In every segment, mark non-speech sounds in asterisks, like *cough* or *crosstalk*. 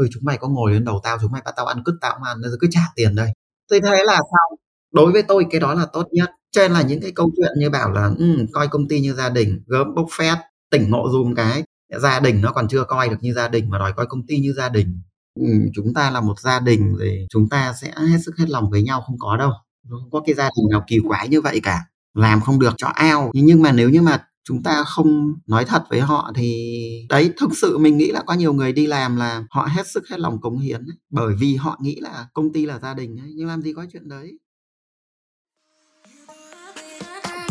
ừ chúng mày có ngồi lên đầu tao chúng mày bắt tao ăn cứt tao cũng ăn cứ trả tiền đây. Tôi thấy là sao? Đối với tôi cái đó là tốt nhất. Cho nên là những cái câu chuyện như bảo là um, coi công ty như gia đình gớm bốc phét tỉnh ngộ dùm cái gia đình nó còn chưa coi được như gia đình mà đòi coi công ty như gia đình. Ừ, chúng ta là một gia đình thì chúng ta sẽ hết sức hết lòng với nhau không có đâu. Không có cái gia đình nào kỳ quái như vậy cả. Làm không được cho ao. Nhưng mà nếu như mà chúng ta không nói thật với họ thì đấy thực sự mình nghĩ là có nhiều người đi làm là họ hết sức hết lòng cống hiến ấy, bởi vì họ nghĩ là công ty là gia đình ấy, nhưng làm gì có chuyện đấy.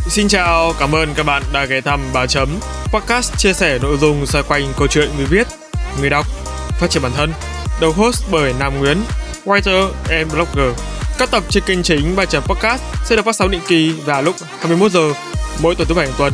Xin chào, cảm ơn các bạn đã ghé thăm Báo Chấm. Podcast chia sẻ nội dung xoay quanh câu chuyện người viết, người đọc, phát triển bản thân. Đầu host bởi Nam Nguyễn, writer and blogger. Các tập trên kênh chính Báo Chấm Podcast sẽ được phát sóng định kỳ vào lúc 21 giờ mỗi tuần thứ bảy hàng tuần.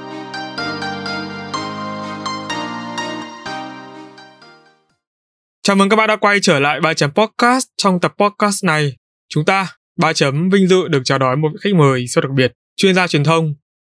Chào mừng các bạn đã quay trở lại ba chấm podcast. Trong tập podcast này, chúng ta ba chấm vinh dự được chào đón một vị khách mời siêu đặc biệt, chuyên gia truyền thông,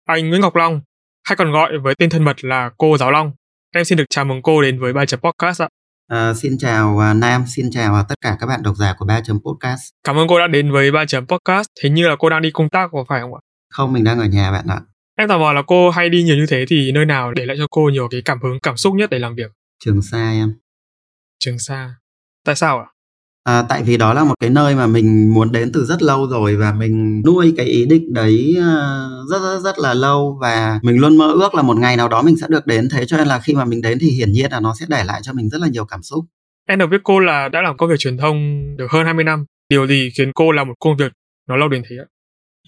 anh Nguyễn Ngọc Long, hay còn gọi với tên thân mật là cô Giáo Long. Em xin được chào mừng cô đến với ba chấm podcast ạ. À, xin chào uh, Nam, xin chào tất cả các bạn độc giả của ba chấm podcast. Cảm ơn cô đã đến với ba chấm podcast. Hình như là cô đang đi công tác có phải không ạ? Không, mình đang ở nhà bạn ạ. Em tò mò là cô hay đi nhiều như thế thì nơi nào để lại cho cô nhiều cái cảm hứng, cảm xúc nhất để làm việc? Trường Sa em. Trường Sa. Tại sao ạ? À, tại vì đó là một cái nơi mà mình muốn đến từ rất lâu rồi và mình nuôi cái ý định đấy uh, rất rất rất là lâu và mình luôn mơ ước là một ngày nào đó mình sẽ được đến thế cho nên là khi mà mình đến thì hiển nhiên là nó sẽ để lại cho mình rất là nhiều cảm xúc. Em được biết cô là đã làm công việc truyền thông được hơn 20 năm. Điều gì khiến cô làm một công việc nó lâu đến thế ạ?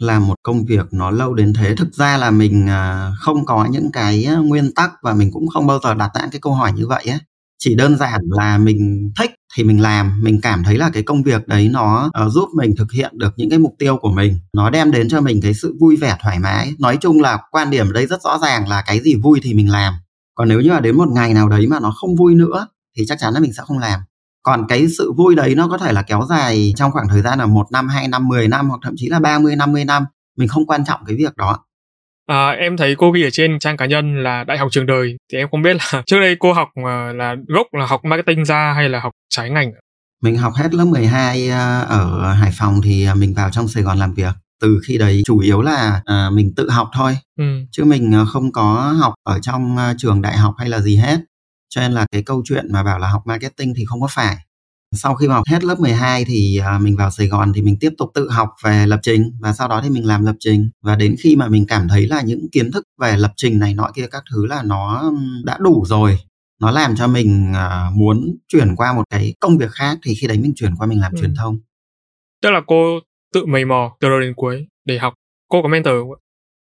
Làm một công việc nó lâu đến thế thực ra là mình uh, không có những cái nguyên tắc và mình cũng không bao giờ đặt ra cái câu hỏi như vậy ấy chỉ đơn giản là mình thích thì mình làm mình cảm thấy là cái công việc đấy nó uh, giúp mình thực hiện được những cái mục tiêu của mình. Nó đem đến cho mình cái sự vui vẻ thoải mái. Nói chung là quan điểm đây rất rõ ràng là cái gì vui thì mình làm. Còn nếu như là đến một ngày nào đấy mà nó không vui nữa thì chắc chắn là mình sẽ không làm. Còn cái sự vui đấy nó có thể là kéo dài trong khoảng thời gian là một năm hai năm 10 năm hoặc thậm chí là 30 50 năm. Mình không quan trọng cái việc đó. À, em thấy cô ghi ở trên trang cá nhân là đại học trường đời thì em không biết là *laughs* trước đây cô học uh, là gốc là học marketing ra hay là học trái ngành? Mình học hết lớp 12 à, ở Hải Phòng thì à, mình vào trong Sài Gòn làm việc. Từ khi đấy chủ yếu là mình tự học thôi. Ừ. chứ mình không có học ở trong trường đại học hay là gì hết. Cho nên là cái câu chuyện mà bảo là học marketing thì không có phải sau khi mà học hết lớp 12 thì uh, mình vào Sài Gòn thì mình tiếp tục tự học về lập trình và sau đó thì mình làm lập trình. Và đến khi mà mình cảm thấy là những kiến thức về lập trình này nọ kia các thứ là nó đã đủ rồi nó làm cho mình uh, muốn chuyển qua một cái công việc khác thì khi đấy mình chuyển qua mình làm ừ. truyền thông. Tức là cô tự mày mò từ đầu đến cuối để học. Cô có mentor không ạ?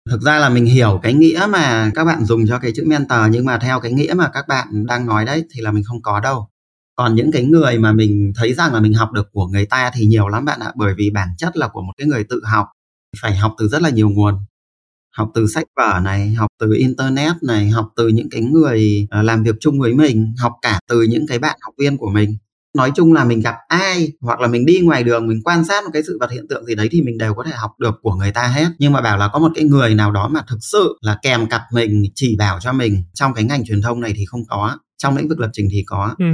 Thực ra là mình hiểu cái nghĩa mà các bạn dùng cho cái chữ mentor nhưng mà theo cái nghĩa mà các bạn đang nói đấy thì là mình không có đâu còn những cái người mà mình thấy rằng là mình học được của người ta thì nhiều lắm bạn ạ, bởi vì bản chất là của một cái người tự học. Phải học từ rất là nhiều nguồn. Học từ sách vở này, học từ internet này, học từ những cái người ờ, làm việc chung với mình, học cả từ những cái bạn học viên của mình. Nói chung là mình gặp ai hoặc là mình đi ngoài đường, mình quan sát một cái sự vật hiện tượng gì đấy thì mình đều có thể học được của người ta hết. Nhưng mà bảo là có một cái người nào đó mà thực sự là kèm cặp mình, chỉ bảo cho mình, trong cái ngành truyền thông này thì không có, trong lĩnh vực lập trình thì có. Ừ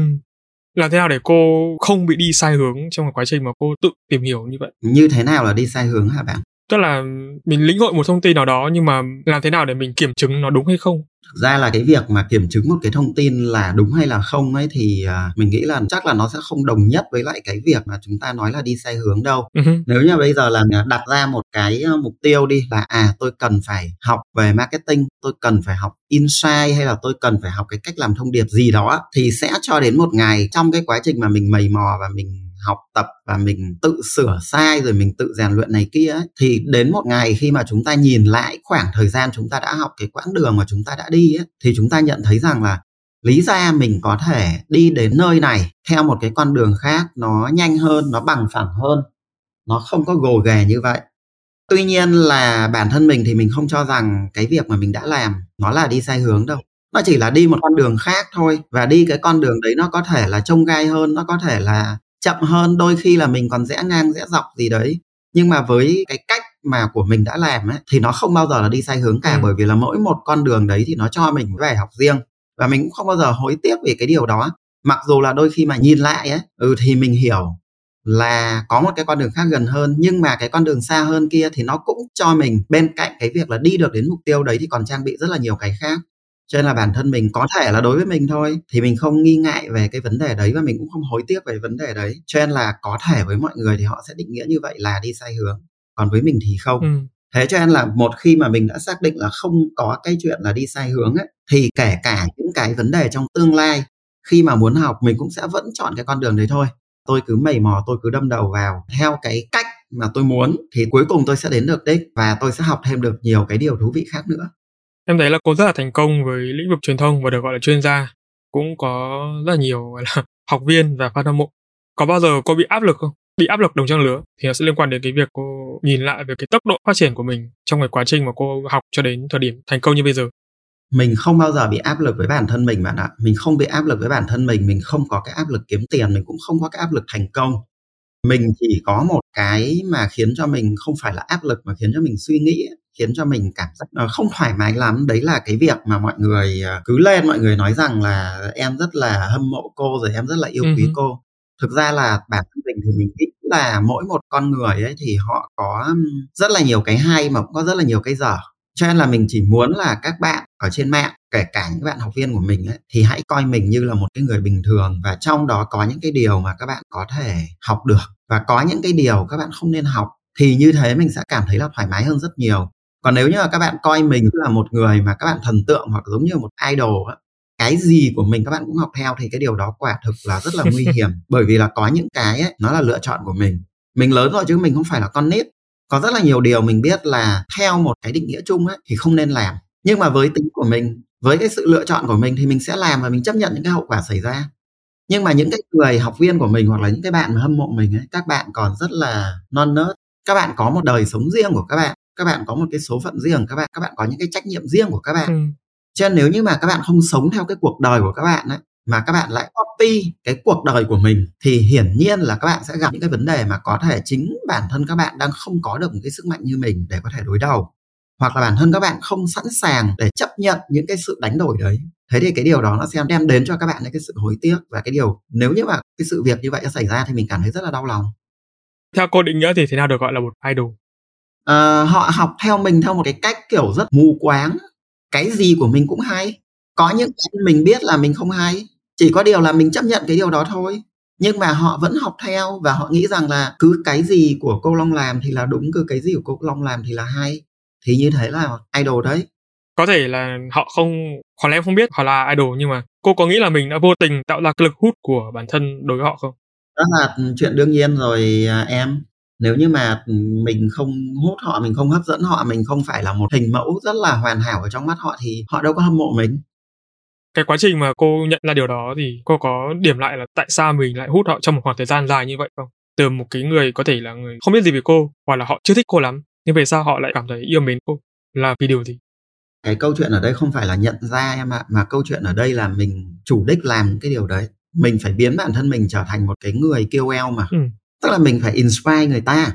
làm thế nào để cô không bị đi sai hướng trong quá trình mà cô tự tìm hiểu như vậy? Như thế nào là đi sai hướng hả bạn? Tức là mình lĩnh hội một thông tin nào đó nhưng mà làm thế nào để mình kiểm chứng nó đúng hay không thực ra là cái việc mà kiểm chứng một cái thông tin là đúng hay là không ấy thì uh, mình nghĩ là chắc là nó sẽ không đồng nhất với lại cái việc mà chúng ta nói là đi sai hướng đâu uh-huh. nếu như bây giờ là đặt ra một cái mục tiêu đi là à tôi cần phải học về marketing tôi cần phải học insight hay là tôi cần phải học cái cách làm thông điệp gì đó thì sẽ cho đến một ngày trong cái quá trình mà mình mầy mò và mình học tập và mình tự sửa sai rồi mình tự rèn luyện này kia ấy, thì đến một ngày khi mà chúng ta nhìn lại khoảng thời gian chúng ta đã học cái quãng đường mà chúng ta đã đi ấy, thì chúng ta nhận thấy rằng là lý ra mình có thể đi đến nơi này theo một cái con đường khác nó nhanh hơn nó bằng phẳng hơn nó không có gồ ghề như vậy. Tuy nhiên là bản thân mình thì mình không cho rằng cái việc mà mình đã làm nó là đi sai hướng đâu. Nó chỉ là đi một con đường khác thôi và đi cái con đường đấy nó có thể là trông gai hơn nó có thể là chậm hơn đôi khi là mình còn rẽ ngang rẽ dọc gì đấy. Nhưng mà với cái cách mà của mình đã làm ấy thì nó không bao giờ là đi sai hướng cả ừ. bởi vì là mỗi một con đường đấy thì nó cho mình một bài học riêng. Và mình cũng không bao giờ hối tiếc về cái điều đó. Mặc dù là đôi khi mà nhìn lại ấy ừ thì mình hiểu là có một cái con đường khác gần hơn nhưng mà cái con đường xa hơn kia thì nó cũng cho mình bên cạnh cái việc là đi được đến mục tiêu đấy thì còn trang bị rất là nhiều cái khác cho nên là bản thân mình có thể là đối với mình thôi thì mình không nghi ngại về cái vấn đề đấy và mình cũng không hối tiếc về vấn đề đấy. Cho nên là có thể với mọi người thì họ sẽ định nghĩa như vậy là đi sai hướng còn với mình thì không. Ừ. thế cho nên là một khi mà mình đã xác định là không có cái chuyện là đi sai hướng ấy thì kể cả những cái vấn đề trong tương lai khi mà muốn học mình cũng sẽ vẫn chọn cái con đường đấy thôi. Tôi cứ mầy mò tôi cứ đâm đầu vào. Theo cái cách mà tôi muốn thì cuối cùng tôi sẽ đến được đích và tôi sẽ học thêm được nhiều cái điều thú vị khác nữa em thấy là cô rất là thành công với lĩnh vực truyền thông và được gọi là chuyên gia. Cũng có rất là nhiều, gọi là, *laughs* học viên và fan hâm mộ. Có bao giờ cô bị áp lực không? Bị áp lực đồng trang lứa thì nó sẽ liên quan đến cái việc cô nhìn lại về cái tốc độ phát triển của mình trong cái quá trình mà cô học cho đến thời điểm thành công như bây giờ. Mình không bao giờ bị áp lực với bản thân mình bạn ạ. Mình không bị áp lực với bản thân mình mình không có cái áp lực kiếm tiền, mình cũng không có cái áp lực thành công. Mình chỉ có một cái mà khiến cho mình không phải là áp lực mà khiến cho mình suy nghĩ khiến cho mình cảm giác không thoải mái lắm. Đấy là cái việc mà mọi người ờ, cứ lên mọi người nói rằng là em rất là hâm mộ cô rồi em rất là yêu quý cô. Thực ra là bản thân mình thì mình nghĩ là mỗi một con người ấy thì họ có rất là nhiều cái hay mà cũng có rất là nhiều cái dở. Cho nên là mình chỉ muốn là các bạn ở trên mạng kể cả những bạn học viên của mình ấy, thì hãy coi mình như là một cái người bình thường và trong đó có những cái điều mà các bạn có thể học được. Và có những cái điều các bạn không nên học thì như thế mình sẽ cảm thấy là thoải mái hơn rất nhiều còn nếu như là các bạn coi mình là một người mà các bạn thần tượng hoặc giống như một idol ấy, cái gì của mình các bạn cũng học theo thì cái điều đó quả thực là rất là nguy *laughs* hiểm. Bởi vì là có những cái ấy, nó là lựa chọn của mình. Mình lớn rồi chứ mình không phải là con nít. Có rất là nhiều điều mình biết là theo một cái định nghĩa chung ấy thì không nên làm. Nhưng mà với tính của mình với cái sự lựa chọn của mình thì mình sẽ làm và mình chấp nhận những cái hậu quả xảy ra. Nhưng mà những cái người học viên của mình hoặc là những cái bạn mà hâm mộ mình ấy các bạn còn rất là non nớt. Các bạn có một đời sống riêng của các bạn các bạn có một cái số phận riêng các bạn các bạn có những cái trách nhiệm riêng của các bạn. Ừ. cho nên nếu như mà các bạn không sống theo cái cuộc đời của các bạn ấy mà các bạn lại copy cái cuộc đời của mình thì hiển nhiên là các bạn sẽ gặp những cái vấn đề mà có thể chính bản thân các bạn đang không có được một cái sức mạnh như mình để có thể đối đầu. Hoặc là bản thân các bạn không sẵn sàng để chấp nhận những cái sự đánh đổi đấy. Thế thì cái điều đó nó sẽ đem đến cho các bạn những cái sự hối tiếc. Và cái điều nếu như mà cái sự việc như vậy xảy ra thì mình cảm thấy rất là đau lòng. Theo cô định nghĩa thì thế nào được gọi là một idol à, họ học theo mình theo một cái cách kiểu rất mù quáng. Cái gì của mình cũng hay. Có những cái mình biết là mình không hay. Chỉ có điều là mình chấp nhận cái điều đó thôi. Nhưng mà họ vẫn học theo và họ nghĩ rằng là cứ cái gì của cô long làm thì là đúng cứ cái gì của cô long làm thì là hay. Thì như thế là idol đấy. Có thể là họ không có lẽ không biết họ là idol nhưng mà cô có nghĩ là mình đã vô tình tạo ra lực hút của bản thân đối với họ không? Đó là chuyện đương nhiên rồi à, em nếu như mà mình không hút họ mình không hấp dẫn họ mình không phải là một hình mẫu rất là hoàn hảo ở trong mắt họ thì họ đâu có hâm mộ mình. Cái quá trình mà cô nhận ra điều đó thì cô có điểm lại là tại sao mình lại hút họ trong một khoảng thời gian dài như vậy không? Từ một cái người có thể là người không biết gì về cô hoặc là họ chưa thích cô lắm nhưng về sao họ lại cảm thấy yêu mến cô là vì điều gì? Cái câu chuyện ở đây không phải là nhận ra em ạ mà câu chuyện ở đây là mình chủ đích làm cái điều đấy. Mình phải biến bản thân mình trở thành một cái người kêu eo mà. Ừ tức là mình phải inspire người ta.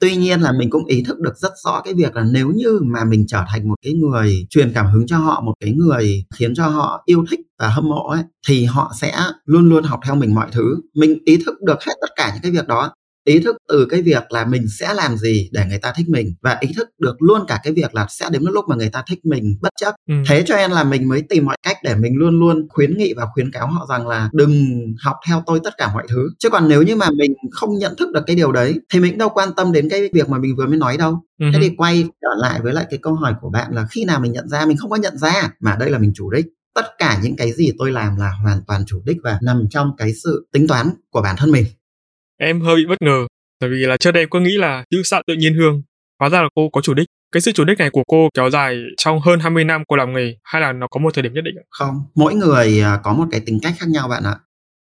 Tuy nhiên là mình cũng ý thức được rất rõ cái việc là nếu như mà mình trở thành một cái người truyền cảm hứng cho họ, một cái người khiến cho họ yêu thích và hâm mộ ấy, thì họ sẽ luôn luôn học theo mình mọi thứ. Mình ý thức được hết tất cả những cái việc đó ý thức từ cái việc là mình sẽ làm gì để người ta thích mình và ý thức được luôn cả cái việc là sẽ đến lúc mà người ta thích mình bất chấp. Ừ. thế cho nên là mình mới tìm mọi cách để mình luôn luôn khuyến nghị và khuyến cáo họ rằng là đừng học theo tôi tất cả mọi thứ. Chứ còn nếu như mà mình không nhận thức được cái điều đấy thì mình đâu quan tâm đến cái việc mà mình vừa mới nói đâu. Ừ. thế thì quay trở lại với lại cái câu hỏi của bạn là khi nào mình nhận ra mình không có nhận ra mà đây là mình chủ đích? Tất cả những cái gì tôi làm là hoàn toàn chủ đích và nằm trong cái sự tính toán của bản thân mình Em hơi bị bất ngờ, bởi vì là trước đây cô nghĩ là chữ xạ tự nhiên hương, hóa ra là cô có chủ đích. Cái sự chủ đích này của cô kéo dài trong hơn 20 năm cô làm nghề hay là nó có một thời điểm nhất định Không, mỗi người à, có một cái tính cách khác nhau bạn ạ.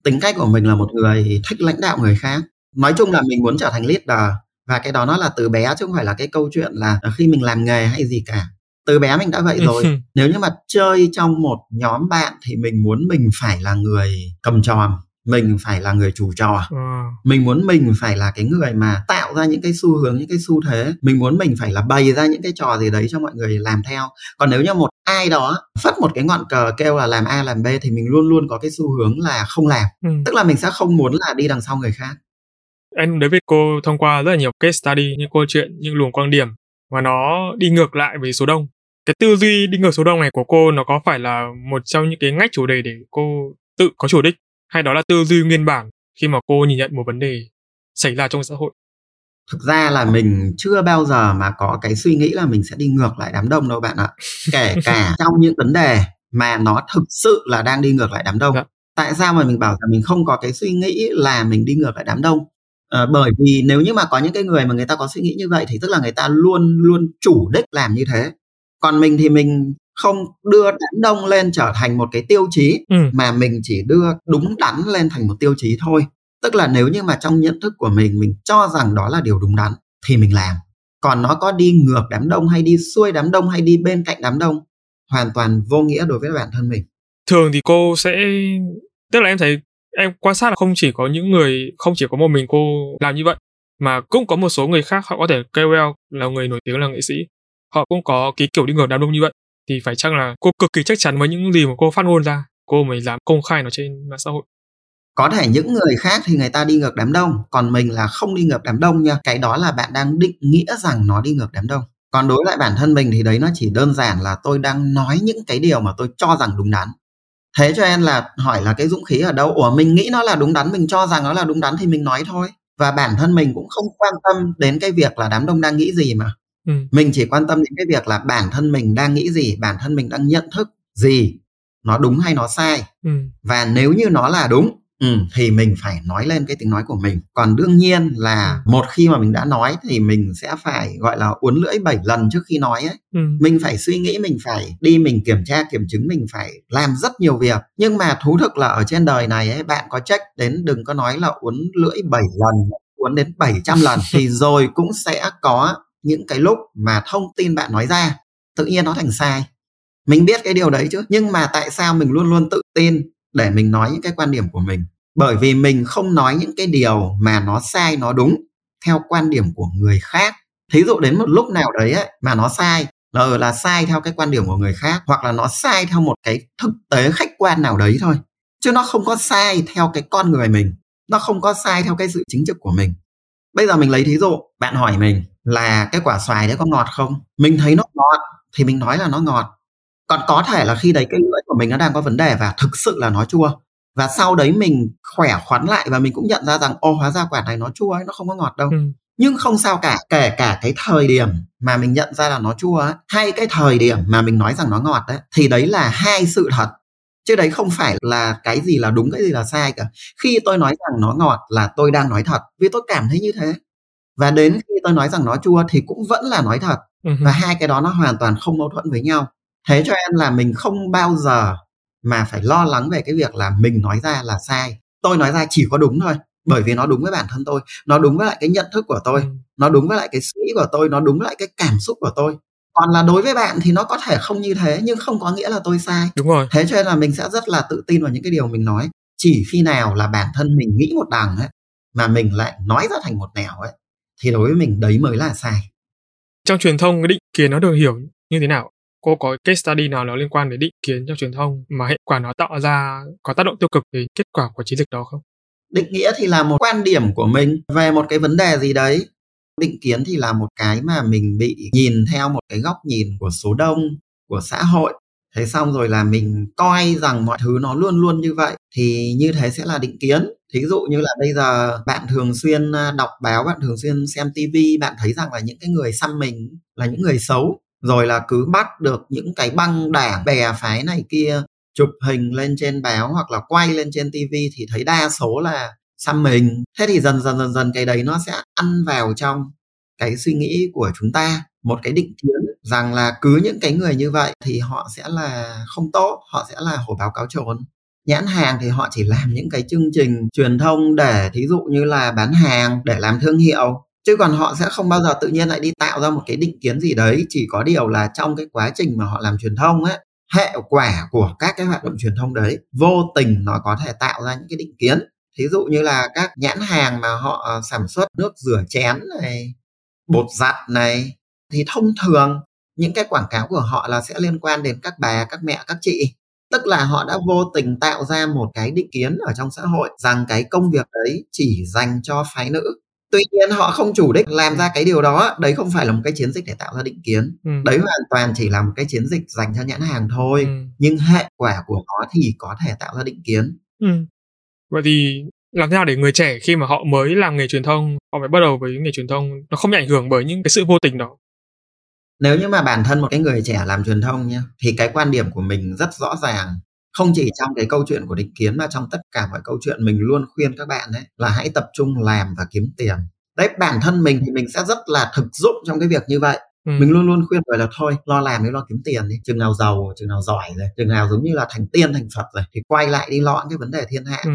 Tính cách của mình là một người thích lãnh đạo người khác. Nói chung là mình muốn trở thành leader và cái đó nó là từ bé chứ không phải là cái câu chuyện là khi mình làm nghề hay gì cả từ bé mình đã vậy rồi *laughs* nếu như mà chơi trong một nhóm bạn thì mình muốn mình phải là người cầm tròn mình phải là người chủ trò. Ừ. mình muốn mình phải là cái người mà tạo ra những cái xu hướng những cái xu thế. Mình muốn mình phải là bày ra những cái trò gì đấy cho mọi người làm theo. Còn nếu như một ai đó phất một cái ngọn cờ kêu là làm a làm b thì mình luôn luôn có cái xu hướng là không làm. Ừ. tức là mình sẽ không muốn là đi đằng sau người khác. Em đến với cô thông qua rất là nhiều case study những câu chuyện những luồng quan điểm và nó đi ngược lại với số đông. Cái tư duy đi ngược số đông này của cô nó có phải là một trong những cái ngách chủ đề để cô tự có chủ đích hay đó là tư duy nguyên bản khi mà cô nhìn nhận một vấn đề xảy ra trong xã hội? Thực ra là mình chưa bao giờ mà có cái suy nghĩ là mình sẽ đi ngược lại đám đông đâu bạn ạ. Kể *laughs* cả trong những vấn đề mà nó thực sự là đang đi ngược lại đám đông. Dạ. tại sao mà mình bảo là mình không có cái suy nghĩ là mình đi ngược lại đám đông? À, bởi vì nếu như mà có những cái người mà người ta có suy nghĩ như vậy thì tức là người ta luôn luôn chủ đích làm như thế. Còn mình thì mình không đưa đám đông lên trở thành một cái tiêu chí ừ. mà mình chỉ đưa đúng đắn lên thành một tiêu chí thôi. Tức là nếu như mà trong nhận thức của mình mình cho rằng đó là điều đúng đắn thì mình làm. Còn nó có đi ngược đám đông hay đi xuôi đám đông hay đi bên cạnh đám đông hoàn toàn vô nghĩa đối với bản thân mình. Thường thì cô sẽ tức là em thấy em quan sát là không chỉ có những người không chỉ có một mình cô làm như vậy mà cũng có một số người khác họ có thể KOL là người nổi tiếng là nghệ sĩ. Họ cũng có cái kiểu đi ngược đám đông như vậy thì phải chăng là cô cực kỳ chắc chắn với những gì mà cô phát ngôn ra? Cô mới dám công khai nó trên mạng xã hội. Có thể những người khác thì người ta đi ngược đám đông, còn mình là không đi ngược đám đông nha. Cái đó là bạn đang định nghĩa rằng nó đi ngược đám đông. Còn đối lại bản thân mình thì đấy nó chỉ đơn giản là tôi đang nói những cái điều mà tôi cho rằng đúng đắn. Thế cho nên là hỏi là cái dũng khí ở đâu? Ủa, mình nghĩ nó là đúng đắn, mình cho rằng nó là đúng đắn thì mình nói thôi. Và bản thân mình cũng không quan tâm đến cái việc là đám đông đang nghĩ gì mà ừ. mình chỉ quan tâm đến cái việc là bản thân mình đang nghĩ gì bản thân mình đang nhận thức gì nó đúng hay nó sai ừ. và nếu như nó là đúng ừ, thì mình phải nói lên cái tiếng nói của mình còn đương nhiên là ừ. một khi mà mình đã nói thì mình sẽ phải gọi là uốn lưỡi 7 lần trước khi nói ấy ừ. mình phải suy nghĩ mình phải đi mình kiểm tra kiểm chứng mình phải làm rất nhiều việc nhưng mà thú thực là ở trên đời này ấy bạn có trách đến đừng có nói là uốn lưỡi 7 lần uốn đến 700 lần thì *laughs* rồi cũng sẽ có những cái lúc mà thông tin bạn nói ra tự nhiên nó thành sai. Mình biết cái điều đấy chứ nhưng mà tại sao mình luôn luôn tự tin để mình nói những cái quan điểm của mình? Bởi vì mình không nói những cái điều mà nó sai nó đúng theo quan điểm của người khác. Thí dụ đến một lúc nào đấy ấy, mà nó sai là là sai theo cái quan điểm của người khác hoặc là nó sai theo một cái thực tế khách quan nào đấy thôi. Chứ nó không có sai theo cái con người mình nó không có sai theo cái sự chính trực của mình. Bây giờ mình lấy thí dụ bạn hỏi mình là cái quả xoài đấy có ngọt không? Mình thấy nó ngọt thì mình nói là nó ngọt. Còn có thể là khi đấy cái lưỡi của mình nó đang có vấn đề và thực sự là nó chua. Và sau đấy mình khỏe khoắn lại và mình cũng nhận ra rằng ô hóa ra quả này nó chua ấy nó không có ngọt đâu. Ừ. nhưng không sao cả kể cả cái thời điểm mà mình nhận ra là nó chua ấy, hay cái thời điểm mà mình nói rằng nó ngọt đấy thì đấy là hai sự thật. Chứ đấy không phải là cái gì là đúng cái gì là sai cả. Khi tôi nói rằng nó ngọt là tôi đang nói thật vì tôi cảm thấy như thế và đến khi tôi nói rằng nó chua thì cũng vẫn là nói thật. Ừ. và hai cái đó nó hoàn toàn không mâu thuẫn với nhau. Thế cho em là mình không bao giờ mà phải lo lắng về cái việc là mình nói ra là sai. Tôi nói ra chỉ có đúng thôi bởi vì nó đúng với bản thân tôi nó đúng với lại cái nhận thức của tôi ừ. nó đúng với lại cái suy nghĩ của tôi nó đúng với lại cái cảm xúc của tôi. Còn là đối với bạn thì nó có thể không như thế nhưng không có nghĩa là tôi sai. Đúng rồi. Thế cho nên là mình sẽ rất là tự tin vào những cái điều mình nói. Chỉ khi nào là bản thân mình nghĩ một đằng ấy mà mình lại nói ra thành một nẻo ấy thì đối với mình đấy mới là sai trong truyền thông cái định kiến nó được hiểu như thế nào cô có case study nào nó liên quan đến định kiến trong truyền thông mà hệ quả nó tạo ra có tác động tiêu cực đến kết quả của chiến dịch đó không? Định nghĩa thì là một quan điểm của mình về một cái vấn đề gì đấy. Định kiến thì là một cái mà mình bị nhìn theo một cái góc nhìn của số đông, của xã hội. Thế xong rồi là mình coi rằng mọi thứ nó luôn luôn như vậy thì như thế sẽ là định kiến. Thí dụ như là bây giờ bạn thường xuyên à, đọc báo, bạn thường xuyên xem tivi, bạn thấy rằng là những cái người xăm mình là những người xấu rồi là cứ bắt được những cái băng đảng bè phái này kia chụp hình lên trên báo hoặc là quay lên trên tivi thì thấy đa số là xăm mình. Thế thì dần dần dần dần cái đấy nó sẽ ăn vào trong cái suy nghĩ của chúng ta. Một cái định kiến rằng là cứ những cái người như vậy thì họ sẽ là không tốt họ sẽ là hổ báo cáo trốn nhãn hàng thì họ chỉ làm những cái chương trình truyền thông để, thí dụ như là bán hàng, để làm thương hiệu. Chứ còn họ sẽ không bao giờ tự nhiên lại đi tạo ra một cái định kiến gì đấy, chỉ có điều là trong cái quá trình mà họ làm truyền thông ấy hệ quả của các cái hoạt động truyền thông đấy vô tình nó có thể tạo ra những cái định kiến. Thí dụ như là các nhãn hàng mà họ ờ, sản xuất nước rửa chén này, bột giặt này, thì thông thường những cái quảng cáo của họ là sẽ liên quan đến các bà, các mẹ, các chị tức là họ đã vô tình tạo ra một cái định kiến ở trong xã hội rằng cái công việc đấy chỉ dành cho phái nữ tuy nhiên họ không chủ đích làm ra cái điều đó đấy không phải là một cái chiến dịch để tạo ra định kiến ừ. đấy hoàn toàn chỉ là một cái chiến dịch dành cho nhãn hàng thôi ừ. nhưng hệ quả của nó thì có thể tạo ra định kiến ừ. vậy thì làm thế nào để người trẻ khi mà họ mới làm nghề truyền thông họ phải bắt đầu với nghề truyền thông nó không bị ảnh hưởng bởi những cái sự vô tình đó nếu như mà bản thân một cái người trẻ làm truyền thông nhá thì cái quan điểm của mình rất rõ ràng. Không chỉ trong cái câu chuyện của định kiến mà trong tất cả mọi câu chuyện mình luôn khuyên các bạn đấy là hãy tập trung làm và kiếm tiền. Đấy bản thân mình thì mình sẽ rất là thực dụng trong cái việc như vậy. Ừ. mình luôn luôn khuyên người là thôi lo làm đi lo kiếm tiền đi. Chừng nào giàu chừng nào giỏi rồi chừng nào giống như là thành tiên thành phật rồi thì quay lại đi lo những cái vấn đề thiên hạ. Ừ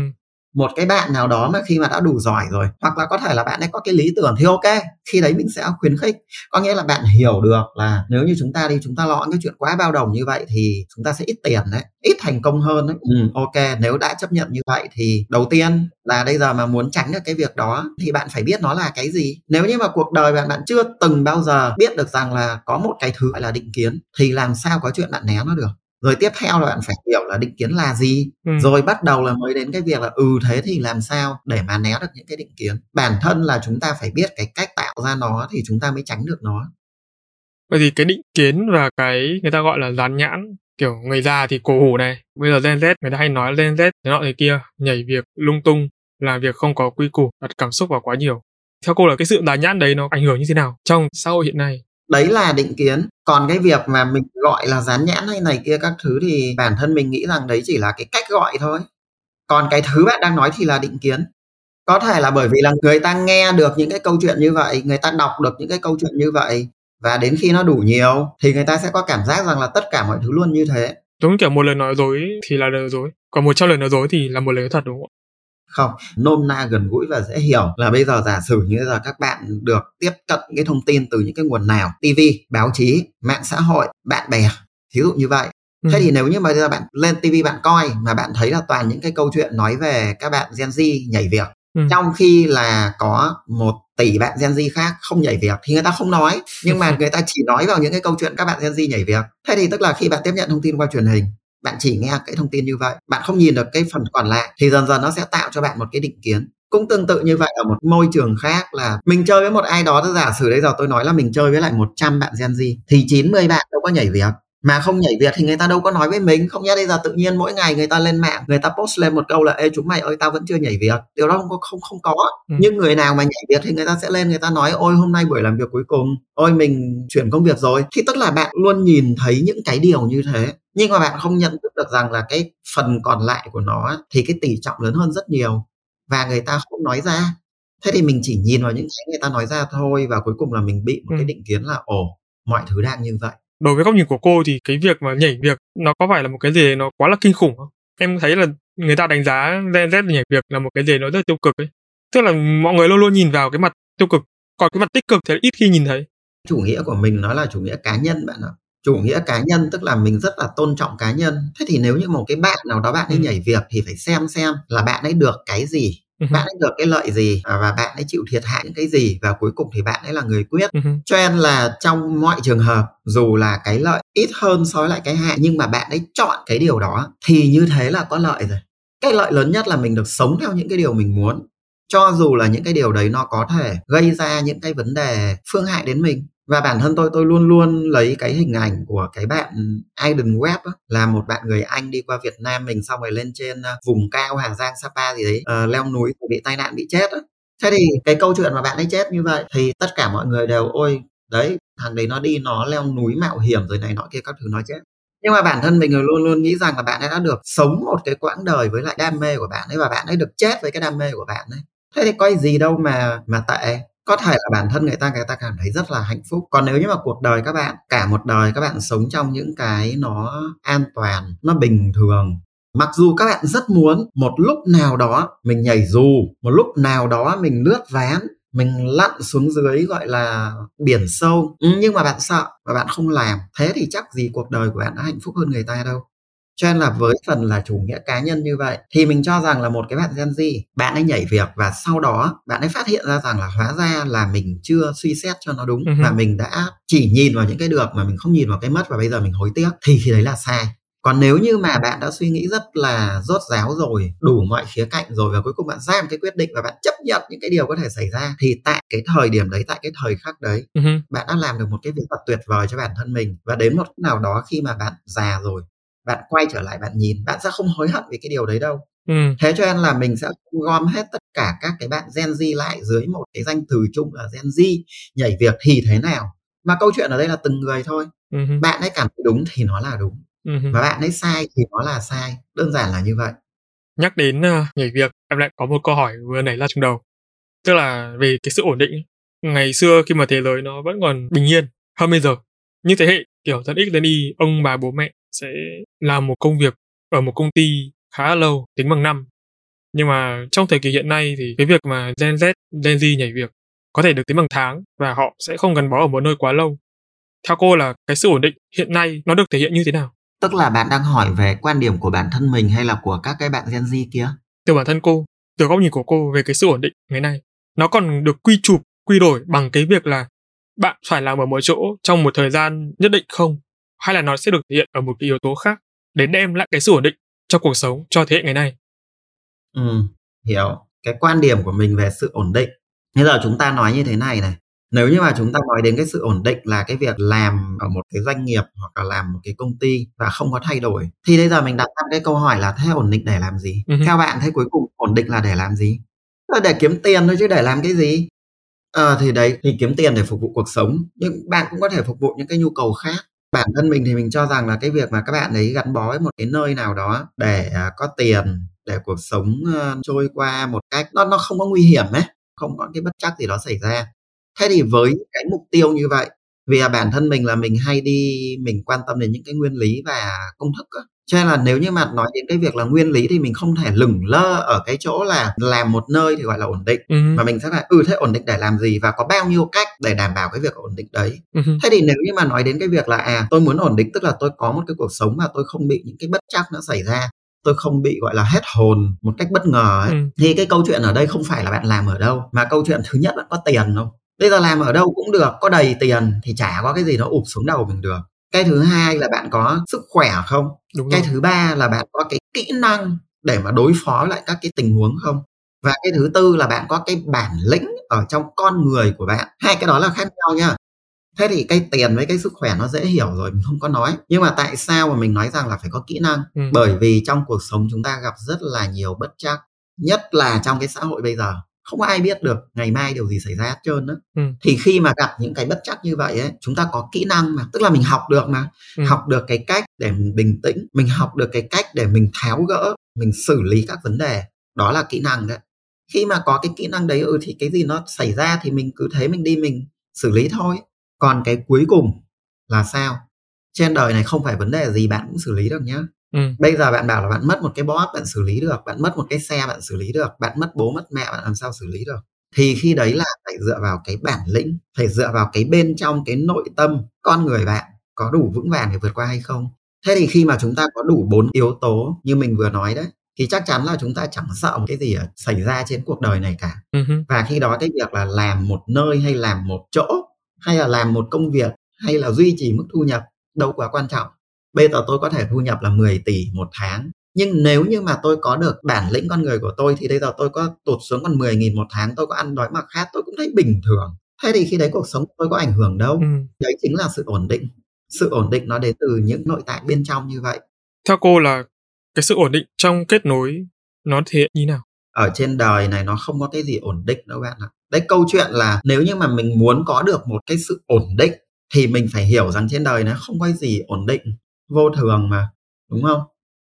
một cái bạn nào đó mà khi mà đã đủ giỏi rồi hoặc là có thể là bạn ấy có cái lý tưởng thì ok khi đấy mình sẽ khuyến khích. Có nghĩa là bạn hiểu được là nếu như chúng ta đi chúng ta lo cái chuyện quá bao đồng như vậy thì chúng ta sẽ ít tiền đấy ít thành công hơn đấy. Ừ, ok nếu đã chấp nhận như vậy thì đầu tiên là bây giờ mà muốn tránh được cái việc đó thì bạn phải biết nó là cái gì. Nếu như mà cuộc đời bạn bạn chưa từng bao giờ biết được rằng là có một cái thứ gọi là định kiến thì làm sao có chuyện bạn né nó được rồi tiếp theo là bạn phải hiểu là định kiến là gì. Ừ. rồi bắt đầu là mới đến cái việc là ừ thế thì làm sao để mà né được những cái định kiến. Bản thân là chúng ta phải biết cái cách tạo ra nó thì chúng ta mới tránh được nó. Vậy thì cái định kiến và cái người ta gọi là dán nhãn kiểu người già thì cổ hủ này bây giờ gen z người ta hay nói gen z thế nọ thế kia nhảy việc lung tung làm việc không có quy củ đặt cảm xúc vào quá nhiều. Theo cô là cái sự dán nhãn đấy nó ảnh hưởng như thế nào trong xã hội hiện nay đấy là định kiến. Còn cái việc mà mình gọi là dán nhãn hay này kia các thứ thì bản thân mình nghĩ rằng đấy chỉ là cái cách gọi thôi. Còn cái thứ bạn đang nói thì là định kiến. Có thể là bởi vì là người ta nghe được những cái câu chuyện như vậy, người ta đọc được những cái câu chuyện như vậy và đến khi nó đủ nhiều thì người ta sẽ có cảm giác rằng là tất cả mọi thứ luôn như thế. Đúng kiểu một lời nói dối thì là lời dối, còn một trăm lời nói dối thì là một lời thật, đúng không không nôm na gần gũi và dễ hiểu. Là bây giờ giả sử như giờ các bạn được tiếp cận cái thông tin từ những cái nguồn nào? Tv báo chí mạng xã hội bạn bè. Ví dụ như vậy. Ừ. thế thì nếu như mà bạn lên tv bạn coi mà bạn thấy là toàn những cái câu chuyện nói về các bạn gen z nhảy việc ừ. trong khi là có một tỷ bạn gen z khác không nhảy việc thì người ta không nói. Nhưng mà *laughs* người ta chỉ nói vào những cái câu chuyện các bạn gen z nhảy việc. Thế thì tức là khi bạn tiếp nhận thông tin qua truyền hình bạn chỉ nghe cái thông tin như vậy bạn không nhìn được cái phần còn lại thì dần dần nó sẽ tạo cho bạn một cái định kiến. Cũng tương tự như vậy ở một môi trường khác là mình chơi với một ai đó giả sử đây giờ tôi nói là mình chơi với lại 100 bạn Gen Z thì 90 bạn đâu có nhảy việc mà không nhảy việc thì người ta đâu có nói với mình không nhẽ bây giờ tự nhiên mỗi ngày người ta lên mạng người ta post lên một câu là ê chúng mày ơi tao vẫn chưa nhảy việc điều đó không có không không có. Ừ. nhưng người nào mà nhảy việc thì người ta sẽ lên người ta nói ôi hôm nay buổi làm việc cuối cùng ôi mình chuyển công việc rồi. Thì tức là bạn luôn nhìn thấy những cái điều như thế nhưng mà bạn không nhận thức được rằng là cái phần còn lại của nó thì cái tỷ trọng lớn hơn rất nhiều và người ta không nói ra. Thế thì mình chỉ nhìn vào những cái người ta nói ra thôi và cuối cùng là mình bị một ừ. cái định kiến là ồ mọi thứ đang như vậy. Đối với góc nhìn của cô thì cái việc mà nhảy việc nó có phải là một cái gì nó quá là kinh khủng không? Em thấy là người ta đánh giá Gen Z nhảy việc là một cái gì nó rất tiêu cực ấy. Tức là mọi người luôn luôn nhìn vào cái mặt tiêu cực còn cái mặt tích cực thì ít khi nhìn thấy. Chủ nghĩa của mình nó là chủ nghĩa cá nhân bạn ạ chủ nghĩa cá nhân tức là mình rất là tôn trọng cá nhân. Thế thì nếu như một cái bạn nào đó bạn ấy ừ. nhảy việc thì phải xem xem là bạn ấy được cái gì uh bạn ấy được cái lợi gì à, và bạn ấy chịu thiệt hại những cái gì và cuối cùng thì bạn ấy là người quyết. Uh cho nên là trong mọi trường hợp dù là cái lợi ít hơn so với lại cái hại nhưng mà bạn ấy chọn cái điều đó thì như thế là có lợi rồi. Cái lợi lớn nhất là mình được sống theo những cái điều mình muốn. Cho dù là những cái điều đấy nó có thể gây ra những cái vấn đề phương hại đến mình và bản thân tôi tôi luôn luôn lấy cái hình ảnh của cái bạn Aiden Webb á, là một bạn người Anh đi qua Việt Nam mình xong rồi lên trên ờ, vùng cao Hà Giang Sapa gì đấy uh, leo núi bị tai nạn bị chết á. Thế thì cái câu chuyện mà bạn ấy chết như vậy thì tất cả mọi người đều ôi đấy thằng đấy nó đi nó leo núi mạo hiểm rồi này nọ kia các thứ nó chết nhưng mà bản thân mình luôn luôn nghĩ rằng là bạn ấy đã được sống một cái quãng đời với lại đam mê của bạn ấy và bạn ấy được chết với cái đam mê của bạn ấy. Thế thì có gì đâu mà mà tệ có thể là bản thân người ta người ta cảm thấy rất là hạnh phúc. Còn nếu như mà cuộc đời các bạn, cả một đời các bạn sống trong những cái nó an toàn, nó bình thường, mặc dù các bạn rất muốn một lúc nào đó mình nhảy dù, một lúc nào đó mình lướt ván, mình lặn xuống dưới gọi là biển sâu, nhưng mà bạn sợ và bạn không làm, thế thì chắc gì cuộc đời của bạn đã hạnh phúc hơn người ta đâu cho nên là với phần là chủ nghĩa cá nhân như vậy thì mình cho rằng là một cái bạn Gen Z bạn ấy nhảy việc và sau đó bạn ấy phát hiện ra rằng là hóa ra là mình chưa suy xét cho nó đúng uh-huh. và mình đã chỉ nhìn vào những cái được mà mình không nhìn vào cái mất và bây giờ mình hối tiếc thì khi đấy là sai còn nếu như mà bạn đã suy nghĩ rất là rốt ráo rồi đủ mọi khía cạnh rồi và cuối cùng bạn ra một cái quyết định và bạn chấp nhận những cái điều có thể xảy ra thì tại cái thời điểm đấy tại cái thời khắc đấy uh-huh. bạn đã làm được một cái việc thật tuyệt vời cho bản thân mình và đến một nào đó khi mà bạn già rồi bạn quay trở lại bạn nhìn bạn sẽ không hối hận vì cái điều đấy đâu. Ừ. thế cho nên là mình sẽ gom hết tất cả các cái bạn Gen Z lại dưới một cái danh từ chung là Gen Z nhảy việc thì thế nào. Mà câu chuyện ở đây là từng người thôi. Uh-huh. bạn ấy cảm thấy đúng thì nó là đúng. Uh-huh. và bạn ấy sai thì nó là sai. Đơn giản là như vậy. Nhắc đến uh, nhảy việc em lại có một câu hỏi vừa nảy ra trong đầu. Tức là về cái sự ổn định ngày xưa khi mà thế giới nó vẫn còn bình yên hơn bây giờ. Như thế hệ kiểu dân X lên Y ông bà bố mẹ sẽ làm một công việc ở một công ty khá lâu tính bằng năm nhưng mà trong thời kỳ hiện nay thì cái việc mà Gen Z, Gen Z nhảy việc có thể được tính bằng tháng và họ sẽ không gắn bó ở một nơi quá lâu. Theo cô là cái sự ổn định hiện nay nó được thể hiện như thế nào? Tức là bạn đang hỏi về quan điểm của bản thân mình hay là của các cái bạn Gen Z kia? Từ bản thân cô, từ góc nhìn của cô về cái sự ổn định ngày nay, nó còn được quy chụp, quy đổi bằng cái việc là bạn phải làm ở một chỗ trong một thời gian nhất định không? Hay là nó sẽ được thể hiện ở một cái yếu tố khác để đem lại cái sự ổn định cho cuộc sống cho thế hệ ngày nay? Ừ, hiểu. Cái quan điểm của mình về sự ổn định. Bây giờ chúng ta nói như thế này này. Nếu như mà chúng ta nói đến cái sự ổn định là cái việc làm ở một cái doanh nghiệp hoặc là làm một cái công ty và không có thay đổi thì bây giờ mình đặt ra cái câu hỏi là thế ổn định để làm gì? Uh-huh. Theo bạn thế cuối cùng ổn định là để làm gì? Là để kiếm tiền thôi chứ để làm cái gì? Ờ thì đấy thì kiếm tiền để phục vụ cuộc sống nhưng bạn cũng có thể phục vụ những cái nhu cầu khác bản thân mình thì mình cho rằng là cái việc mà các bạn ấy gắn bó với một cái nơi nào đó để à, có tiền để cuộc sống ờ, trôi qua một cách nó nó không có nguy hiểm ấy không có cái bất chắc gì đó xảy ra. Thế thì với cái mục tiêu như vậy vì là bản thân mình là mình hay đi mình quan tâm đến những cái nguyên lý và công thức á cho nên là nếu như mà nói đến cái việc là nguyên lý thì mình không thể lửng lơ ở cái chỗ là làm một nơi thì gọi là ổn định ừ. mà mình sẽ là ừ thế ổn định để làm gì và có bao nhiêu cách để đảm bảo cái việc ổn định đấy ừ. thế thì nếu như mà nói đến cái việc là à tôi muốn ổn định tức là tôi có một cái cuộc sống mà tôi không bị những cái bất chắc nó xảy ra tôi không bị gọi là hết hồn một cách bất ngờ ấy. Ừ. thì cái câu chuyện ở đây không phải là bạn làm ở đâu mà câu chuyện thứ nhất là có tiền không bây giờ làm ở đâu cũng được có đầy tiền thì chả có cái gì nó ụp xuống đầu mình được cái thứ hai là bạn có sức khỏe không? Đúng cái rồi. thứ ba là bạn có cái kỹ năng để mà đối phó lại các cái tình huống không? Và cái thứ tư là bạn có cái bản lĩnh ở trong con người của bạn. Hai cái đó là khác nhau nha. Thế thì cái tiền với cái sức khỏe nó dễ hiểu rồi mình không có nói. Nhưng mà tại sao mà mình nói rằng là phải có kỹ năng? Ừ. bởi vì trong cuộc sống chúng ta gặp rất là nhiều bất chắc nhất là trong cái xã hội bây giờ không ai biết được ngày mai điều gì xảy ra hết trơn đó ừ. thì khi mà gặp những cái bất chắc như vậy ấy chúng ta có kỹ năng mà tức là mình học được mà. Ừ. học được cái cách để mình bình tĩnh mình học được cái cách để mình tháo gỡ mình xử lý các vấn đề. Đó là kỹ năng đấy. Khi mà có cái kỹ năng đấy ừ thì cái gì nó xảy ra thì mình cứ thế mình đi mình xử lý thôi. Còn cái cuối cùng là sao? Trên đời này không phải vấn đề gì bạn cũng xử lý được nhá Ừ. Bây giờ bạn bảo là bạn mất một cái boss bạn xử lý được, bạn mất một cái xe bạn xử lý được, bạn mất bố mất mẹ bạn làm sao xử lý được. Thì khi đấy là phải dựa vào cái bản lĩnh, phải dựa vào cái bên trong cái nội tâm con người bạn có đủ vững vàng để vượt qua hay không. Thế thì khi mà chúng ta có đủ bốn yếu tố như mình vừa nói đấy thì chắc chắn là chúng ta chẳng sợ một cái gì xảy ra trên cuộc đời này cả. Uh-huh. Và khi đó cái việc là làm một nơi hay làm một chỗ hay là làm một công việc hay là duy trì mức thu nhập đâu quá quan trọng bây giờ tôi có thể thu nhập là 10 tỷ một tháng. Nhưng nếu như mà tôi có được bản lĩnh con người của tôi thì bây giờ tôi có tụt xuống còn 10 nghìn một tháng tôi có ăn đói mặc khát tôi cũng thấy bình thường. Thế thì khi đấy cuộc sống tôi có ảnh hưởng đâu? Ừ. đấy chính là sự ổn định. Sự ổn định nó đến từ những nội tại bên trong như vậy. Theo cô là cái sự ổn định trong kết nối nó thể hiện như nào? Ở trên đời này nó không có cái gì ổn định đâu bạn ạ. Đấy câu chuyện là nếu như mà mình muốn có được một cái sự ổn định thì mình phải hiểu rằng trên đời nó không có gì ổn định vô thường mà đúng không?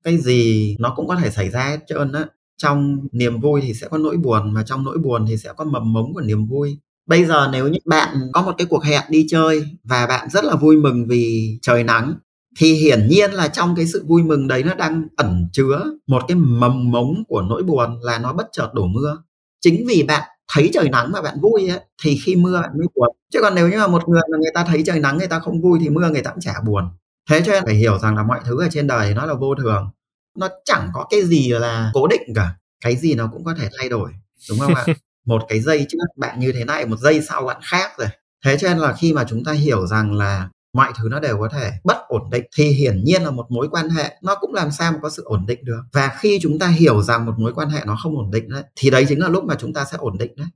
Cái gì nó cũng có thể xảy ra hết trơn á. Trong niềm vui thì sẽ có nỗi buồn và trong nỗi buồn thì sẽ có mầm mống của niềm vui. Bây giờ nếu như bạn có một cái cuộc hẹn đi chơi và bạn rất là vui mừng vì trời nắng thì hiển nhiên là trong cái sự vui mừng đấy nó đang ẩn chứa một cái mầm mống của nỗi buồn là nó bất chợt đổ mưa. Chính vì bạn thấy trời nắng mà bạn vui ấy, thì khi mưa bạn mới buồn. Chứ còn nếu như mà một người mà người ta thấy trời nắng người ta không vui thì mưa người ta cũng chả buồn thế cho nên phải hiểu rằng là mọi thứ ở trên đời nó là vô thường. Nó chẳng có cái gì là cố định cả. Cái gì nó cũng có thể thay đổi đúng không ạ? *laughs* Một cái giây trước bạn như thế này một giây sau bạn khác rồi. Thế cho nên là khi mà chúng ta hiểu rằng là mọi thứ nó đều có thể bất ổn định thì hiển nhiên là một mối quan hệ nó cũng làm sao mà có sự ổn định được. Và khi chúng ta hiểu rằng một mối quan hệ nó không ổn định đấy thì đấy chính là lúc mà chúng ta sẽ ổn định đấy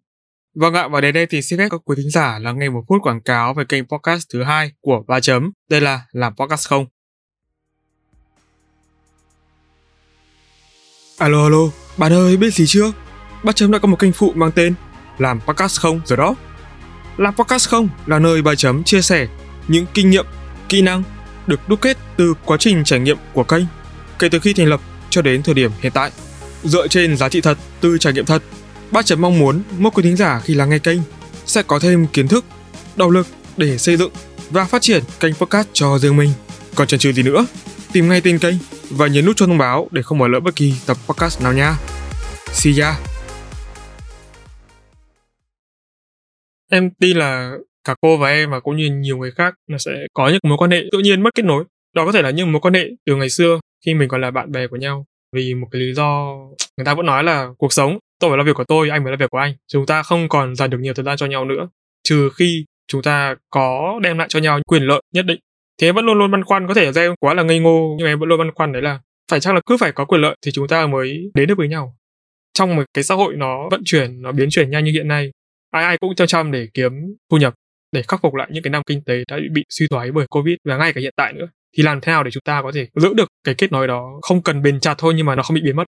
Vâng ạ, và đến đây thì xin phép các quý thính giả là nghe một phút quảng cáo về kênh podcast thứ hai của Ba Chấm. Đây là Làm Podcast Không. Alo alo, bạn ơi biết gì chưa? Ba Chấm đã có một kênh phụ mang tên Làm Podcast Không rồi đó. Làm Podcast Không là nơi Ba Chấm chia sẻ những kinh nghiệm, kỹ năng được đúc kết từ quá trình trải nghiệm của kênh kể từ khi thành lập cho đến thời điểm hiện tại. Dựa trên giá trị thật từ trải nghiệm thật, Ba Chấm mong muốn mỗi quý thính giả khi lắng nghe kênh sẽ có thêm kiến thức, động lực để xây dựng và phát triển kênh podcast cho riêng mình. Còn chần chừ gì nữa, tìm ngay tên kênh và nhấn nút cho thông báo để không bỏ lỡ bất kỳ tập podcast nào nha. See ya! Em tin là cả cô và em và cũng như nhiều người khác là sẽ có những mối quan hệ tự nhiên mất kết nối. Đó có thể là những mối quan hệ từ ngày xưa khi mình còn là bạn bè của nhau vì một cái lý do người ta vẫn nói là cuộc sống tôi phải làm việc của tôi, anh phải làm việc của anh. Chúng ta không còn dành được nhiều thời gian cho nhau nữa. Trừ khi chúng ta có đem lại cho nhau quyền lợi nhất định. Thế vẫn luôn luôn băn khoăn, có thể ra em quá là ngây ngô, nhưng em vẫn luôn băn khoăn đấy là phải chắc là cứ phải có quyền lợi thì chúng ta mới đến được với nhau? Trong một cái xã hội nó vận chuyển, nó biến chuyển nhanh như hiện nay, ai ai cũng chăm chăm để kiếm thu nhập, để khắc phục lại những cái năm kinh tế đã bị suy thoái bởi covid và ngay cả hiện tại nữa. Thì làm thế nào để chúng ta có thể giữ được cái kết nối đó không cần bền chặt thôi nhưng mà nó không bị biến mất?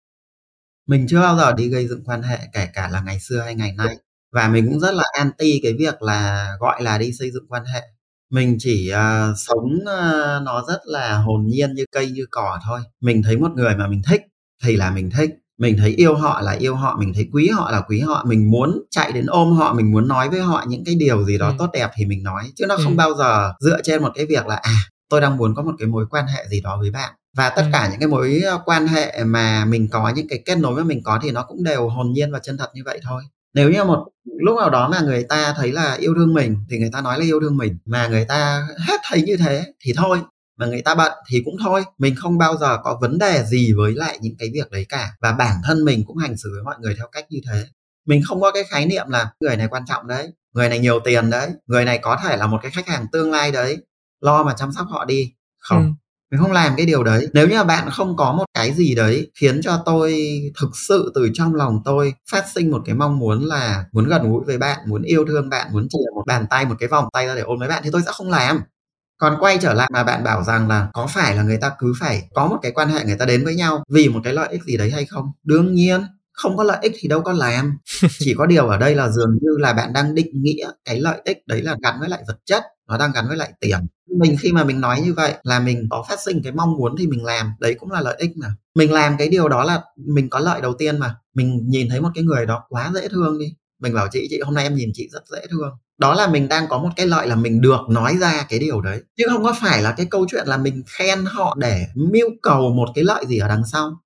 Mình chưa bao giờ đi gây dựng quan hệ kể cả là ngày xưa hay ngày nay. Và mình cũng rất là anti cái việc là gọi là đi xây dựng quan hệ. Mình chỉ uh, sống uh, nó rất là hồn nhiên như cây như cỏ thôi. Mình thấy một người mà mình thích thì là mình thích. Mình thấy yêu họ là yêu họ mình thấy quý họ là quý họ. Mình muốn chạy đến ôm họ mình muốn nói với họ những cái điều gì đó ừ. tốt đẹp thì mình nói. Chứ nó ừ. không bao giờ dựa trên một cái việc là à tôi đang muốn có một cái mối quan hệ gì đó với bạn và tất ừ. cả những cái mối ờ, quan hệ mà mình có những cái kết nối mà mình có thì nó cũng đều hồn nhiên và chân thật như vậy thôi. Nếu như một lúc nào đó mà người ta thấy là yêu thương mình thì người ta nói là yêu thương mình mà người ta hết thấy như thế thì thôi mà người ta bận thì cũng thôi. Mình không bao giờ có vấn đề gì với lại những cái việc đấy cả và bản thân mình cũng hành xử với mọi người theo cách như thế. Mình không có cái khái niệm là người này quan trọng đấy người này nhiều tiền đấy người này có thể là một cái khách hàng tương lai đấy lo mà chăm sóc họ đi. Không. Ừ. mình không làm cái điều đấy. Nếu như bạn không có một cái gì đấy khiến cho tôi thực sự từ trong lòng tôi phát sinh một cái mong muốn là muốn gần gũi với bạn muốn yêu thương bạn muốn chỉ một bàn tay một cái vòng tay ra để ôm với bạn thì tôi sẽ không làm. Còn quay trở lại mà bạn bảo rằng là có phải là người ta cứ phải có một cái quan hệ người ta đến với nhau vì một cái lợi ích gì đấy hay không? Đương nhiên không có lợi ích thì đâu có làm. *laughs* Chỉ có điều ở đây là dường như là bạn đang định nghĩa cái lợi ích đấy là gắn với lại vật chất nó đang gắn với lại tiền. Mình khi mà mình nói như vậy là mình có phát sinh cái mong muốn thì mình làm. Đấy cũng là lợi ích mà. Mình làm cái điều đó là mình có lợi đầu tiên mà. Mình nhìn thấy một cái người đó quá dễ thương đi. Mình bảo chị chị hôm nay em nhìn chị rất dễ thương. Đó là mình đang có một cái lợi là mình được nói ra cái điều đấy. Chứ không có phải là cái câu chuyện là mình khen họ để mưu cầu một cái lợi gì ở đằng sau.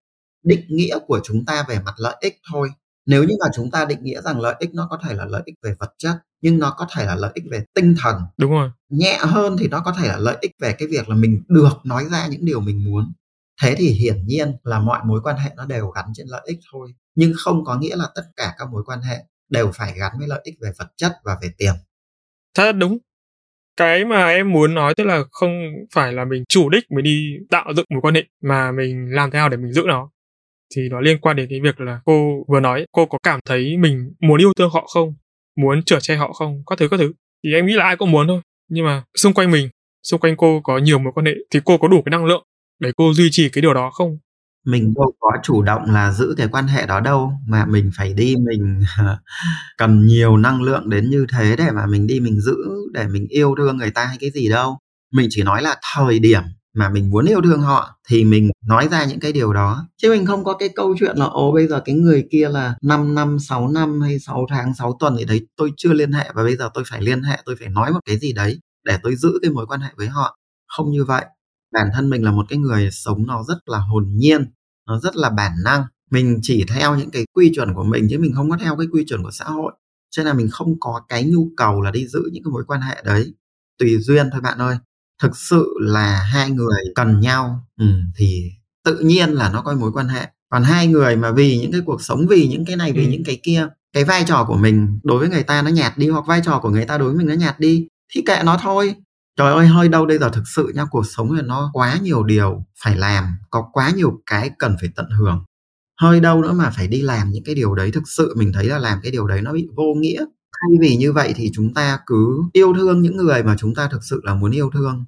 Định nghĩa của chúng ta về mặt lợi ích thôi nếu như mà chúng ta định nghĩa rằng lợi ích nó có thể là lợi ích về vật chất nhưng nó có thể là lợi ích về tinh thần đúng rồi. nhẹ hơn thì nó có thể là lợi ích về cái việc là mình được nói ra những điều mình muốn. Thế thì hiển nhiên là mọi mối quan hệ nó đều gắn trên lợi ích thôi nhưng không có nghĩa là tất cả các mối quan hệ đều phải gắn với lợi ích về vật chất và về tiền. Thật đúng. Cái mà em muốn nói tức là không phải là mình chủ đích mới đi tạo dựng mối quan hệ mà mình làm thế nào để mình giữ nó thì nó liên quan đến cái việc là cô vừa nói, cô có cảm thấy mình muốn yêu thương họ không? Muốn chở che họ không? Các thứ các thứ. Thì em nghĩ là ai cũng muốn thôi. Nhưng mà xung quanh mình, xung quanh cô có nhiều mối quan hệ thì cô có đủ cái năng lượng để cô duy trì cái điều đó không? Mình đâu có chủ động là giữ cái quan hệ đó đâu, mà mình phải đi mình *laughs* cần nhiều năng lượng đến như thế để mà mình đi mình giữ, để mình yêu thương người ta hay cái gì đâu. Mình chỉ nói là thời điểm mà mình muốn yêu thương họ thì mình nói ra những cái điều đó. Chứ mình không có cái câu chuyện là, ồ, bây giờ cái người kia là 5 năm 6 năm hay 6 tháng 6 tuần thì đấy, tôi chưa liên hệ và bây giờ tôi phải liên hệ, tôi phải nói một cái gì đấy để tôi giữ cái mối quan hệ với họ. Không như vậy. Bản thân mình là một cái người sống nó rất là hồn nhiên, nó rất là bản năng. Mình chỉ theo những cái quy chuẩn của mình chứ mình không có theo cái quy chuẩn của xã hội. Cho nên là mình không có cái nhu cầu là đi giữ những cái mối quan hệ đấy. Tùy duyên thôi bạn ơi thực sự là hai người cần nhau. Ừ, thì tự nhiên là nó có mối quan hệ. Còn hai người mà vì những cái cuộc sống vì những cái này vì ừ. những cái kia cái vai trò của mình đối với người ta nó nhạt đi hoặc vai trò của người ta đối với mình nó nhạt đi thì kệ nó thôi. Trời ơi hơi đâu đây giờ thực sự nha cuộc sống này nó quá nhiều điều phải làm có quá nhiều cái cần phải tận hưởng. Hơi đâu nữa mà phải đi làm những cái điều đấy. Thực sự mình thấy là làm cái điều đấy nó bị vô nghĩa thay vì như vậy thì chúng ta cứ yêu thương những người mà chúng ta thực sự là muốn yêu thương.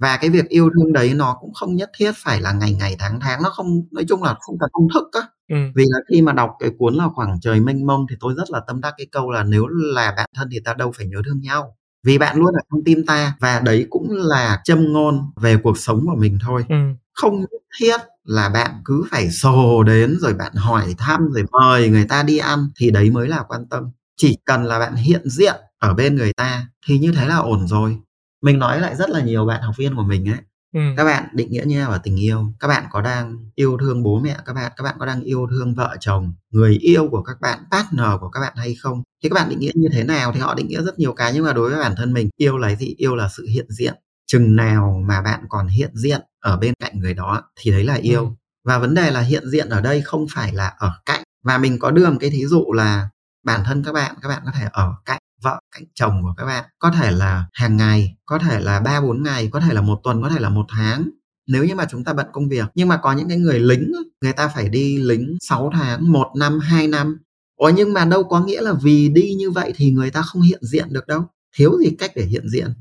Và cái việc yêu thương đấy nó cũng không nhất thiết phải là ngày ngày tháng tháng nó không nói chung là không cần công thức á. Ừ. vì là khi mà đọc cái cuốn là khoảng trời mênh mông thì tôi rất là tâm đắc cái câu là nếu là bạn thân thì ta đâu phải nhớ thương nhau. Vì bạn luôn ở trong tim ta và đấy cũng là châm ngôn về cuộc sống của mình thôi. Ừ. không nhất thiết là bạn cứ phải sồ đến rồi bạn hỏi thăm rồi mời người ta đi ăn thì đấy mới là quan tâm chỉ cần là bạn hiện diện ở bên người ta thì như thế là ổn rồi. Mình nói lại rất là nhiều bạn học viên của mình ấy. Ừ. các bạn định nghĩa như nào là tình yêu. Các bạn có đang yêu thương bố mẹ các bạn các bạn có đang yêu thương vợ chồng người yêu của các bạn partner của các bạn hay không? Thì các bạn định nghĩa như thế nào thì họ định nghĩa rất nhiều cái nhưng mà đối với bản thân mình yêu là gì? Yêu là sự hiện diện. Chừng nào mà bạn còn hiện diện ở bên cạnh người đó thì đấy là yêu. Ừ. và vấn đề là hiện diện ở đây không phải là ở cạnh. Và mình có đưa một cái thí dụ là bản thân các bạn các bạn có thể ở cạnh vợ, cạnh chồng của các bạn. Có thể là hàng ngày, có thể là ba bốn ngày, có thể là một tuần, có thể là một tháng. Nếu như mà chúng ta bận công việc, nhưng mà có những cái người lính người ta phải đi lính 6 tháng, một năm, hai năm. Ủa, nhưng mà đâu có nghĩa là vì đi như vậy thì người ta không hiện diện được đâu. Thiếu gì cách để hiện diện.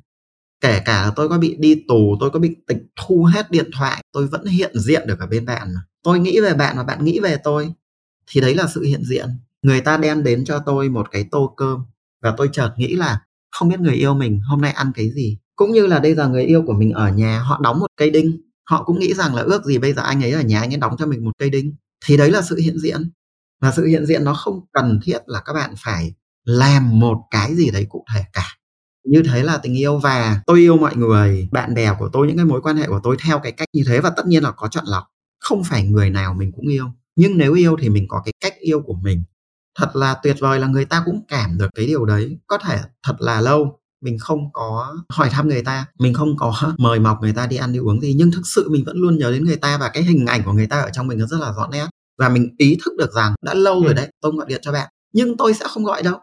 Kể cả tôi có bị đi tù, tôi có bị tịch thu hết điện thoại, tôi vẫn hiện diện được ở bên bạn mà. Tôi nghĩ về bạn và bạn nghĩ về tôi, thì đấy là sự hiện diện người ta đem đến cho tôi một cái tô cơm và tôi chợt nghĩ là không biết người yêu mình hôm nay ăn cái gì. Cũng như là bây giờ người yêu của mình ở nhà, họ đóng một cây đinh, họ cũng nghĩ rằng là ước gì bây giờ anh ấy ở nhà, anh ấy đóng cho mình một cây đinh. Thì đấy là sự hiện diện. Và sự hiện diện nó không cần thiết là các bạn phải làm một cái gì đấy cụ thể cả. Như thế là tình yêu và tôi yêu mọi người, bạn bè của tôi, những cái mối quan hệ của tôi theo cái cách như thế và tất nhiên là có chọn lọc. Không phải người nào mình cũng yêu. Nhưng nếu yêu thì mình có cái cách yêu của mình thật là tuyệt vời là người ta cũng cảm được cái điều đấy. Có thể thật là lâu mình không có hỏi thăm người ta mình không có *laughs* mời mọc người ta đi ăn đi uống gì nhưng thực sự mình vẫn luôn nhớ đến người ta và cái hình ảnh của người ta ở trong mình nó rất là rõ nét. Và mình ý thức được rằng đã lâu ừ. rồi đấy tôi gọi điện cho bạn nhưng tôi sẽ không gọi đâu.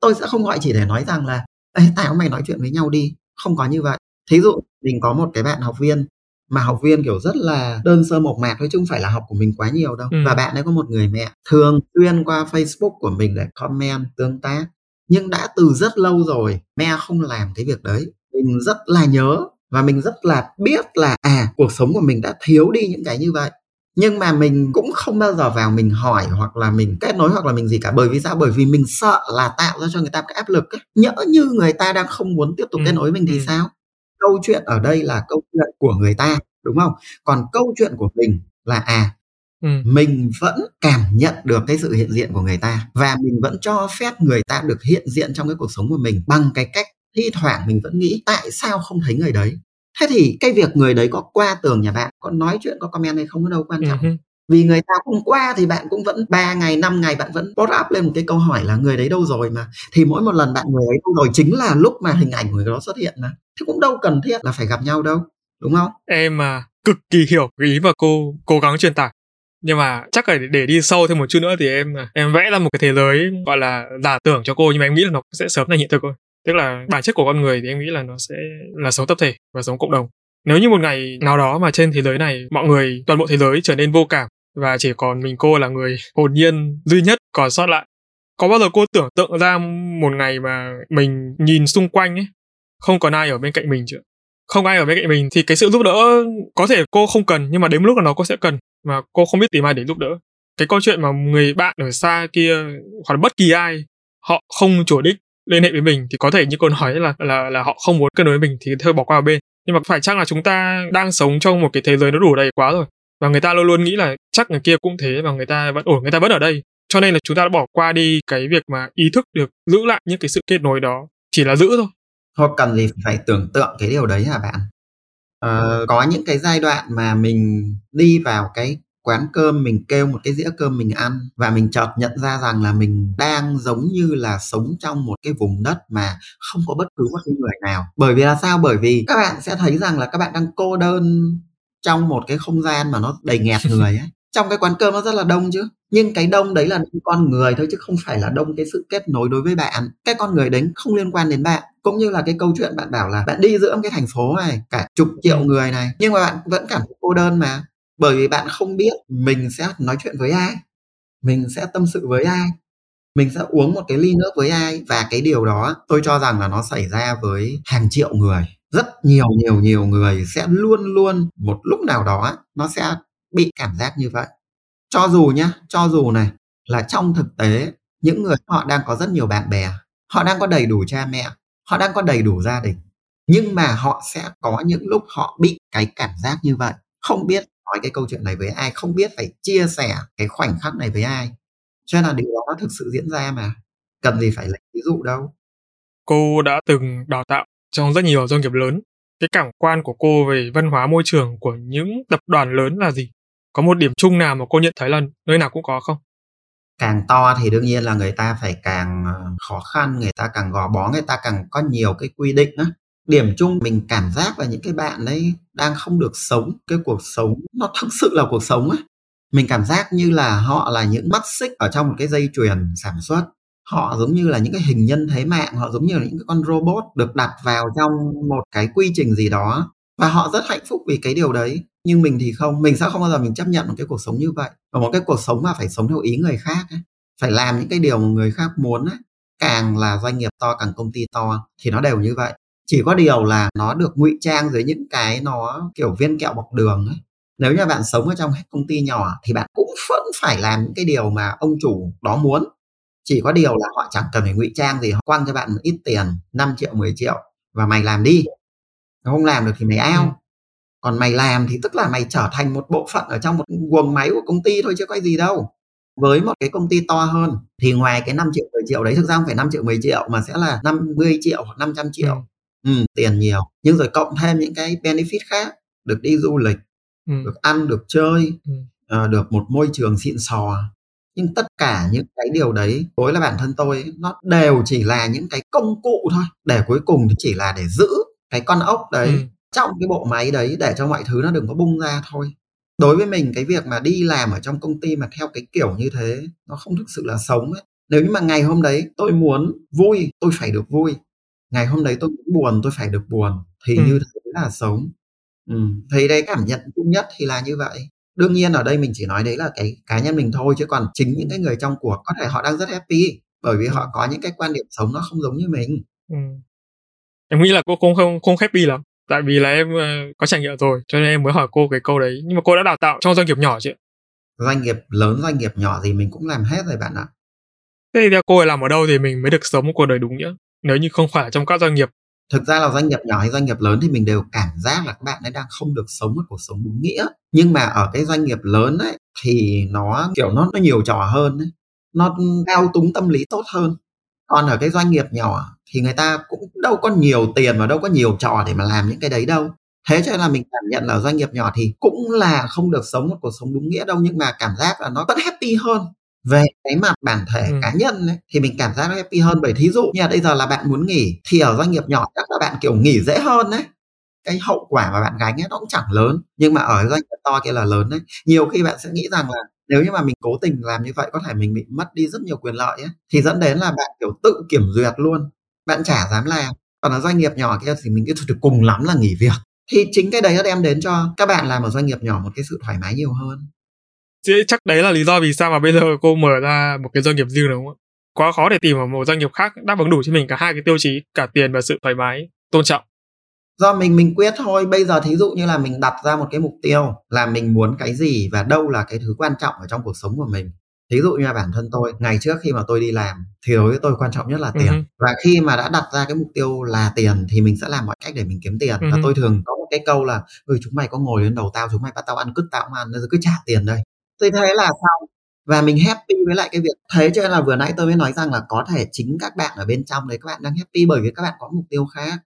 Tôi sẽ không gọi chỉ để nói rằng là Ê, tao mày nói chuyện với nhau đi. Không có như vậy. Thí dụ mình có một cái bạn học viên mà học viên kiểu rất là đơn sơ mộc mạc thôi chứ không phải là học của mình quá nhiều đâu ừ. và bạn ấy có một người mẹ thường xuyên qua facebook của mình để comment tương tác nhưng đã từ rất lâu rồi mẹ không làm cái việc đấy mình rất là nhớ và mình rất là biết là à cuộc sống của mình đã thiếu đi những cái như vậy nhưng mà mình cũng không bao giờ vào mình hỏi hoặc là mình kết nối hoặc là mình gì cả bởi vì sao bởi vì mình sợ là tạo ra cho người ta cái áp lực ấy. nhỡ như người ta đang không muốn tiếp tục ừ. kết nối mình thì ừ. sao câu chuyện ở đây là câu chuyện của người ta đúng không còn câu chuyện của mình là à ừ. mình vẫn cảm nhận được cái sự hiện diện của người ta và mình vẫn cho phép người ta được hiện diện trong cái cuộc sống của mình bằng cái cách thi thoảng mình vẫn nghĩ tại sao không thấy người đấy thế thì cái việc người đấy có qua tường nhà bạn có nói chuyện có comment hay không có đâu quan trọng uh-huh vì người ta không qua thì bạn cũng vẫn 3 ngày 5 ngày bạn vẫn post up lên một cái câu hỏi là người đấy đâu rồi mà. Thì mỗi một lần bạn người ấy đâu rồi chính là lúc mà hình ảnh của người đó xuất hiện mà. Thế cũng đâu cần thiết là phải gặp nhau đâu, đúng không? Em mà cực kỳ hiểu cái ý mà cô cố gắng truyền tải. Nhưng mà chắc là để đi sâu thêm một chút nữa thì em à, em vẽ ra một cái thế giới, gọi là, giả tưởng cho cô nhưng mà em nghĩ là nó sẽ sớm thành hiện thực thôi. Tức là bản chất của con người thì em nghĩ là nó sẽ là sống tập thể và sống cộng đồng. Nếu như một ngày nào đó mà trên thế giới này mọi người, toàn bộ thế giới trở nên vô cảm và chỉ còn mình cô là người hồn nhiên, duy nhất còn sót lại. Có bao giờ cô tưởng tượng ra một ngày mà mình nhìn xung quanh ấy? Không còn ai ở bên cạnh mình chưa không ai ở bên cạnh mình thì cái sự giúp đỡ có thể cô không cần, nhưng mà đến lúc là nó cô sẽ cần, mà cô không biết tìm ai để giúp đỡ. Cái câu chuyện mà người bạn ở xa kia hoặc là bất kỳ ai, họ không chủ đích liên hệ với mình thì có thể như cô nói là là là họ không muốn kết nối với mình thì thôi bỏ qua bên. Nhưng mà phải chăng là chúng ta đang sống trong một cái thế giới nó đủ đầy quá rồi? Và người ta luôn luôn nghĩ là chắc người kia cũng thế và người ta vẫn ổn người ta vẫn ở đây. Cho nên là chúng ta đã bỏ qua đi cái việc mà ý thức được giữ lại những cái sự kết nối đó chỉ là giữ thôi. Thôi cần gì phải tưởng tượng cái điều đấy hả bạn? Ờ, có những cái giai đoạn mà mình đi vào cái quán cơm mình kêu một cái dĩa cơm mình ăn và mình chợt nhận ra rằng là mình đang giống như là sống trong một cái vùng đất mà không có bất cứ một người nào. Bởi vì là sao? Bởi vì các bạn sẽ thấy rằng là các bạn đang cô đơn trong một cái không gian mà nó đầy nghẹt *laughs* người ấy trong cái quán cơm nó rất là đông chứ. Nhưng cái đông đấy là con người thôi chứ không phải là đông cái sự kết nối đối với bạn. Cái con người đấy không liên quan đến bạn. Cũng như là cái câu chuyện bạn bảo là bạn đi giữa cái thành phố này cả chục triệu người này nhưng mà bạn vẫn cảm thấy cô đơn mà. Bởi vì bạn không biết mình sẽ nói chuyện với ai mình sẽ tâm sự với ai mình sẽ uống một cái ly nước với ai. Và cái điều đó tôi cho rằng là nó xảy ra với hàng triệu người rất nhiều nhiều nhiều người sẽ luôn luôn một lúc nào đó nó sẽ bị cảm giác như vậy. Cho dù nhá, cho dù này, là trong thực tế, những người họ đang có rất nhiều bạn bè, họ đang có đầy đủ cha mẹ, họ đang có đầy đủ gia đình, nhưng mà họ sẽ có những lúc họ bị cái cảm giác như vậy, không biết nói cái câu chuyện này với ai, không biết phải chia sẻ cái khoảnh khắc này với ai. Cho nên là điều đó nó thực sự diễn ra mà, cần gì phải lấy ví dụ đâu. Cô đã từng đào tạo trong rất nhiều doanh nghiệp lớn. Cái cảm quan của cô về văn hóa môi trường của những tập đoàn lớn là gì? Có một điểm chung nào mà cô nhận thấy là nơi nào cũng có không? Càng to thì đương nhiên là người ta phải càng ờ, khó khăn, người ta càng gò bó, người ta càng có nhiều cái quy định á. Điểm chung mình cảm giác là những cái bạn ấy đang không được sống, cái cuộc sống nó thực sự là cuộc sống á. Mình cảm giác như là họ là những mắt xích ở trong một cái dây chuyền sản xuất họ giống như là những cái hình nhân thế mạng, họ giống như là những cái con robot được đặt vào trong một cái quy trình gì đó và họ rất hạnh phúc vì cái điều đấy nhưng mình thì không, mình sẽ không bao giờ mình chấp nhận một cái cuộc sống như vậy và một cái cuộc sống mà phải sống theo ý người khác ấy. phải làm những cái điều mà người khác muốn ấy. càng là doanh nghiệp to càng công ty to, thì nó đều như vậy chỉ có điều là nó được ngụy trang dưới những cái nó kiểu viên kẹo bọc đường ấy nếu như bạn sống ở trong công ty nhỏ thì bạn cũng vẫn phải làm những cái điều mà ông chủ đó muốn chỉ có điều là họ chẳng cần phải ngụy trang gì họ quăng cho bạn một ít tiền 5 triệu 10 triệu và mày làm đi không làm được thì mày ao ừ. còn mày làm thì tức là mày trở thành một bộ phận ở trong một guồng máy của công ty thôi chứ có gì đâu với một cái công ty to hơn thì ngoài cái 5 triệu 10 triệu đấy thực ra không phải 5 triệu 10 triệu mà sẽ là 50 triệu hoặc 500 triệu ừ. Ừ, tiền nhiều nhưng rồi cộng thêm những cái benefit khác được đi du lịch ừ. được ăn được chơi ừ. uh, được một môi trường xịn sò nhưng tất cả những cái điều đấy đối là bản thân tôi nó đều chỉ là những cái công cụ thôi. Để cuối cùng thì chỉ là để giữ cái con ốc đấy ừ. trong cái bộ máy đấy để cho mọi thứ nó đừng có bung ra thôi. Đối với mình cái việc mà đi làm ở trong công ty mà theo cái kiểu như thế nó không thực sự là sống ấy. Nếu như mà ngày hôm đấy tôi muốn vui tôi phải được vui. Ngày hôm đấy tôi muốn buồn tôi phải được buồn. Thì ừ. như thế là sống. Ừ. thì đây cảm nhận chung nhất thì là như vậy đương nhiên ở đây mình chỉ nói đấy là cái cá nhân mình thôi chứ còn chính những cái người trong cuộc có thể họ đang rất happy bởi vì họ có những cái quan điểm sống nó không giống như mình. Ừ. em nghĩ là cô không không không happy lắm tại vì là em uh, có trải nghiệm rồi cho nên em mới hỏi cô cái câu đấy. Nhưng mà cô đã đào tạo trong doanh nghiệp nhỏ chứ doanh nghiệp lớn doanh nghiệp nhỏ gì mình cũng làm hết rồi bạn ạ. Thế thì theo cô làm ở đâu thì mình mới được sống một cuộc đời đúng nhá nếu như không phải trong các doanh nghiệp thực ra là doanh nghiệp nhỏ hay doanh nghiệp lớn thì mình đều cảm giác là các bạn ấy đang không được sống một cuộc sống đúng nghĩa. Nhưng mà ở cái doanh nghiệp lớn ấy, thì nó, kiểu, nó nó nhiều trò hơn ấy. nó cao túng tâm lý tốt hơn. Còn ở cái doanh nghiệp nhỏ thì người ta cũng đâu có nhiều tiền và đâu có nhiều trò để mà làm những cái đấy đâu. Thế cho nên là mình cảm nhận là doanh nghiệp nhỏ thì cũng là không được sống một cuộc sống đúng nghĩa đâu, nhưng mà cảm giác là nó vẫn happy hơn về cái mặt bản thể ừ. cá nhân ấy, thì mình cảm giác nó happy hơn. Bởi thí dụ như là bây giờ là bạn muốn nghỉ thì ở doanh nghiệp nhỏ chắc là bạn kiểu nghỉ dễ hơn đấy. Cái hậu quả mà bạn gánh ấy nó cũng chẳng lớn. Nhưng mà ở doanh nghiệp to kia là lớn đấy. Nhiều khi bạn sẽ nghĩ rằng là nếu như mà mình cố tình làm như vậy có thể mình bị mất đi rất nhiều quyền lợi ấy thì dẫn đến là bạn kiểu tự kiểm duyệt luôn. Bạn chả dám làm. Còn ở doanh nghiệp nhỏ kia thì mình cứ thực cùng lắm là nghỉ việc. Thì chính cái đấy nó đem đến cho các bạn làm ở doanh nghiệp nhỏ một cái sự thoải mái nhiều hơn chắc đấy là lý do vì sao mà bây giờ cô mở ra một cái doanh nghiệp riêng đúng không ạ? Quá khó để tìm ở một doanh nghiệp khác đáp ứng đủ cho mình cả hai cái tiêu chí, cả tiền và sự thoải mái, tôn trọng. Do mình mình quyết thôi, bây giờ thí dụ như là mình đặt ra một cái mục tiêu là mình muốn cái gì và đâu là cái thứ quan trọng ở trong cuộc sống của mình. Thí dụ như là bản thân tôi, ngày trước khi mà tôi đi làm thì đối với tôi quan trọng nhất là tiền. Uh-huh. Và khi mà đã đặt ra cái mục tiêu là tiền thì mình sẽ làm mọi cách để mình kiếm tiền. Uh-huh. Và tôi thường có một cái câu là ừ chúng mày có ngồi lên đầu tao, chúng mày bắt tao ăn cứt tao ăn, nên cứ trả tiền đây tôi thấy là xong và mình happy với lại cái việc thế cho nên là vừa nãy tôi mới nói rằng là có thể chính các bạn ở bên trong đấy các bạn đang happy bởi vì các bạn có mục tiêu khác.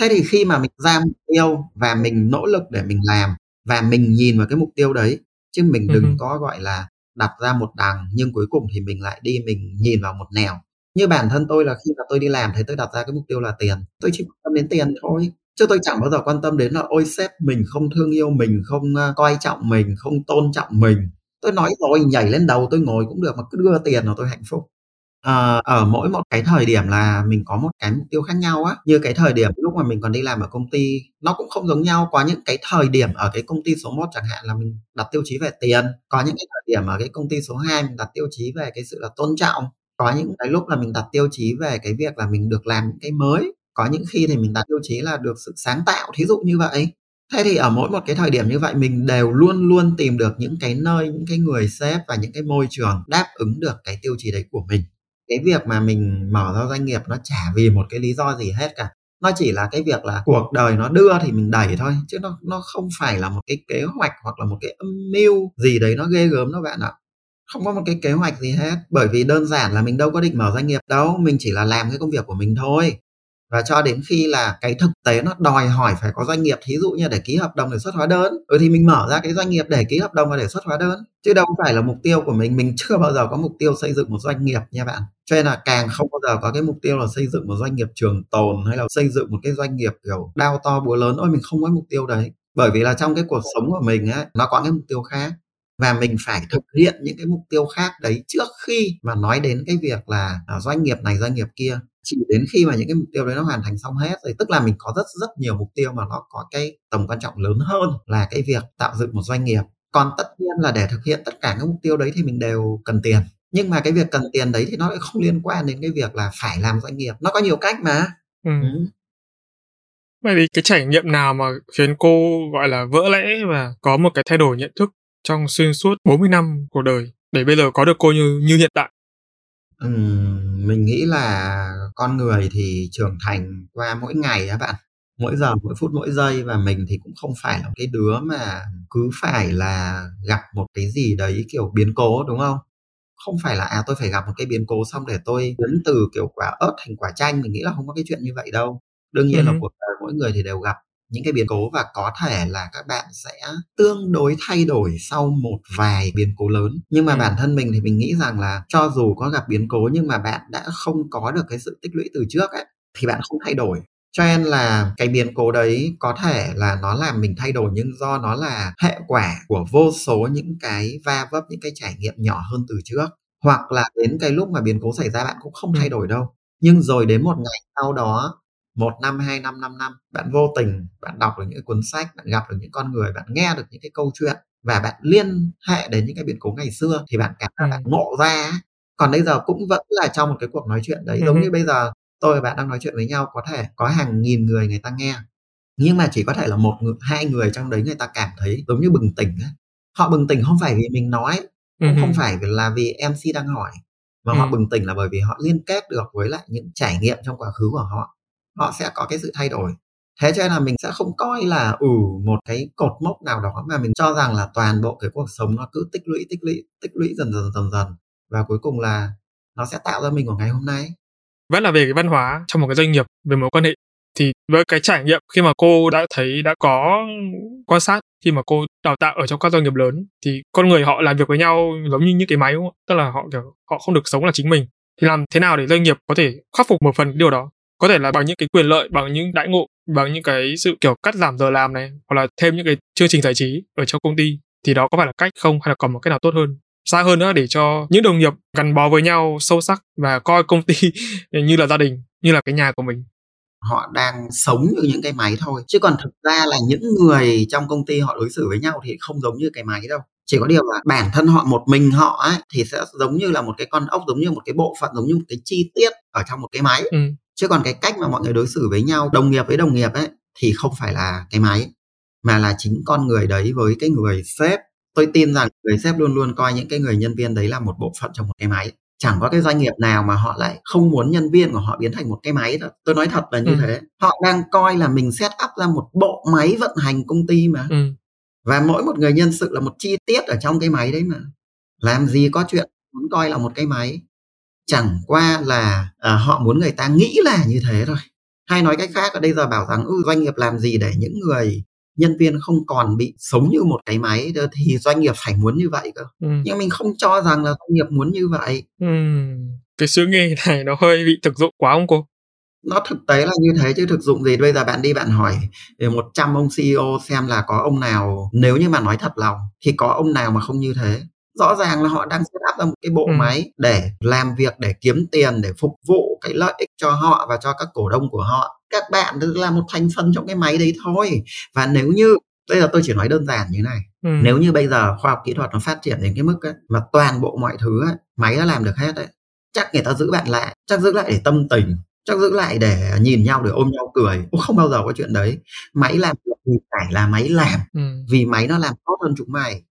Thế thì khi mà mình ra mục tiêu và mình nỗ lực để mình làm và mình nhìn vào cái mục tiêu đấy chứ mình đừng có gọi là đặt ra một đằng nhưng cuối cùng thì mình lại đi mình nhìn vào một nẻo. Như bản thân tôi là khi mà tôi đi làm thì tôi đặt ra cái mục tiêu là tiền. Tôi chỉ quan tâm đến tiền thôi. Chứ tôi chẳng bao giờ quan tâm đến là ôi sếp mình không thương yêu mình không coi trọng mình không tôn trọng mình tôi nói rồi nhảy lên đầu tôi ngồi cũng được mà cứ đưa tiền là tôi hạnh phúc. À, ở mỗi một cái thời điểm là mình có một cái mục tiêu khác nhau á. Như cái thời điểm lúc mà mình còn đi làm ở công ty nó cũng không giống nhau. Có những cái thời điểm ở cái công ty số 1 chẳng hạn là mình đặt tiêu chí về tiền. Có những cái thời điểm ở cái công ty số 2 mình đặt tiêu chí về cái sự là tôn trọng. Có những cái lúc là mình đặt tiêu chí về cái việc là mình được làm những cái mới. Có những khi thì mình đặt tiêu chí là được sự sáng tạo thí dụ như vậy thế thì ở mỗi một cái thời điểm như vậy, mình đều luôn luôn tìm được những cái nơi, những cái người sếp và những cái môi trường đáp ứng được cái tiêu chí đấy của mình. Cái việc mà mình mở ra doanh nghiệp nó chả vì một cái lý do gì hết cả. Nó chỉ là cái việc là cuộc đời nó đưa thì mình đẩy thôi, chứ nó nó không phải là một cái kế hoạch hoặc là một cái âm mưu gì đấy nó ghê gớm đâu bạn ạ. Không có một cái kế hoạch gì hết, bởi vì đơn giản là mình đâu có định mở doanh nghiệp đâu, mình chỉ là làm cái công việc của mình thôi và cho đến khi là cái thực tế nó đòi hỏi phải có doanh nghiệp, thí dụ như để ký hợp đồng để xuất hóa đơn ừ thì mình mở ra cái doanh nghiệp để ký hợp đồng và để xuất hóa đơn. Chứ đâu phải là mục tiêu của mình mình chưa bao giờ có mục tiêu xây dựng một doanh nghiệp nha bạn. Cho nên là càng không bao giờ có cái mục tiêu là xây dựng một doanh nghiệp trường tồn hay là xây dựng một cái doanh nghiệp kiểu đao to búa lớn. Ôi, mình không có mục tiêu đấy. Bởi vì là trong cái cuộc sống của mình á, nó có cái mục tiêu khác. Và mình phải thực hiện những cái mục tiêu khác đấy trước khi mà nói đến cái việc là à, doanh nghiệp này, doanh nghiệp kia chỉ đến khi mà những cái mục tiêu đấy nó hoàn thành xong hết rồi tức là mình có rất rất nhiều mục tiêu mà nó có cái tầm quan trọng lớn hơn là cái việc tạo dựng một doanh nghiệp còn tất nhiên là để thực hiện tất cả các mục tiêu đấy thì mình đều cần tiền nhưng mà cái việc cần tiền đấy thì nó lại không liên quan đến cái việc là phải làm doanh nghiệp nó có nhiều cách mà ừ. ừ. Vậy thì cái trải nghiệm nào mà khiến cô gọi là vỡ lẽ và có một cái thay đổi nhận thức trong xuyên suốt 40 năm cuộc đời để bây giờ có được cô như như hiện tại? Ừm, mình nghĩ là con người thì trưởng thành qua mỗi ngày á bạn, mỗi giờ, mỗi phút, mỗi giây và mình thì cũng không phải là cái đứa mà cứ phải là gặp một cái gì đấy, kiểu, biến cố, đúng không? Không phải là, à, tôi phải gặp một cái biến cố xong để tôi biến từ, kiểu, quả ớt thành quả chanh, mình nghĩ là không có cái chuyện như vậy đâu. Đương nhiên là cuộc đời mỗi người thì đều gặp những cái biến cố và có thể là các bạn sẽ tương đối thay đổi sau một vài biến cố lớn. Nhưng mà ừ. bản thân mình thì mình nghĩ rằng là cho dù có gặp biến cố nhưng mà bạn đã không có được cái sự tích lũy từ trước ấy thì bạn không thay đổi. Cho nên là cái biến cố đấy có thể là nó làm mình thay đổi nhưng do nó là hệ quả của vô số những cái va vấp những cái trải nghiệm nhỏ hơn từ trước. Hoặc là đến cái lúc mà biến cố xảy ra bạn cũng không thay đổi đâu. Nhưng rồi đến một ngày sau đó một năm hai năm năm năm bạn vô tình bạn đọc được những cuốn sách bạn gặp được những con người bạn nghe được những cái câu chuyện và bạn liên hệ đến những cái biến cố ngày xưa thì bạn cảm thấy bạn ngộ ra còn bây giờ cũng vẫn là trong một cái cuộc nói chuyện đấy. Giống như bây giờ tôi và bạn đang nói chuyện với nhau có thể có hàng nghìn người người ta nghe. Nhưng mà chỉ có thể là một người, hai người trong đấy người ta cảm thấy giống như bừng tỉnh ấy. họ bừng tỉnh không phải vì mình nói cũng không phải là vì mc đang hỏi mà họ bừng tỉnh là bởi vì họ liên kết được với lại những trải nghiệm trong quá khứ của họ họ sẽ có cái sự thay đổi. Thế cho nên là mình sẽ không coi là ừ một cái cột mốc nào đó mà mình cho rằng là toàn bộ cái cuộc sống nó cứ tích lũy tích lũy tích lũy dần dần dần dần và cuối cùng là nó sẽ tạo ra mình của ngày hôm nay. Vẫn là về cái văn hóa trong một cái doanh nghiệp về mối quan hệ. Thì với cái trải nghiệm khi mà cô đã thấy đã có quan sát khi mà cô đào tạo ở trong các doanh nghiệp lớn thì con người họ làm việc với nhau giống như những cái máy đúng không? tức là họ kiểu họ không được sống là chính mình. Thì làm thế nào để doanh nghiệp có thể khắc phục một phần điều đó có thể là bằng những cái quyền lợi bằng những đãi ngộ bằng những cái sự kiểu cắt giảm giờ làm này hoặc là thêm những cái chương trình giải trí ở trong công ty thì đó có phải là cách không? Hay là còn một cách nào tốt hơn? Xa hơn nữa để cho những đồng nghiệp gắn bó với nhau sâu sắc và coi công ty *laughs* như là gia đình như là cái nhà của mình. Họ đang sống như những cái máy thôi chứ còn thực ra là những người trong công ty họ đối xử với nhau thì không giống như cái máy đâu. Chỉ có điều là bản thân họ một mình họ ấy, thì sẽ giống như là một cái con ốc giống như một cái bộ phận giống như một cái chi tiết ở trong một cái máy. Ừ chứ còn cái cách mà mọi người đối xử với nhau đồng nghiệp với đồng nghiệp ấy thì không phải là cái máy mà là chính con người đấy với cái người sếp. Tôi tin rằng người sếp luôn luôn coi những cái người nhân viên đấy là một bộ phận trong một cái máy. Chẳng có cái doanh nghiệp nào mà họ lại không muốn nhân viên của họ biến thành một cái máy đâu. Tôi nói thật là như ừ. thế. Họ đang coi là mình set up ra một bộ máy vận hành công ty mà. Ừ. và mỗi một người nhân sự là một chi tiết ở trong cái máy đấy mà. Làm gì có chuyện muốn coi là một cái máy chẳng qua là à, họ muốn người ta nghĩ là như thế thôi. Hay nói cách khác ở đây giờ bảo rằng ừ, doanh nghiệp làm gì để những người nhân viên không còn bị sống như một cái máy thì doanh nghiệp phải muốn như vậy cơ? Ừ. nhưng mình không cho rằng là doanh nghiệp muốn như vậy. Ừ. cái suy nghĩ này nó hơi bị thực dụng quá không cô? Nó thực tế là như thế chứ thực dụng gì? Bây giờ bạn đi bạn hỏi 100 ông CEO xem là có ông nào nếu như mà nói thật lòng thì có ông nào mà không như thế rõ ràng là họ đang set up ra một cái bộ ừ. máy để làm việc để kiếm tiền để phục vụ cái lợi ích cho họ và cho các cổ đông của họ. Các bạn là một thành phần trong cái máy đấy thôi. Và nếu như bây giờ tôi chỉ nói đơn giản như này. Ừ. nếu như bây giờ khoa học kỹ thuật nó phát triển đến cái mức ấy, mà toàn bộ mọi thứ ấy, máy đã làm được hết đấy chắc người ta giữ bạn lại chắc giữ lại để tâm tình chắc giữ lại để nhìn nhau để ôm nhau cười. Không bao giờ có chuyện đấy. Máy làm thì phải là máy làm. Ừ. vì máy nó làm tốt hơn chúng mày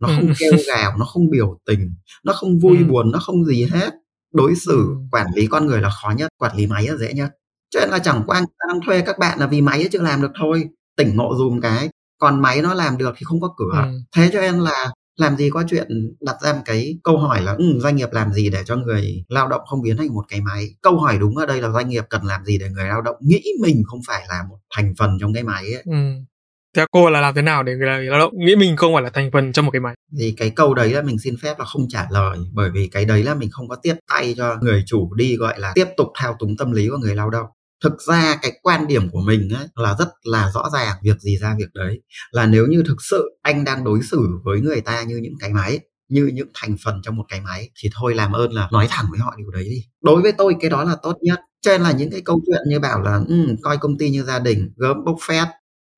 nó không kêu gào nó không biểu tình nó không vui ừ. buồn nó không gì hết đối xử ừ. quản lý con người là khó nhất quản lý máy là dễ nhất cho nên là chẳng qua đang thuê các bạn là vì máy chưa làm được thôi tỉnh ngộ dùm cái còn máy nó làm được thì không có cửa ừ. thế cho nên là làm gì có chuyện đặt ra một cái câu hỏi là ừ, doanh nghiệp làm gì để cho người lao động không biến thành một cái máy câu hỏi đúng ở đây là doanh nghiệp cần làm gì để người lao động nghĩ mình không phải là một thành phần trong cái máy ấy. Ừ. Theo cô là làm thế nào để người lao động nghĩ mình không phải là thành phần trong một cái máy? Thì cái câu đấy là mình xin phép là không trả lời bởi vì cái đấy là mình không có tiếp tay cho người chủ đi gọi là tiếp tục thao túng tâm lý của người lao động. Thực ra cái quan điểm của mình ấy, là rất là rõ ràng việc gì ra việc đấy. Là nếu như thực sự anh đang đối xử với người ta như những cái máy như những thành phần trong một cái máy thì thôi làm ơn là nói thẳng với họ điều đấy đi. Đối với tôi cái đó là tốt nhất. Cho nên là những cái câu chuyện như bảo là um, coi công ty như gia đình gớm bốc phét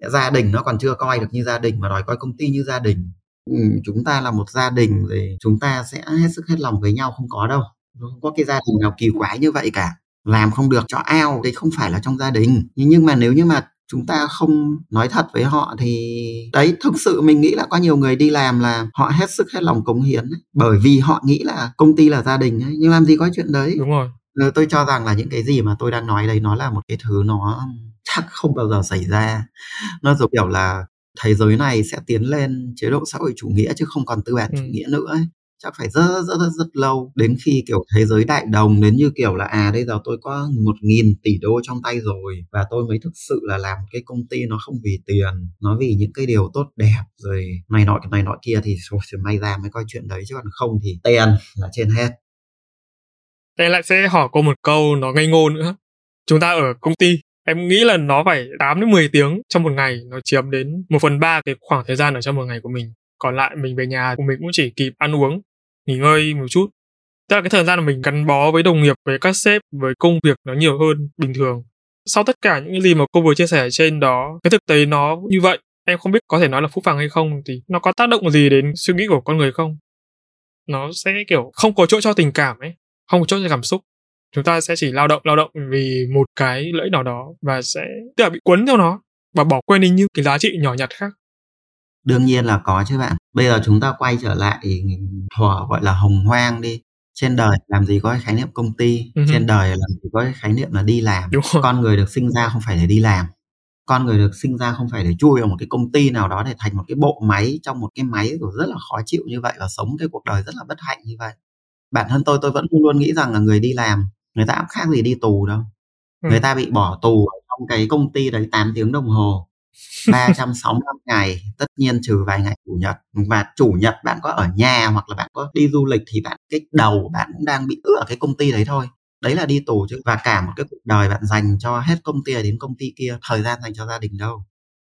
gia đình nó còn chưa coi được như gia đình mà đòi coi công ty như gia đình. Ừ, chúng ta là một gia đình thì chúng ta sẽ hết sức hết lòng với nhau không có đâu. Không có cái gia đình nào kỳ quái như vậy cả. Làm không được cho ao đấy không phải là trong gia đình. Nhưng mà nếu như mà chúng ta không nói thật với họ thì đấy thực sự mình nghĩ là có nhiều người đi làm là họ hết sức hết lòng cống hiến ấy, bởi vì họ nghĩ là công ty là gia đình ấy, nhưng làm gì có chuyện đấy. Đúng rồi. Ừ, tôi cho rằng là những cái gì mà tôi đang nói đây nó là một cái thứ nó chắc không bao giờ xảy ra. Nó giống kiểu là thế giới này sẽ tiến lên chế độ xã hội chủ nghĩa chứ không còn tư bản ừ. chủ nghĩa nữa ấy. Chắc phải rất rất rất rất lâu đến khi kiểu thế giới đại đồng đến như kiểu là à bây giờ tôi có một nghìn tỷ đô trong tay rồi và tôi mới thực sự là làm cái công ty nó không vì tiền nó vì những cái điều tốt đẹp rồi này nọ này nọ kia thì rồi may ra mới coi chuyện đấy chứ còn không thì tiền là trên hết. Em lại sẽ hỏi cô một câu nó ngây ngô nữa. Chúng ta ở công ty em nghĩ là nó phải 8 đến 10 tiếng trong một ngày, nó chiếm đến 1 phần 3 cái khoảng thời gian ở trong một ngày của mình. Còn lại mình về nhà của mình cũng chỉ kịp ăn uống, nghỉ ngơi một chút. Tức là cái thời gian mà mình gắn bó với đồng nghiệp, với các sếp, với công việc nó nhiều hơn bình thường. Sau tất cả những cái gì mà cô vừa chia sẻ trên đó, cái thực tế nó như vậy. Em không biết có thể nói là phúc phàng hay không thì nó có tác động gì đến suy nghĩ của con người không? Nó sẽ kiểu không có chỗ cho tình cảm ấy, không có chỗ cho cảm xúc chúng ta sẽ chỉ lao động lao động vì một cái lợi nào đó và sẽ tức là bị cuốn theo nó và bỏ quên đi những cái giá trị nhỏ nhặt khác. Đương nhiên là có chứ bạn. Bây giờ chúng ta quay trở lại thuở gọi là hồng hoang đi. Trên đời làm gì có cái khái niệm công ty uh-huh. trên đời làm gì có cái khái niệm là đi làm. Con người được sinh ra không phải để đi làm. Con người được sinh ra không phải để chui vào một cái công ty nào đó để thành một cái bộ máy trong một cái máy của rất là khó chịu như vậy và sống cái cuộc đời rất là bất hạnh như vậy. Bản thân tôi tôi vẫn luôn nghĩ rằng là người đi làm người ta cũng khác gì đi tù đâu. Ừ. người ta bị bỏ tù trong cái công ty đấy 8 tiếng đồng hồ *laughs* 365 ngày tất nhiên trừ vài ngày chủ nhật. Và chủ nhật bạn có ở nhà hoặc là bạn có đi du lịch thì bạn cái đầu bạn cũng đang bị ứ ở cái công ty đấy thôi. Đấy là đi tù chứ. Và cả một cái cuộc đời bạn dành cho hết công ty đến công ty kia thời gian dành cho gia đình đâu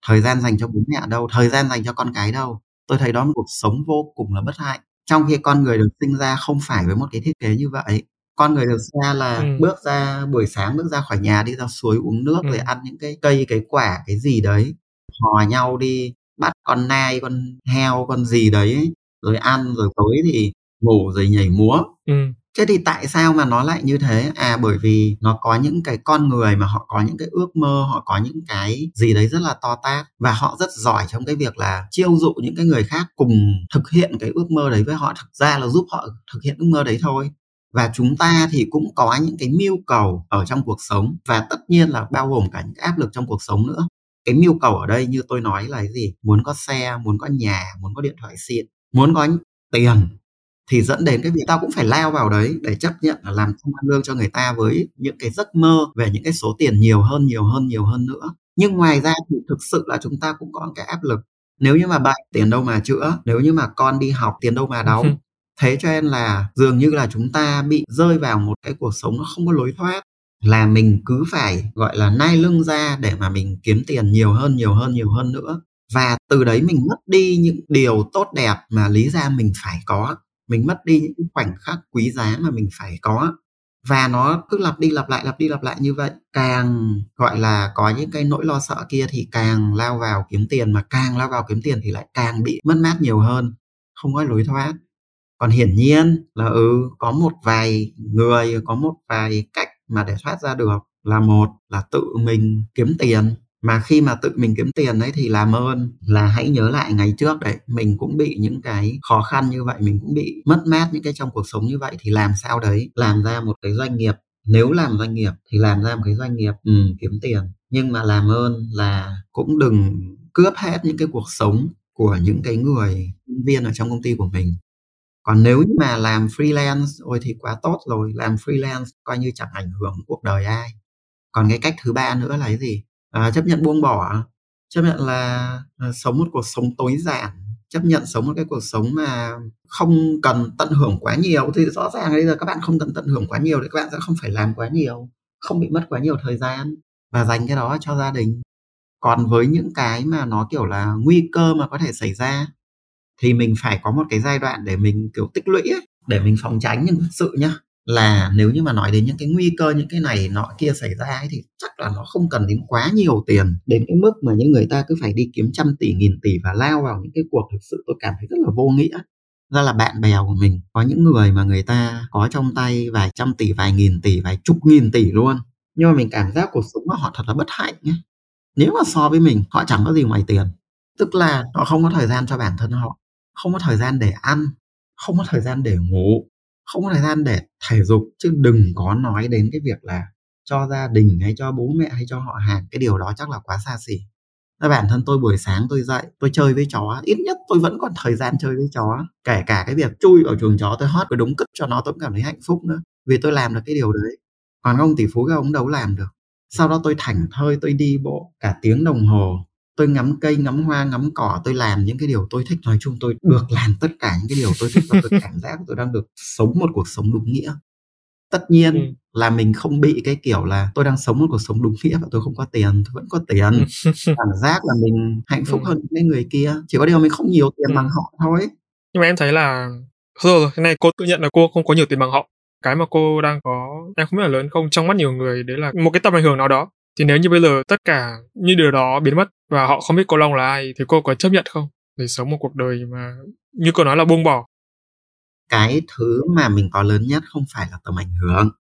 thời gian dành cho bố mẹ đâu thời gian dành cho con cái đâu. Tôi thấy đó một cuộc sống vô cùng là bất hạnh. Trong khi con người được sinh ra không phải với một cái thiết kế như vậy con người được ra là ừ. bước ra buổi sáng bước ra khỏi nhà đi ra suối uống nước ừ. rồi ăn những cái cây cái quả cái gì đấy hò nhau đi bắt con nai con heo con gì đấy rồi ăn rồi tối thì ngủ rồi nhảy múa ừ. thế thì tại sao mà nó lại như thế à bởi vì nó có những cái con người mà họ có những cái ước mơ họ có những cái gì đấy rất là to tát và họ rất giỏi trong cái việc là chiêu dụ những cái người khác cùng thực hiện cái ước mơ đấy với họ thực ra là giúp họ thực hiện ước mơ đấy thôi và chúng ta thì cũng có những cái mưu cầu ở trong cuộc sống và tất nhiên là bao gồm cả những áp lực trong cuộc sống nữa. Cái mưu cầu ở đây như tôi nói là cái gì? Muốn có xe, muốn có nhà, muốn có điện thoại xịn, muốn có tiền thì dẫn đến cái việc tao cũng phải lao vào đấy để chấp nhận là làm công ăn lương cho người ta với những cái giấc mơ về những cái số tiền nhiều hơn nhiều hơn nhiều hơn nữa. Nhưng ngoài ra thì thực sự là chúng ta cũng có cái áp lực. Nếu như mà bệnh tiền đâu mà chữa, nếu như mà con đi học tiền đâu mà đóng *laughs* thế cho nên là dường như là chúng ta bị rơi vào một cái cuộc sống nó không có lối thoát, là mình cứ phải, gọi là, nai lưng ra để mà mình kiếm tiền nhiều hơn nhiều hơn nhiều hơn nữa. Và từ đấy mình mất đi những điều tốt đẹp mà lý ra mình phải có. Mình mất đi những khoảnh khắc quý giá mà mình phải có. Và nó cứ lặp đi lặp lại, lặp đi lặp lại như vậy. Càng, gọi là, có những cái nỗi lo sợ kia thì càng lao vào kiếm tiền, mà càng lao vào kiếm tiền thì lại càng bị mất mát nhiều hơn. Không có lối thoát còn hiển nhiên là ừ có một vài người có một vài cách mà để thoát ra được là một là tự mình kiếm tiền. Mà khi mà tự mình kiếm tiền đấy thì làm ơn là hãy nhớ lại ngày trước đấy mình cũng bị những cái khó khăn như vậy mình cũng bị mất mát những cái trong cuộc sống như vậy thì làm sao đấy? Làm ra một cái doanh nghiệp. Nếu làm doanh nghiệp thì làm ra một cái doanh nghiệp ừ, kiếm tiền. Nhưng mà làm ơn là cũng đừng cướp hết những cái cuộc sống của những cái người viên ở trong công ty của mình còn nếu mà làm freelance ôi thì quá tốt rồi. Làm freelance coi như chẳng ảnh hưởng cuộc đời ai. Còn cái cách thứ ba nữa là cái gì? À, chấp nhận buông bỏ. Chấp nhận là à, sống một cuộc sống tối giản. Chấp nhận sống một cái cuộc sống mà không cần tận hưởng quá nhiều. Thì rõ ràng bây giờ các bạn không cần tận hưởng quá nhiều thì các bạn sẽ không phải làm quá nhiều không bị mất quá nhiều thời gian. Và dành cái đó cho gia đình. Còn với những cái mà nó kiểu là nguy cơ mà có thể xảy ra thì mình phải có một cái giai đoạn để mình kiểu tích lũy ấy, để mình phòng tránh. Nhưng thực sự nhá là nếu như mà nói đến những cái nguy cơ những cái này nọ kia xảy ra ấy, thì chắc là nó không cần đến quá nhiều tiền. Đến cái mức mà những người ta cứ phải đi kiếm trăm tỷ nghìn tỷ và lao vào những cái cuộc thực sự tôi cảm thấy rất là vô nghĩa. Ra là bạn bè của mình có những người mà người ta có trong tay vài trăm tỷ vài nghìn tỷ vài chục nghìn tỷ luôn. Nhưng mà mình cảm giác cuộc sống của họ thật là bất hạnh ấy. nếu mà so với mình họ chẳng có gì ngoài tiền. Tức là họ không có thời gian cho bản thân họ không có thời gian để ăn, không có thời gian để ngủ, không có thời gian để thể dục, chứ đừng có nói đến cái việc là cho gia đình hay cho bố mẹ hay cho họ hàng, cái điều đó chắc là quá xa xỉ. Thế bản thân tôi, buổi sáng tôi dậy, tôi chơi với chó, ít nhất tôi vẫn còn thời gian chơi với chó. Kể cả cái việc chui vào chuồng chó, tôi hót với đúng cất cho nó, tôi cũng cảm thấy hạnh phúc nữa, vì tôi làm được cái điều đấy. Còn ông tỷ phú các ông đâu làm được. Sau đó tôi thảnh thơi, tôi đi bộ cả tiếng đồng hồ tôi ngắm cây ngắm hoa ngắm cỏ tôi làm những cái điều tôi thích. Nói chung tôi được làm tất cả những cái điều tôi thích và tôi cảm giác tôi đang được sống một cuộc sống đúng nghĩa. Tất nhiên ừ. là mình không bị cái kiểu là tôi đang sống một cuộc sống đúng nghĩa và tôi không có tiền tôi vẫn có tiền. *laughs* Cảm giác là mình hạnh phúc ừ. hơn những người kia. Chỉ có điều mình không nhiều tiền ừ. bằng họ thôi. Nhưng mà em thấy là rồi cái này cô tự nhận là cô không có nhiều tiền bằng họ. Cái mà cô đang có em không biết là lớn không trong mắt nhiều người đấy là một cái tầm ảnh hưởng nào đó thì nếu như bây giờ tất cả những điều đó biến mất và họ không biết cô Long là ai thì cô có chấp nhận không để sống một cuộc đời mà như cô nói là buông bỏ cái thứ mà mình có lớn nhất không phải là tầm ảnh hưởng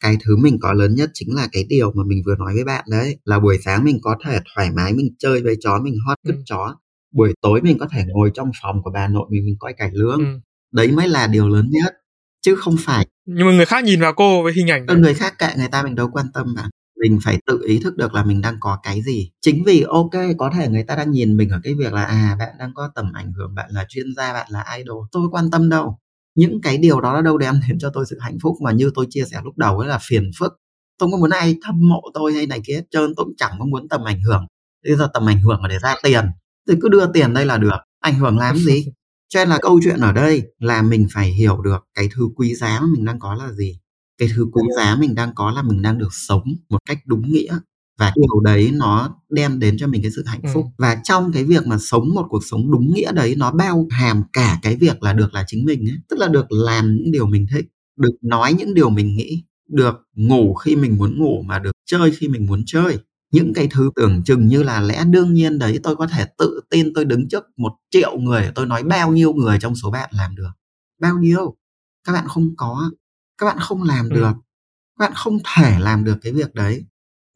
cái thứ mình có lớn nhất chính là cái điều mà mình vừa nói với bạn đấy là buổi sáng mình có thể thoải mái mình chơi với chó mình hót cứt ừ. chó buổi tối mình có thể ngồi trong phòng của bà nội mình mình coi cải lương ừ. đấy mới là điều lớn nhất chứ không phải nhưng mà người khác nhìn vào cô với hình ảnh đấy. người khác kệ người ta mình đâu quan tâm bạn mình phải tự ý thức được là mình đang có cái gì. Chính vì ok có thể người ta đang nhìn mình ở cái việc là à bạn đang có tầm ảnh hưởng bạn là chuyên gia bạn là idol tôi quan tâm đâu. Những cái điều đó đâu đem đến cho tôi sự hạnh phúc mà như tôi chia sẻ lúc đầu ấy là phiền phức. Tôi không muốn ai thâm mộ tôi hay này kia hết trơn tôi cũng chẳng có muốn tầm ảnh hưởng. Bây giờ tầm ảnh hưởng là để ra tiền thì cứ đưa tiền đây là được. Ảnh hưởng làm gì? *laughs* Cho nên là câu chuyện ở đây là mình phải hiểu được cái thứ quý giá mà mình đang có là gì cái thứ quý giá mình đang có là mình đang được sống một cách đúng nghĩa và điều đấy nó đem đến cho mình cái sự hạnh phúc. Ừ. và trong cái việc mà sống một cuộc sống đúng nghĩa đấy nó bao hàm cả cái việc là được là chính mình ấy tức là được làm những điều mình thích được nói những điều mình nghĩ được ngủ khi mình muốn ngủ mà được chơi khi mình muốn chơi. Những cái thứ tưởng chừng như là lẽ đương nhiên đấy tôi có thể tự tin tôi đứng trước một triệu người tôi nói bao nhiêu người trong số bạn làm được. Bao nhiêu? Các bạn không có các bạn không làm ừ. được. Các bạn không thể làm được cái việc đấy.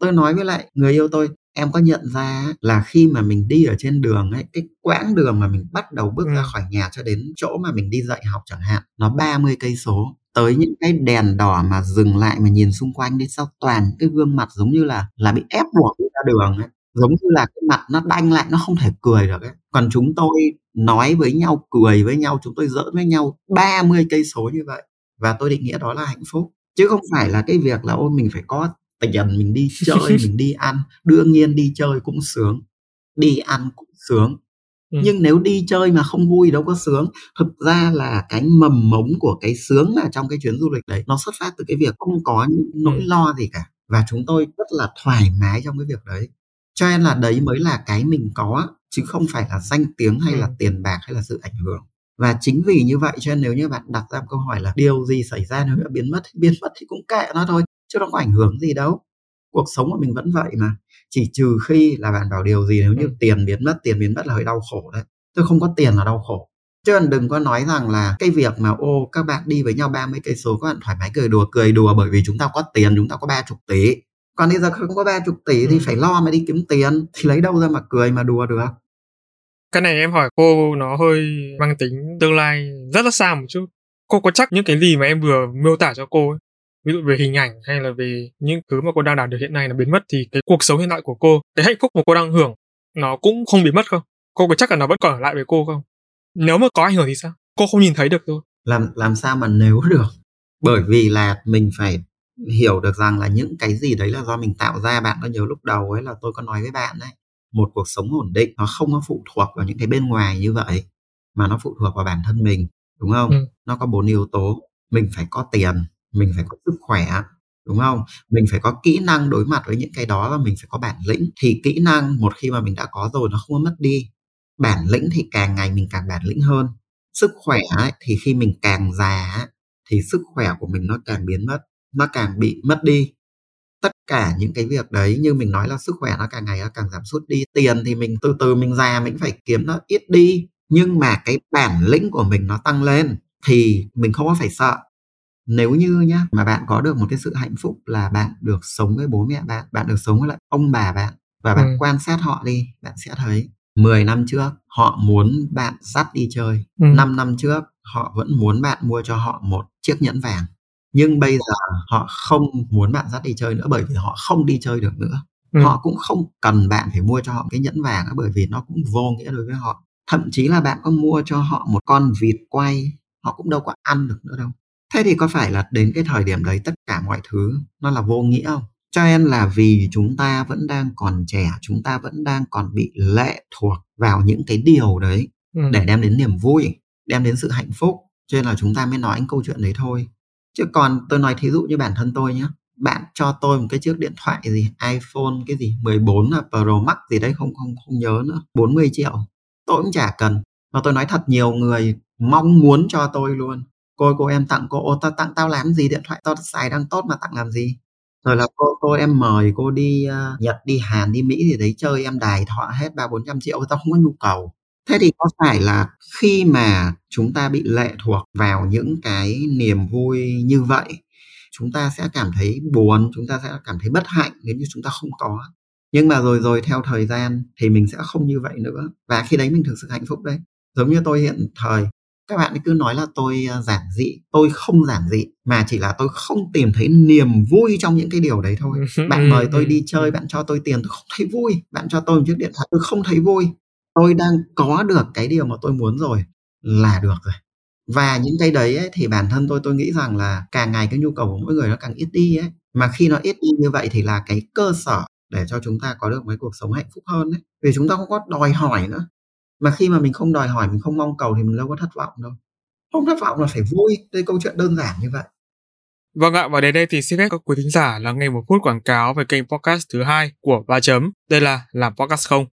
Tôi nói với lại người yêu tôi em có nhận ra là khi mà mình đi ở trên đường ấy cái quãng đường mà mình bắt đầu bước ừ. ra khỏi nhà cho đến chỗ mà mình đi dạy học chẳng hạn nó 30 cây số. Tới những cái đèn đỏ mà dừng lại mà nhìn xung quanh đi sau toàn cái gương mặt giống như là là bị ép buộc đi ra đường ấy. Giống như là cái mặt nó đanh lại nó không thể cười được ấy. Còn chúng tôi nói với nhau cười với nhau chúng tôi giỡn với nhau 30 cây số như vậy và tôi định nghĩa đó là hạnh phúc. Chứ không phải là cái việc là ôi mình phải có tiền mình đi chơi *laughs* mình đi ăn. Đương nhiên đi chơi cũng sướng đi ăn cũng sướng. Ừ. nhưng nếu đi chơi mà không vui đâu có sướng. Thực ra là cái mầm mống của cái sướng mà trong cái chuyến du lịch đấy nó xuất phát từ cái việc không có những nỗi ừ. lo gì cả. Và chúng tôi rất là thoải mái trong cái việc đấy. Cho nên là đấy mới là cái mình có chứ không phải là danh tiếng hay là tiền bạc hay là sự ảnh hưởng và chính vì như vậy cho nên nếu như bạn đặt ra một câu hỏi là điều gì xảy ra nếu biến mất biến mất thì cũng kệ nó thôi chứ nó có ảnh hưởng gì đâu. Cuộc sống của mình vẫn vậy mà. Chỉ trừ khi là bạn bảo điều gì nếu như ừ. tiền biến mất tiền biến mất là hơi đau khổ đấy. Tôi không có tiền là đau khổ. Chứ còn đừng có nói rằng là cái việc mà ô các bạn đi với nhau 30 cây số các bạn thoải mái cười đùa cười đùa bởi vì chúng ta có tiền chúng ta có ba chục tỷ. Còn bây giờ không có ba chục tỷ ừ. thì phải lo mà đi kiếm tiền thì lấy đâu ra mà cười mà đùa được cái này em hỏi cô nó hơi mang tính tương lai rất là xa một chút. Cô có chắc những cái gì mà em vừa miêu tả cho cô ấy, ví dụ về hình ảnh hay là về những thứ mà cô đang đạt được hiện nay là biến mất thì cái cuộc sống hiện tại của cô cái hạnh phúc mà cô đang hưởng nó cũng không biến mất không? Cô có chắc là nó vẫn còn ở lại với cô không? Nếu mà có ảnh hưởng thì sao? Cô không nhìn thấy được thôi. Làm làm sao mà nếu *laughs* được? Bởi vì là mình phải hiểu được rằng là những cái gì đấy là do mình tạo ra. Bạn có nhớ lúc đầu ấy là tôi có nói với bạn đấy một cuộc sống ổn định nó không có phụ thuộc vào những cái bên ngoài như vậy mà nó phụ thuộc vào bản thân mình đúng không? Ừ. nó có bốn yếu tố mình phải có tiền mình phải có sức khỏe đúng không? Mình phải có kỹ năng đối mặt với những cái đó và mình phải có bản lĩnh thì kỹ năng một khi mà mình đã có rồi nó không có mất đi. Bản lĩnh thì càng ngày mình càng bản lĩnh hơn. Sức khỏe ấy, thì khi mình càng già thì sức khỏe của mình nó càng biến mất nó càng bị mất đi tất cả những cái việc đấy như mình nói là sức khỏe nó càng ngày nó càng giảm sút đi tiền thì mình từ từ mình già mình phải kiếm nó ít đi nhưng mà cái bản lĩnh của mình nó tăng lên thì mình không có phải sợ nếu như nhá mà bạn có được một cái sự hạnh phúc là bạn được sống với bố mẹ bạn bạn được sống với lại ông bà bạn và bạn ừ. quan sát họ đi bạn sẽ thấy 10 năm trước họ muốn bạn dắt đi chơi ừ. 5 năm trước họ vẫn muốn bạn mua cho họ một chiếc nhẫn vàng nhưng bây giờ họ không muốn bạn dắt đi chơi nữa bởi vì họ không đi chơi được nữa. Ừ. họ cũng không cần bạn phải mua cho họ cái nhẫn vàng nữa bởi vì nó cũng vô nghĩa đối với họ. Thậm chí là bạn có mua cho họ một con vịt quay họ cũng đâu có ăn được nữa đâu. Thế thì có phải là đến cái thời điểm đấy tất cả mọi thứ nó là vô nghĩa không? Cho nên là vì chúng ta vẫn đang còn trẻ chúng ta vẫn đang còn bị lệ thuộc vào những cái điều đấy ừ. để đem đến niềm vui đem đến sự hạnh phúc. Cho nên là chúng ta mới nói anh câu chuyện đấy thôi chứ còn tôi nói thí dụ như bản thân tôi nhé bạn cho tôi một cái chiếc điện thoại gì iPhone cái gì 14 là Pro Max gì đấy không không không nhớ nữa 40 triệu tôi cũng chả cần. Và tôi nói thật nhiều người mong muốn cho tôi luôn. Cô cô em tặng cô ô ta tặng tao làm gì điện thoại tao xài đang tốt mà tặng làm gì? Rồi là cô cô em mời cô đi uh, Nhật đi Hàn đi Mỹ gì đấy chơi em đài thọ hết ba bốn trăm triệu tao không có nhu cầu thế thì có phải là khi mà chúng ta bị lệ thuộc vào những cái niềm vui như vậy chúng ta sẽ cảm thấy buồn chúng ta sẽ cảm thấy bất hạnh nếu như chúng ta không có? Nhưng mà rồi rồi theo thời gian thì mình sẽ không như vậy nữa. Và khi đấy mình thực sự hạnh phúc đấy. Giống như tôi hiện thời các bạn cứ nói là tôi à, giản dị. Tôi không giản dị mà chỉ là tôi không tìm thấy niềm vui trong những cái điều đấy thôi. *laughs* Bạn mời tôi đi chơi bạn cho tôi tiền tôi không thấy vui. Bạn cho tôi một chiếc điện thoại tôi không thấy vui tôi đang có được cái điều mà tôi muốn rồi là được rồi. Và những cái đấy ấy, thì bản thân tôi tôi nghĩ rằng là càng ngày cái nhu cầu của mỗi người nó càng ít đi ấy. Mà khi nó ít đi như vậy thì là cái cơ sở để cho chúng ta có được một cuộc sống hạnh phúc hơn đấy vì chúng ta không có đòi hỏi nữa. Mà khi mà mình không đòi hỏi mình không mong cầu thì mình đâu có thất vọng đâu. Không thất vọng là phải vui. Đây câu chuyện đơn giản như vậy. Vâng ạ, và đến đây thì xin phép các quý thính giả là nghe một phút quảng cáo về kênh podcast thứ hai của Ba Chấm. Đây là Làm Podcast Không.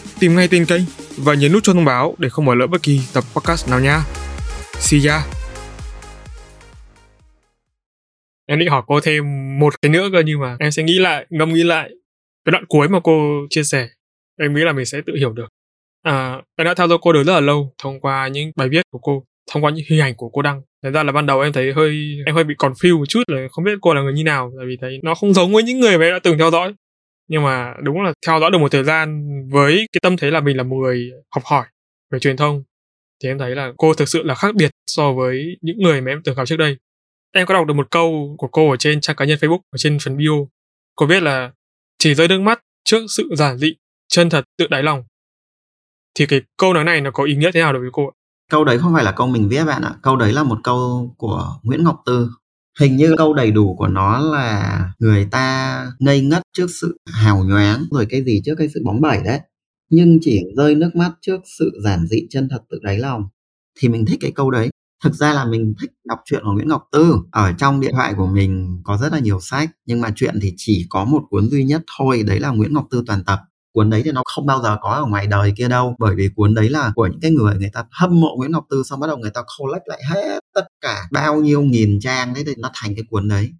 tìm ngay tên kênh và nhấn nút cho thông báo để không bỏ lỡ bất kỳ tập podcast nào nha. See ya! Em định hỏi cô thêm một cái nữa cơ nhưng mà em sẽ nghĩ lại, ngâm nghĩ lại cái đoạn cuối mà cô chia sẻ. Em nghĩ là mình sẽ tự hiểu được. À, em đã theo dõi cô được rất là lâu thông qua những bài viết của cô thông qua những hình ảnh của cô đăng Thật ra là ban đầu em thấy hơi em hơi bị confused một chút là không biết cô là người như nào tại vì thấy nó không giống với những người mà em đã từng theo dõi nhưng mà đúng là theo dõi được một thời gian với cái tâm thế là mình là một người học hỏi, về truyền thông, thì em thấy là cô thực sự là khác biệt so với những người mà em từng gặp trước đây. Em có đọc được một câu của cô ở trên trang cá nhân Facebook, ở trên phần bio. Cô viết là, chỉ rơi nước mắt trước sự giản dị, chân thật, tự đáy lòng. Thì cái câu nói này nó có ý nghĩa thế nào đối với cô ạ? Câu đấy không phải là câu mình viết bạn ạ. Câu đấy là một câu của Nguyễn Ngọc Tư hình như câu đầy đủ của nó là người ta ngây ngất trước sự hào nhoáng, rồi cái gì trước cái sự bóng bẩy đấy, nhưng chỉ rơi nước mắt trước sự giản dị chân thật tự đáy lòng. Thì mình thích cái câu đấy. Thực ra là mình thích đọc truyện của Nguyễn Ngọc Tư. Ở trong điện thoại của mình có rất là nhiều sách, nhưng mà truyện thì chỉ có một cuốn duy nhất thôi, đấy là Nguyễn Ngọc Tư toàn tập. Cuốn đấy thì nó không bao giờ có ở ngoài đời kia đâu, bởi vì cuốn đấy là của những cái người người ta hâm mộ Nguyễn Ngọc Tư, xong bắt đầu người ta collect lại hết tất cả bao nhiêu nghìn trang đấy thì nó thành cái cuốn đấy.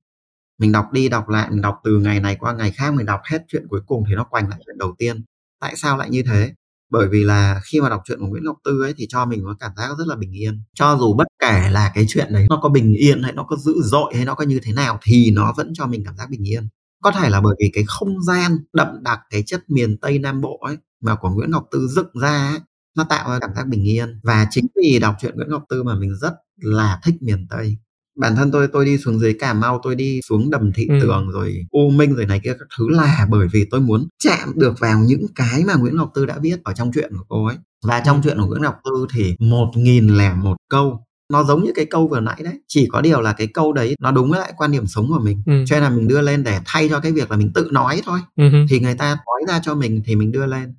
Mình đọc đi đọc lại mình đọc từ ngày này qua ngày khác mình đọc hết chuyện cuối cùng thì nó quanh lại chuyện đầu tiên. Tại sao lại như thế? Bởi vì là khi mà đọc truyện của Nguyễn Ngọc Tư ấy thì cho mình có cảm giác rất là bình yên. Cho dù bất kể là cái chuyện đấy nó có bình yên hay nó có dữ dội hay nó có như thế nào thì nó vẫn cho mình cảm giác bình yên. Có thể là bởi vì cái không gian đậm đặc cái chất miền Tây Nam Bộ ấy mà của Nguyễn Ngọc Tư dựng ra ấy, nó tạo ra cảm giác bình yên. Và chính vì đọc truyện Nguyễn Ngọc Tư mà mình rất là thích miền Tây bản thân tôi tôi đi xuống dưới Cà Mau tôi đi xuống đầm thị ừ. tường rồi U Minh rồi này kia các thứ là bởi vì tôi muốn chạm được vào những cái mà Nguyễn Ngọc Tư đã viết ở trong chuyện của cô ấy và trong chuyện của Nguyễn Ngọc Tư thì một nghìn lẻ một câu nó giống như cái câu vừa nãy đấy chỉ có điều là cái câu đấy nó đúng với lại quan điểm sống của mình ừ. cho nên là mình đưa lên để thay cho cái việc là mình tự nói thôi ừ. thì người ta nói ra cho mình thì mình đưa lên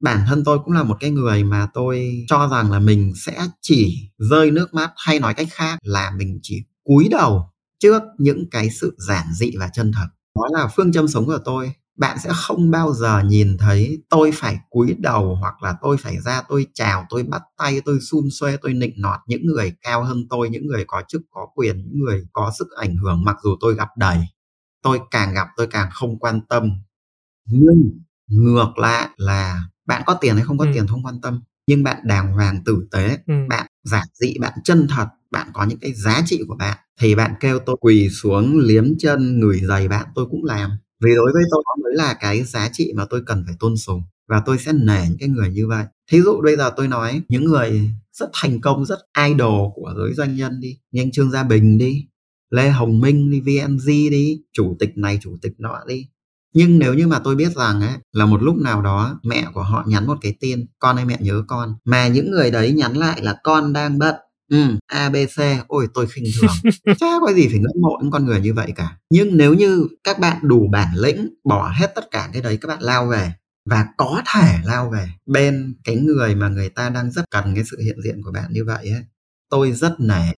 bản thân tôi cũng là một cái người mà tôi cho rằng là mình sẽ chỉ rơi nước mắt hay nói cách khác là mình chỉ cúi đầu trước những cái sự giản dị và chân thật. Đó là phương châm sống của tôi. Bạn sẽ không bao giờ nhìn thấy tôi phải cúi đầu hoặc là tôi phải ra, tôi chào, tôi bắt tay, tôi xun xuê, tôi nịnh nọt những người cao hơn tôi, những người có chức, có quyền, những người có sức ảnh hưởng mặc dù tôi gặp đầy. Tôi càng gặp tôi càng không quan tâm. Nhưng ngược lại là bạn có tiền hay không có ừ. tiền không quan tâm nhưng bạn đàng hoàng tử tế ừ. bạn giản dị bạn chân thật bạn có những cái giá trị của bạn thì bạn kêu tôi quỳ xuống liếm chân ngửi giày bạn tôi cũng làm vì đối với tôi đó mới là cái giá trị mà tôi cần phải tôn sùng và tôi sẽ nể những cái người như vậy thí dụ bây giờ tôi nói những người rất thành công rất idol của giới doanh nhân đi như anh trương gia bình đi lê hồng minh đi vng đi chủ tịch này chủ tịch nọ đi nhưng nếu như mà tôi biết rằng ấy là một lúc nào đó mẹ của họ nhắn một cái tin con ơi mẹ nhớ con mà những người đấy nhắn lại là con đang bận Ừ, ABC, ôi tôi khinh thường. *laughs* Chả có gì phải ngưỡng mộ những con người như vậy cả. Nhưng nếu như các bạn đủ bản lĩnh, bỏ hết tất cả cái đấy các bạn lao về và có thể lao về bên cái người mà người ta đang rất cần cái sự hiện diện của bạn như vậy ấy. Tôi rất nể.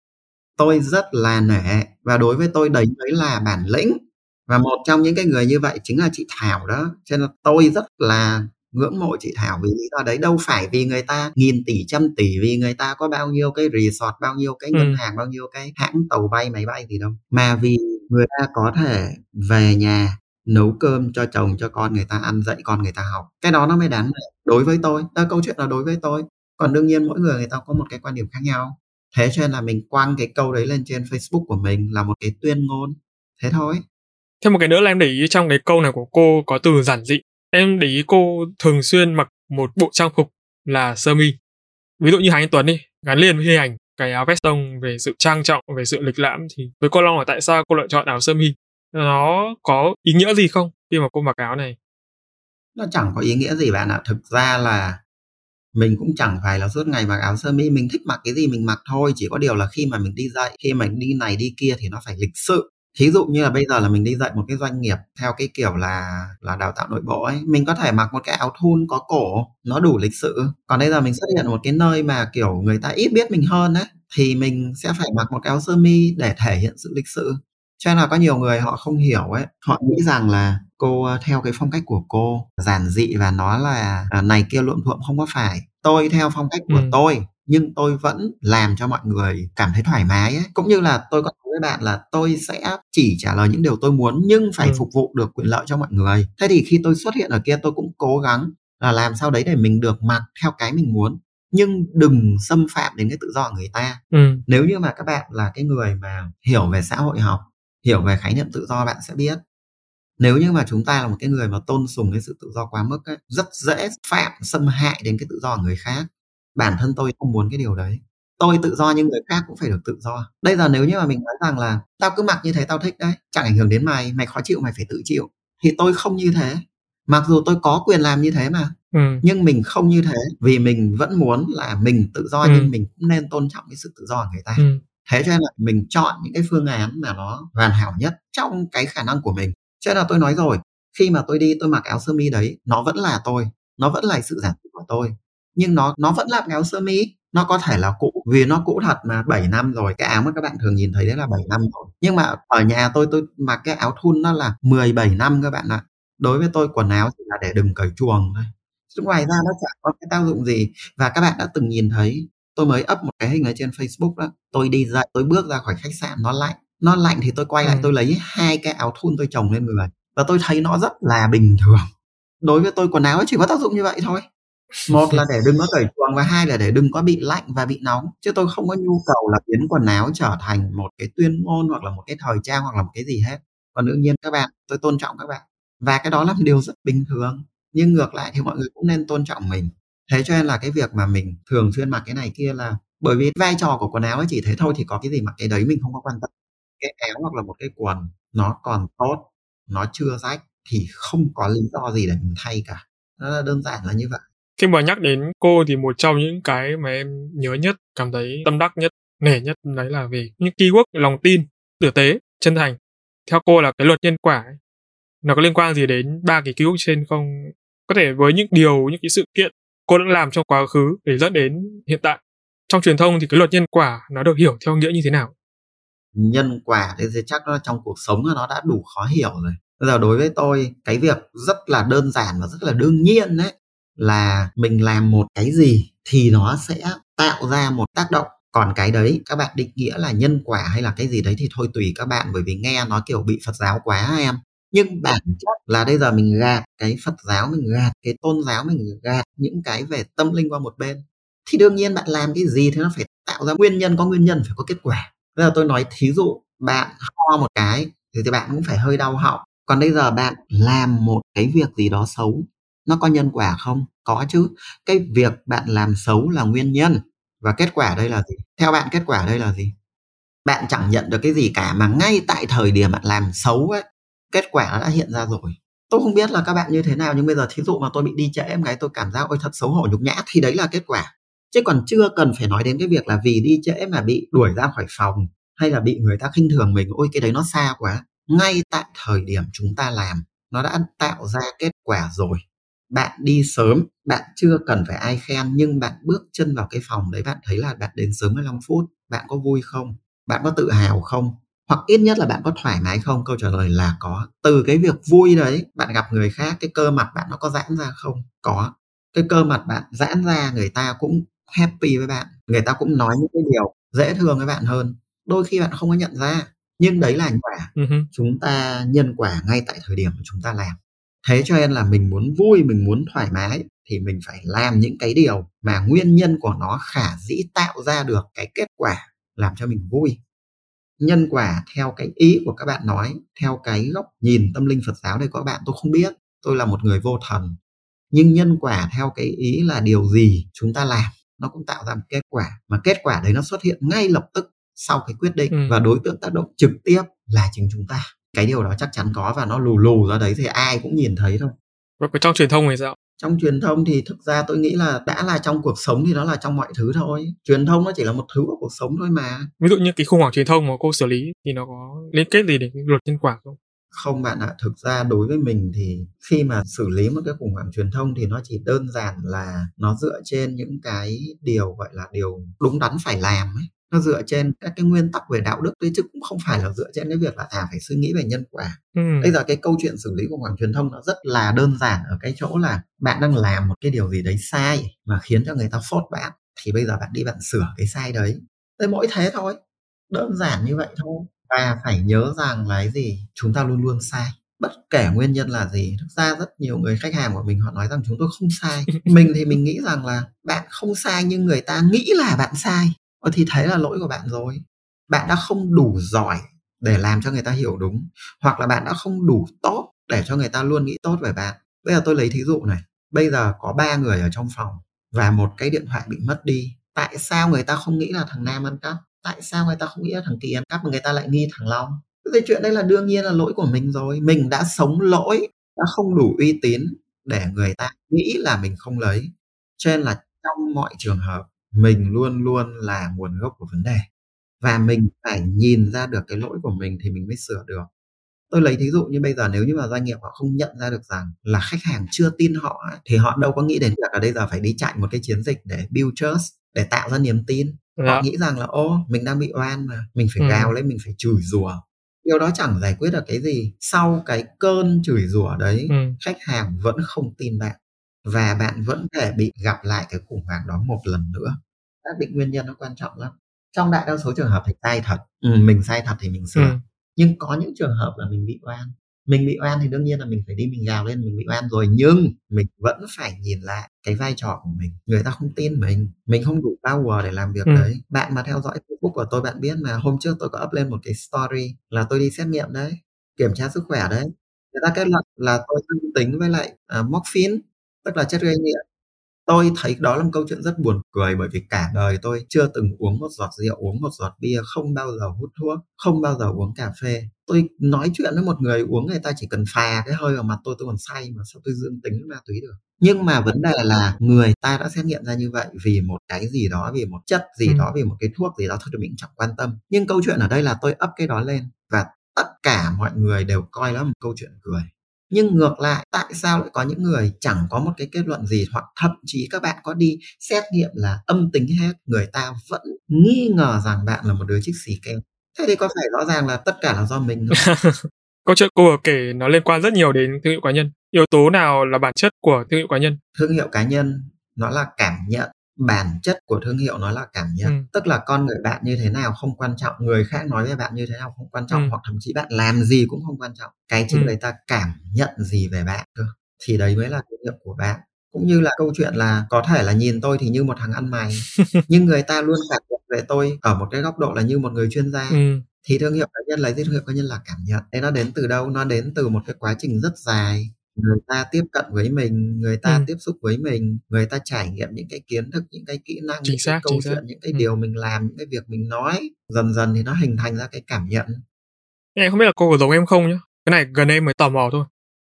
Tôi rất là nể và đối với tôi đấy mới là bản lĩnh. Và một trong những cái người như vậy chính là chị Thảo đó. Cho nên tôi rất là ngưỡng mộ chị Thảo vì lý do đấy. Đâu phải vì người ta nghìn tỷ trăm tỷ vì người ta có bao nhiêu cái resort bao nhiêu cái ngân ừ. hàng bao nhiêu cái hãng tàu bay máy bay gì đâu. Mà vì người ta có thể về nhà nấu cơm cho chồng cho con người ta ăn dạy con người ta học. Cái đó nó mới đáng đối với tôi. Đó câu chuyện là đối với tôi. Còn đương nhiên mỗi người người ta có một cái quan điểm khác nhau. Thế cho nên là mình quăng cái câu đấy lên trên facebook của mình là một cái tuyên ngôn. Thế thôi thêm một cái nữa là em để ý trong cái câu này của cô có từ giản dị. Em để ý cô thường xuyên mặc một bộ trang phục là sơ mi. Ví dụ như Hà Anh Tuấn đi, gắn liền với hình ảnh cái áo vest tông về sự trang trọng, về sự lịch lãm thì với cô Long là tại sao cô lựa chọn áo sơ mi? Nó có ý nghĩa gì không khi mà cô mặc áo này? Nó chẳng có ý nghĩa gì bạn ạ. Thực ra là mình cũng chẳng phải là suốt ngày mặc áo sơ mi. Mình thích mặc cái gì mình mặc thôi. Chỉ có điều là khi mà mình đi dạy khi mà mình đi này đi kia thì nó phải lịch sự thí dụ như là bây giờ là mình đi dạy một cái doanh nghiệp theo cái kiểu là là đào tạo nội bộ ấy mình có thể mặc một cái áo thun có cổ nó đủ lịch sự. Còn bây giờ mình xuất hiện một cái nơi mà kiểu người ta ít biết mình hơn ấy thì mình sẽ phải mặc một cái áo sơ mi để thể hiện sự lịch sự. Cho nên là có nhiều người họ không hiểu ấy họ nghĩ rằng là cô ờ, theo cái phong cách của cô giản dị và nó là à, này kia luộm thuộm không có phải tôi theo phong cách của ừ. tôi nhưng tôi vẫn làm cho mọi người cảm thấy thoải mái ấy. cũng như là tôi có nói với bạn là tôi sẽ chỉ trả lời những điều tôi muốn nhưng phải ừ. phục vụ được quyền lợi cho mọi người thế thì khi tôi xuất hiện ở kia tôi cũng cố gắng là làm sao đấy để mình được mặc theo cái mình muốn nhưng đừng xâm phạm đến cái tự do của người ta ừ. nếu như mà các bạn là cái người mà hiểu về xã hội học hiểu về khái niệm tự do bạn sẽ biết nếu như mà chúng ta là một cái người mà tôn sùng cái sự tự do quá mức ấy, rất dễ phạm xâm hại đến cái tự do của người khác bản thân tôi không muốn cái điều đấy. Tôi tự do nhưng người khác cũng phải được tự do. Bây giờ nếu như mà mình nói rằng là tao cứ mặc như thế tao thích đấy chẳng ảnh hưởng đến mày mày khó chịu mày phải tự chịu. Thì tôi không như thế. Mặc dù tôi có quyền làm như thế mà ừ. nhưng mình không như thế vì mình vẫn muốn là mình tự do ừ. nhưng mình cũng nên tôn trọng cái sự tự do của người ta. Ừ. thế cho nên là mình chọn những cái phương án mà nó hoàn hảo nhất trong cái khả năng của mình. Cho nên là tôi nói rồi khi mà tôi đi tôi mặc áo sơ mi đấy nó vẫn là tôi nó vẫn là sự giản dị của tôi nhưng nó nó vẫn là áo sơ mi. Nó có thể là cũ vì nó cũ thật mà 7 năm rồi. Cái áo mà các bạn thường nhìn thấy đấy là 7 năm rồi. Nhưng mà ở nhà tôi tôi mặc cái áo thun nó là 17 năm các bạn ạ. Đối với tôi quần áo chỉ là để đừng cởi chuồng thôi. Ngoài ra nó chẳng có cái tác dụng gì. Và các bạn đã từng nhìn thấy tôi mới up một cái hình ở trên Facebook đó. Tôi đi dậy tôi bước ra khỏi khách sạn nó lạnh. Nó lạnh thì tôi quay lại ừ. tôi lấy hai cái áo thun tôi trồng lên người. Và tôi thấy nó rất là bình thường. Đối với tôi quần áo chỉ có tác dụng như vậy thôi một là *laughs* để đừng có cởi chuồng và hai là để đừng có bị lạnh và bị nóng. Chứ tôi không có nhu cầu là biến quần áo trở thành một cái tuyên ngôn hoặc là một cái thời trang hoặc là một cái gì hết. Còn đương nhiên các bạn tôi tôn trọng các bạn. Và cái đó là một điều rất bình thường. Nhưng ngược lại thì mọi người cũng nên tôn trọng mình. Thế cho nên là cái việc mà mình thường xuyên mặc cái này kia là bởi vì vai trò của quần áo ấy chỉ thế thôi thì có cái gì mặc cái đấy mình không có quan tâm. Cái áo hoặc là một cái quần nó còn tốt nó chưa rách thì không có lý do gì để mình thay cả. Nó là đơn giản là như vậy khi mà nhắc đến cô thì một trong những cái mà em nhớ nhất cảm thấy tâm đắc nhất nể nhất đấy là về những keyword lòng tin tử tế chân thành. Theo cô là cái luật nhân quả ấy, nó có liên quan gì đến ba cái keyword trên không? Có thể với những điều những cái sự kiện cô đã làm trong quá khứ để dẫn đến hiện tại. Trong truyền thông thì cái luật nhân quả nó được hiểu theo nghĩa như thế nào? Nhân quả thì chắc trong cuộc sống nó đã đủ khó hiểu rồi. Bây giờ đối với tôi cái việc rất là đơn giản và rất là đương nhiên đấy là mình làm một cái gì thì nó sẽ tạo ra một tác động. Còn cái đấy các bạn định nghĩa là nhân quả hay là cái gì đấy thì thôi tùy các bạn bởi vì nghe nó kiểu bị phật giáo quá em. Nhưng bản chất là bây giờ mình gạt cái phật giáo mình gạt cái tôn giáo mình gạt những cái về tâm linh qua một bên thì đương nhiên bạn làm cái gì thì nó phải tạo ra nguyên nhân có nguyên nhân phải có kết quả. Bây giờ tôi nói thí dụ bạn ho một cái thì, thì bạn cũng phải hơi đau họng. Còn bây giờ bạn làm một cái việc gì đó xấu nó có nhân quả không? Có chứ. Cái việc bạn làm xấu là nguyên nhân. Và kết quả đây là gì? Theo bạn, kết quả đây là gì? Bạn chẳng nhận được cái gì cả mà ngay tại thời điểm bạn làm xấu ấy kết quả nó đã hiện ra rồi. Tôi không biết là các bạn như thế nào, nhưng bây giờ thí dụ mà tôi bị đi trễ em gái, tôi cảm giác ôi thật xấu hổ nhục nhã, thì đấy là kết quả. Chứ còn chưa cần phải nói đến cái việc là vì đi trễ mà bị đuổi ra khỏi phòng, hay là bị người ta khinh thường mình, ôi cái đấy nó xa quá. Ngay tại thời điểm chúng ta làm, nó đã tạo ra kết quả rồi bạn đi sớm bạn chưa cần phải ai khen nhưng bạn bước chân vào cái phòng đấy bạn thấy là bạn đến sớm 15 phút bạn có vui không? Bạn có tự hào không? Hoặc ít nhất là bạn có thoải mái không? Câu trả lời là có. Từ cái việc vui đấy bạn gặp người khác cái cơ mặt bạn nó có giãn ra không? Có. Cái cơ mặt bạn giãn ra người ta cũng happy với bạn người ta cũng nói những cái điều dễ thương với bạn hơn. Đôi khi bạn không có nhận ra nhưng đấy là quả uh-huh. chúng ta nhân quả ngay tại thời điểm chúng ta làm thế cho nên là mình muốn vui mình muốn thoải mái thì mình phải làm những cái điều mà nguyên nhân của nó khả dĩ tạo ra được cái kết quả làm cho mình vui. Nhân quả theo cái ý của các bạn nói theo cái góc nhìn tâm linh phật giáo đây các bạn tôi không biết. Tôi là một người vô thần. Nhưng nhân quả theo cái ý là điều gì chúng ta làm nó cũng tạo ra một kết quả. Mà kết quả đấy nó xuất hiện ngay lập tức sau cái quyết định ừ. và đối tượng tác động trực tiếp là chính chúng ta cái điều đó chắc chắn có và nó lù lù ra đấy thì ai cũng nhìn thấy thôi. Và trong truyền thông thì sao? Trong truyền thông thì thực ra tôi nghĩ là đã là trong cuộc sống thì nó là trong mọi thứ thôi. Truyền thông nó chỉ là một thứ của cuộc sống thôi mà. Ví dụ như cái khủng hoảng truyền thông mà cô xử lý thì nó có liên kết gì đến luật nhân quả không? Không bạn ạ thực ra đối với mình thì khi mà xử lý một cái khủng hoảng truyền thông thì nó chỉ đơn giản là nó dựa trên những cái điều gọi là điều đúng đắn phải làm ấy nó dựa trên các cái nguyên tắc về đạo đức đấy chứ cũng không phải là dựa trên cái việc là à phải suy nghĩ về nhân quả. Ừ. bây giờ cái câu chuyện xử lý của hoàng truyền thông nó rất là đơn giản ở cái chỗ là bạn đang làm một cái điều gì đấy sai mà khiến cho người ta phốt bạn thì bây giờ bạn đi bạn sửa cái sai đấy. Tới mỗi thế thôi đơn giản như vậy thôi. Và phải nhớ rằng là cái gì? Chúng ta luôn luôn sai. Bất kể nguyên nhân là gì thực ra rất nhiều người khách hàng của mình họ nói rằng chúng tôi không sai. *laughs* Mình thì mình nghĩ rằng là bạn không sai nhưng người ta nghĩ là bạn sai Ờ, thì thấy là lỗi của bạn rồi. Bạn đã không đủ giỏi để làm cho người ta hiểu đúng, hoặc là bạn đã không đủ tốt để cho người ta luôn nghĩ tốt về bạn. Bây giờ tôi lấy thí dụ này, bây giờ có ba người ở trong phòng và một cái điện thoại bị mất đi, tại sao người ta không nghĩ là thằng nam ăn cắp? Tại sao người ta không nghĩ là thằng kỳ ăn cắp mà người ta lại nghi thằng long? Cái chuyện đây là đương nhiên là lỗi của mình rồi. Mình đã sống lỗi, đã không đủ uy tín để người ta nghĩ là mình không lấy. Cho nên là trong mọi trường hợp mình luôn luôn là nguồn gốc của vấn đề và mình phải nhìn ra được cái lỗi của mình thì mình mới sửa được tôi lấy thí dụ như bây giờ nếu như mà doanh nghiệp họ không nhận ra được rằng là khách hàng chưa tin họ thì họ đâu có nghĩ đến việc là bây giờ phải đi chạy một cái chiến dịch để build trust để tạo ra niềm tin họ dạ. nghĩ rằng là ô mình đang bị oan mà mình phải ừ. gào lên mình phải chửi rủa điều đó chẳng giải quyết được cái gì sau cái cơn chửi rủa đấy ừ. khách hàng vẫn không tin bạn và bạn vẫn thể bị gặp lại cái khủng hoảng đó một lần nữa xác định nguyên nhân nó quan trọng lắm. Trong đại đa số trường hợp thì sai thật. Ừ, mình sai thật thì mình sửa. Ừ. nhưng có những trường hợp là mình bị oan. Mình bị oan thì đương nhiên là mình phải đi mình gào lên mình bị oan rồi. Nhưng mình vẫn phải nhìn lại cái vai trò của mình. Người ta không tin mình. Mình không đủ power để làm việc ừ. đấy. Bạn mà theo dõi facebook của tôi bạn biết mà hôm trước tôi có up lên một cái story là tôi đi xét nghiệm đấy kiểm tra sức khỏe đấy. Người ta kết luận là tôi dương tính với lại uh, morphine tức là chất gây nghiện tôi thấy đó là một câu chuyện rất buồn cười bởi vì cả đời tôi chưa từng uống một giọt rượu uống một giọt bia không bao giờ hút thuốc không bao giờ uống cà phê. Tôi nói chuyện với một người uống người ta chỉ cần phà cái hơi vào mặt tôi tôi còn say mà sao tôi dương tính với ma túy được? Nhưng mà vấn đề là người ta đã xét nghiệm ra như vậy vì một cái gì đó vì một chất gì ừ. đó vì một cái thuốc gì đó thôi thì mình chẳng quan tâm. Nhưng câu chuyện ở đây là tôi ấp cái đó lên và tất cả mọi người đều coi nó một câu chuyện cười nhưng ngược lại tại sao lại có những người chẳng có một cái kết luận gì hoặc thậm chí các bạn có đi xét nghiệm là âm tính hết người ta vẫn nghi ngờ rằng bạn là một đứa chích xì kem thế thì có phải rõ ràng là tất cả là do mình không? *laughs* câu chuyện cô vừa kể nó liên quan rất nhiều đến thương hiệu cá nhân. Yếu tố nào là bản chất của thương hiệu cá nhân? Thương hiệu cá nhân nó là cảm nhận bản chất của thương hiệu nó là cảm nhận ừ. tức là con người bạn như thế nào không quan trọng người khác nói với bạn như thế nào không quan trọng ừ. hoặc thậm chí bạn làm gì cũng không quan trọng cái chứ ừ. người ta cảm nhận gì về bạn cơ thì đấy mới là thương hiệu của bạn cũng như là câu chuyện là có thể là nhìn tôi thì như một thằng ăn mày *laughs* nhưng người ta luôn cảm nhận về tôi ở một cái góc độ là như một người chuyên gia ừ. thì thương hiệu cá nhân là gì thương hiệu cá nhân là cảm nhận đấy nó đến từ đâu nó đến từ một cái quá trình rất dài người ta tiếp cận với mình người ta ừ. tiếp xúc với mình người ta trải nghiệm những cái kiến thức những cái kỹ năng chính những xác, cái câu chuyện xác. những cái ừ. điều mình làm những cái việc mình nói dần dần thì nó hình thành ra cái cảm nhận. Em không biết là cô có giống em không nhá. Cái này gần em mới tò mò thôi.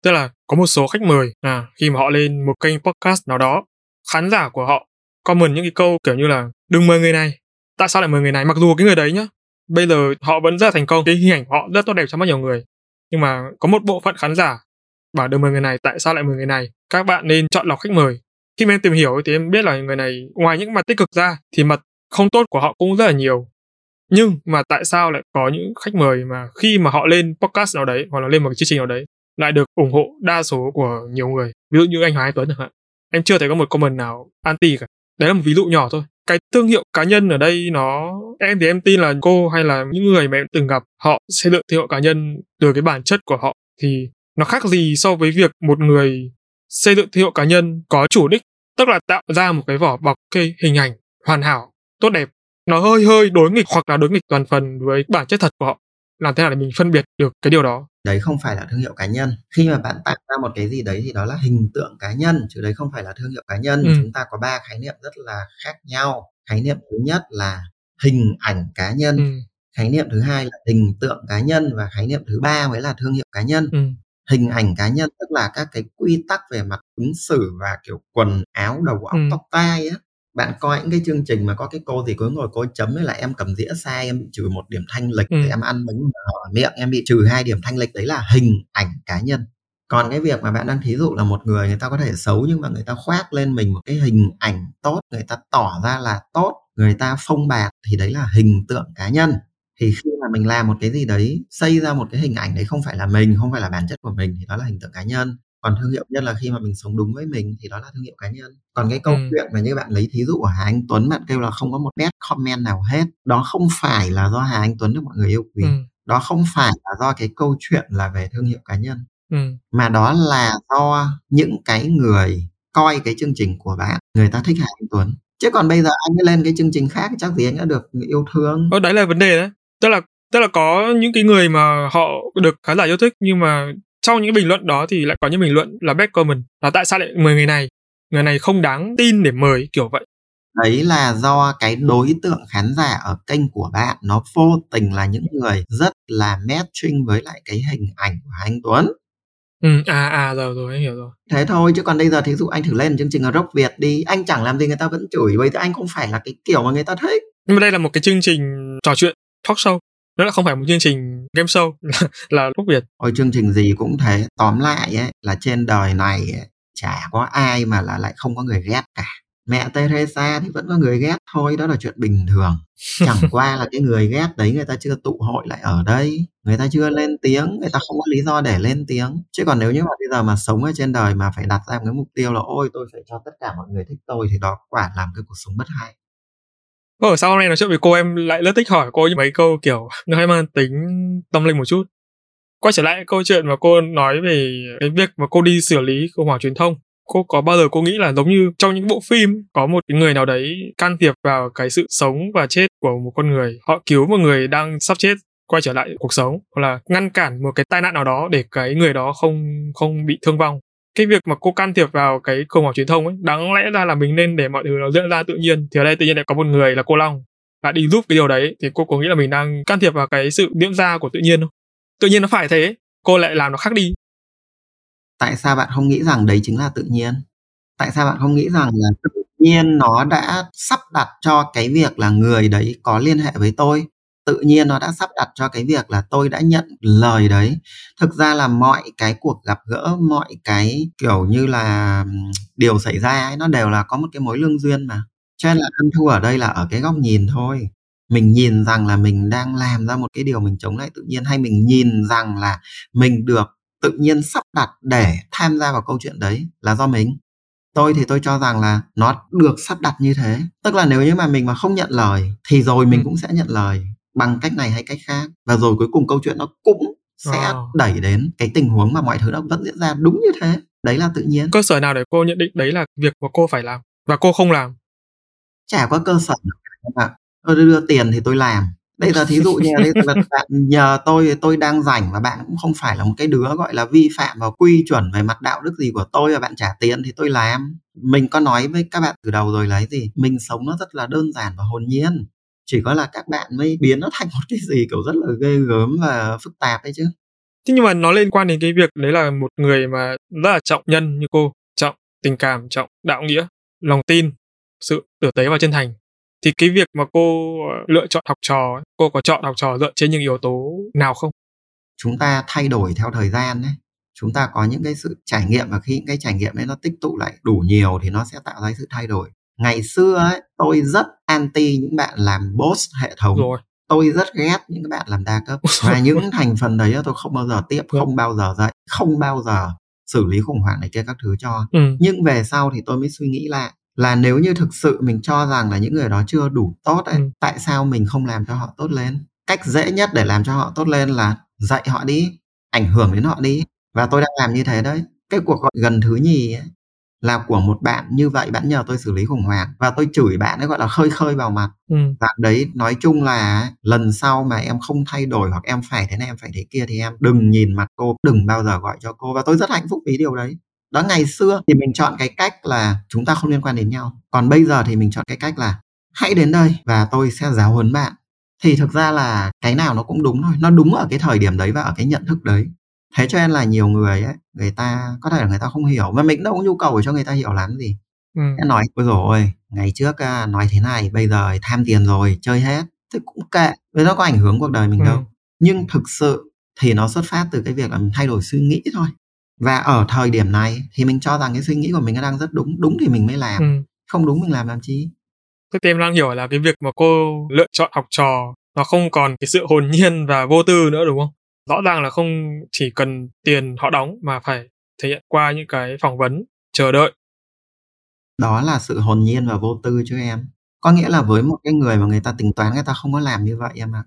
Tức là có một số khách mời à khi mà họ lên một kênh podcast nào đó khán giả của họ comment những cái câu kiểu như là đừng mời người này. Tại sao lại mời người này? Mặc dù cái người đấy nhá bây giờ họ vẫn rất là thành công. Cái hình ảnh họ rất tốt đẹp trong mắt nhiều người. Nhưng mà có một bộ phận khán giả bảo được mời người này, tại sao lại mời người này? Các bạn nên chọn lọc khách mời. Khi mà em tìm hiểu thì em biết là người này, ngoài những mặt tích cực ra, thì mặt không tốt của họ cũng rất là nhiều. Nhưng mà tại sao lại có những khách mời mà khi mà họ lên podcast nào đấy, hoặc là lên một chương trình nào đấy, lại được ủng hộ đa số của nhiều người? Ví dụ như anh Hoàng Anh Tuấn chẳng hạn. Em chưa thấy có một comment nào anti cả. Đấy là một ví dụ nhỏ thôi. Cái thương hiệu cá nhân ở đây nó, em thì em tin là cô hay là những người mà em từng gặp, họ xây dựng thương hiệu cá nhân từ cái bản chất của họ. Thì nó khác gì so với việc một người xây dựng thương hiệu cá nhân có chủ đích tức là tạo ra một cái vỏ bọc cái hình ảnh hoàn hảo tốt đẹp. Nó hơi hơi đối nghịch hoặc là đối nghịch toàn phần với bản chất thật của họ. Làm thế nào để mình phân biệt được cái điều đó? Đấy không phải là thương hiệu cá nhân. Khi mà bạn tạo ra một cái gì đấy thì đó là hình tượng cá nhân chứ đấy không phải là thương hiệu cá nhân. Ừ. chúng ta có ba khái niệm rất là khác nhau. Khái niệm thứ nhất là hình ảnh cá nhân. Ừ. khái niệm thứ hai là hình tượng cá nhân và khái niệm thứ ba mới là thương hiệu cá nhân. Ừ hình ảnh cá nhân tức là các cái quy tắc về mặt ứng xử và kiểu quần áo đầu óc ừ. tóc tai á bạn coi những cái chương trình mà có cái cô gì cứ ngồi cô chấm với lại em cầm dĩa sai em bị trừ một điểm thanh lịch ừ. em ăn bánh ở miệng em bị trừ hai điểm thanh lịch đấy là hình ảnh cá nhân còn cái việc mà bạn đang thí dụ là một người người ta có thể xấu nhưng mà người ta khoác lên mình một cái hình ảnh tốt người ta tỏ ra là tốt người ta phông bạt thì đấy là hình tượng cá nhân thì khi mà mình làm một cái gì đấy xây ra một cái hình ảnh đấy không phải là mình không phải là bản chất của mình thì đó là hình tượng cá nhân. Còn thương hiệu nhân là khi mà mình sống đúng với mình thì đó là thương hiệu cá nhân. Còn cái câu ừ. chuyện mà như bạn lấy thí dụ của Hà Anh Tuấn bạn kêu là không có một bad comment nào hết. Đó không phải là do Hà Anh Tuấn được mọi người yêu quý. Ừ. đó không phải là do cái câu chuyện là về thương hiệu cá nhân. Ừ. mà đó là do những cái người coi cái chương trình của bạn người ta thích Hà Anh Tuấn. Chứ còn bây giờ anh ấy lên cái chương trình khác chắc gì anh đã được yêu thương. Ờ, đấy là vấn đề đấy tức là tức là có những cái người mà họ được khán giả yêu thích nhưng mà trong những bình luận đó thì lại có những bình luận là bad comment là tại sao lại mời người này? Người này không đáng tin để mời kiểu vậy. Đấy là do cái đối tượng khán giả ở kênh của bạn nó vô tình là những người rất là matching với lại cái hình ảnh của anh Tuấn. Ừ à à rồi rồi anh hiểu rồi. Thế thôi chứ còn bây giờ thí dụ anh thử lên chương trình Rock Việt đi. Anh chẳng làm gì người ta vẫn chửi bởi vì anh không phải là cái kiểu mà người ta thích. Nhưng mà đây là một cái chương trình trò chuyện talk show. Nó là không phải một chương trình game show *laughs* là lúc Việt. Ôi chương trình gì cũng thế. Tóm lại ấy là trên đời này ấy, chả có ai mà là lại không có người ghét cả. Mẹ Teresa thì vẫn có người ghét thôi đó là chuyện bình thường. *laughs* Chẳng qua là cái người ghét đấy người ta chưa tụ hội lại ở đây người ta chưa lên tiếng người ta không có lý do để lên tiếng. Chứ còn nếu như mà bây giờ mà sống ở trên đời mà phải đặt ra một cái mục tiêu là ôi tôi phải cho tất cả mọi người thích tôi thì đó quả làm cái cuộc sống bất hạnh Vâng, ở sau hôm nay nói chuyện với cô em lại rất thích hỏi cô những mấy câu kiểu, nó hay mang tính tâm linh một chút. Quay trở lại câu chuyện mà cô nói về cái việc mà cô đi xử lý khủng hoảng truyền thông. Cô có bao giờ cô nghĩ là giống như trong những bộ phim có một người nào đấy can thiệp vào cái sự sống và chết của một con người, họ cứu một người đang sắp chết, quay trở lại cuộc sống hoặc là ngăn cản một cái tai nạn nào đó để cái người đó không không bị thương vong? Cái việc mà cô can thiệp vào cái khủng hoảng truyền thông ấy, đáng lẽ ra là mình nên để mọi thứ nó diễn ra tự nhiên. Thì ở đây tự nhiên lại có một người là cô long, đã đi giúp cái điều đấy, thì cô có nghĩ là mình đang can thiệp vào cái sự diễn ra của tự nhiên không? Tự nhiên nó phải thế, cô lại làm nó khác đi. Tại sao bạn không nghĩ rằng đấy chính là tự nhiên? Tại sao bạn không nghĩ rằng là tự nhiên nó đã sắp đặt cho cái việc là người đấy có liên hệ với tôi? Tự nhiên nó đã sắp đặt cho cái việc là tôi đã nhận lời đấy. Thực ra là mọi cái cuộc gặp gỡ mọi cái kiểu như là điều xảy ra ấy nó đều là có một cái mối lương duyên mà. Cho nên là ăn thua ở đây là ở cái góc nhìn thôi. Mình nhìn rằng là mình đang làm ra một cái điều mình chống lại tự nhiên hay mình nhìn rằng là mình được tự nhiên sắp đặt để tham gia vào câu chuyện đấy là do mình. Tôi thì tôi cho rằng là nó được sắp đặt như thế. Tức là nếu như mà mình mà không nhận lời thì rồi mình ừ. cũng sẽ nhận lời bằng cách này hay cách khác. Và rồi cuối cùng câu chuyện nó cũng sẽ à. đẩy đến cái tình huống mà mọi thứ nó vẫn diễn ra đúng như thế. Đấy là tự nhiên. Cơ sở nào để cô nhận định đấy là việc mà cô phải làm và cô không làm? Chả có cơ sở nào tôi đưa tiền thì tôi làm. Bây giờ thí dụ như là bạn *laughs* nhờ tôi tôi đang rảnh và bạn cũng không phải là một cái đứa gọi là vi phạm vào quy chuẩn về mặt đạo đức gì của tôi và bạn trả tiền thì tôi làm. Mình có nói với các bạn từ đầu rồi là gì? Mình sống nó rất là đơn giản và hồn nhiên chỉ có là các bạn mới biến nó thành *laughs* một cái gì kiểu rất là ghê gớm và phức tạp đấy chứ. Thế nhưng mà nó liên quan đến cái việc đấy là một người mà rất là trọng nhân như cô trọng tình cảm trọng đạo nghĩa lòng tin sự tử tế và chân thành. Thì cái việc mà cô ờ, lựa chọn học trò cô có chọn học trò dựa trên những yếu tố nào không? Chúng ta thay đổi theo thời gian đấy chúng ta có những cái sự trải nghiệm và khi những cái trải nghiệm ấy nó tích tụ lại đủ nhiều thì nó sẽ tạo ra sự thay đổi. Ngày xưa ấy tôi rất anti những bạn làm boss hệ thống. Rồi. Tôi rất ghét những bạn làm đa cấp. Và những thành phần đấy tôi không bao giờ tiếp không bao giờ dạy không bao giờ xử lý khủng hoảng này kia các thứ cho. Ừ. nhưng về sau thì tôi mới suy nghĩ lại là nếu như thực sự mình cho rằng là những người đó chưa đủ tốt ấy, ừ. tại sao mình không làm cho họ tốt lên? Cách dễ nhất để làm cho họ tốt lên là dạy họ đi ảnh hưởng đến họ đi. Và tôi đang làm như thế đấy. Cái cuộc gọi gần thứ nhì ấy, là của một bạn. Như vậy bạn nhờ tôi xử lý khủng hoảng và tôi chửi bạn ấy gọi là khơi khơi vào mặt. Ừ. và đấy nói chung là lần sau mà em không thay đổi hoặc em phải thế này em phải thế kia thì em đừng nhìn mặt cô đừng bao giờ gọi cho cô. Và tôi rất hạnh phúc vì điều đấy. Đó ngày xưa thì mình chọn cái cách là chúng ta không liên quan đến nhau. Còn bây giờ thì mình chọn cái cách là hãy đến đây và tôi sẽ giáo huấn bạn. Thì thực ra là cái nào nó cũng đúng thôi. Nó đúng ở cái thời điểm đấy và ở cái nhận thức đấy thế cho nên là nhiều người ấy người ta có thể là người ta không hiểu mà mình cũng đâu có nhu cầu để cho người ta hiểu lắm gì ừ. nói ôi rồi ngày trước nói thế này bây giờ tham tiền rồi chơi hết thì cũng kệ với nó có ảnh hưởng cuộc đời mình ừ. đâu nhưng thực sự thì nó xuất phát từ cái việc là mình thay đổi suy nghĩ thôi và ở thời điểm này thì mình cho rằng cái suy nghĩ của mình đang rất đúng đúng thì mình mới làm ừ. không đúng mình làm làm chi thế thì em đang hiểu là cái việc mà cô lựa chọn học trò nó không còn cái sự hồn nhiên và vô tư nữa đúng không rõ ràng là không chỉ cần tiền họ đóng mà phải thể hiện qua những cái phỏng vấn, chờ đợi. Đó là sự hồn nhiên và vô tư chứ em. Có nghĩa là với một cái người mà người ta tính toán, người ta không có làm như vậy em ạ.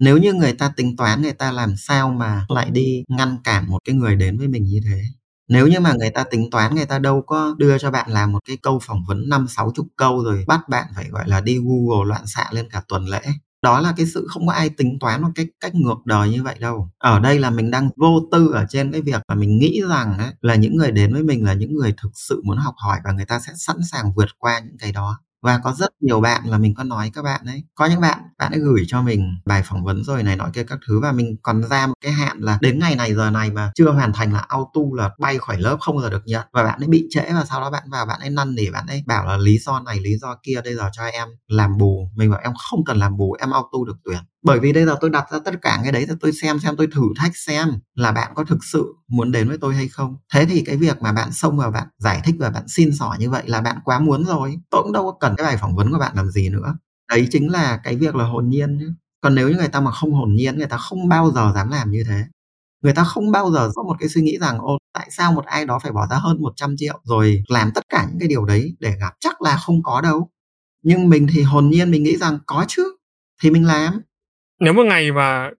Nếu như người ta tính toán, người ta làm sao mà lại đi ngăn cản một cái người đến với mình như thế? Nếu như mà người ta tính toán, người ta đâu có đưa cho bạn làm một cái câu phỏng vấn năm sáu chục câu rồi bắt bạn phải, gọi là, đi google loạn xạ lên cả tuần lễ đó là cái sự không có ai tính toán một cách cách ngược đời như vậy đâu. Ở đây là mình đang vô tư ở trên cái việc mà mình nghĩ rằng ấy, là những người đến với mình là những người thực sự muốn học hỏi và người ta sẽ sẵn sàng vượt qua những cái đó và có rất nhiều bạn là mình có nói các bạn ấy, có những bạn bạn ấy gửi cho mình bài phỏng vấn rồi này nọ kia các thứ và mình còn ra một cái hạn là đến ngày này giờ này mà chưa hoàn thành là auto là bay khỏi lớp không giờ được nhận. Và bạn ấy bị trễ và sau đó bạn vào bạn ấy năn nỉ, bạn ấy bảo là lý do này, lý do kia, bây giờ cho em làm bù. Mình bảo em không cần làm bù, em auto được tuyển bởi vì đây giờ tôi đặt ra tất cả cái đấy thì tôi xem xem, tôi thử thách xem là bạn có thực sự muốn đến với tôi hay không. Thế thì cái việc mà bạn xông vào, bạn giải thích và bạn xin xỏ như vậy là bạn quá muốn rồi. Tôi cũng đâu có cần cái bài phỏng vấn của bạn làm gì nữa. Đấy chính là cái việc là hồn nhiên chứ còn nếu như người ta mà không hồn nhiên, người ta không bao giờ dám làm như thế. Người ta không bao giờ có một cái suy nghĩ rằng ô tại sao một ai đó phải bỏ ra hơn 100 triệu rồi làm tất cả những cái điều đấy để gặp? Chắc là không có đâu. Nhưng mình thì hồn nhiên mình nghĩ rằng có chứ. Thì mình làm nếu một ngày mà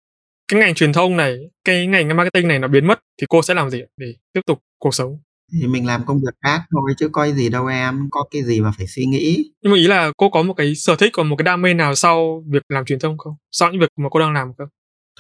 cái ngành truyền thông này cái ngành marketing này nó biến mất thì cô sẽ làm gì để tiếp tục cuộc sống? Thì mình làm công việc khác thôi chứ coi gì đâu em có cái gì mà phải suy nghĩ. Nhưng mà ý là cô có một cái sở thích còn một cái đam mê nào sau việc làm truyền thông không? Sau những việc mà cô đang làm không?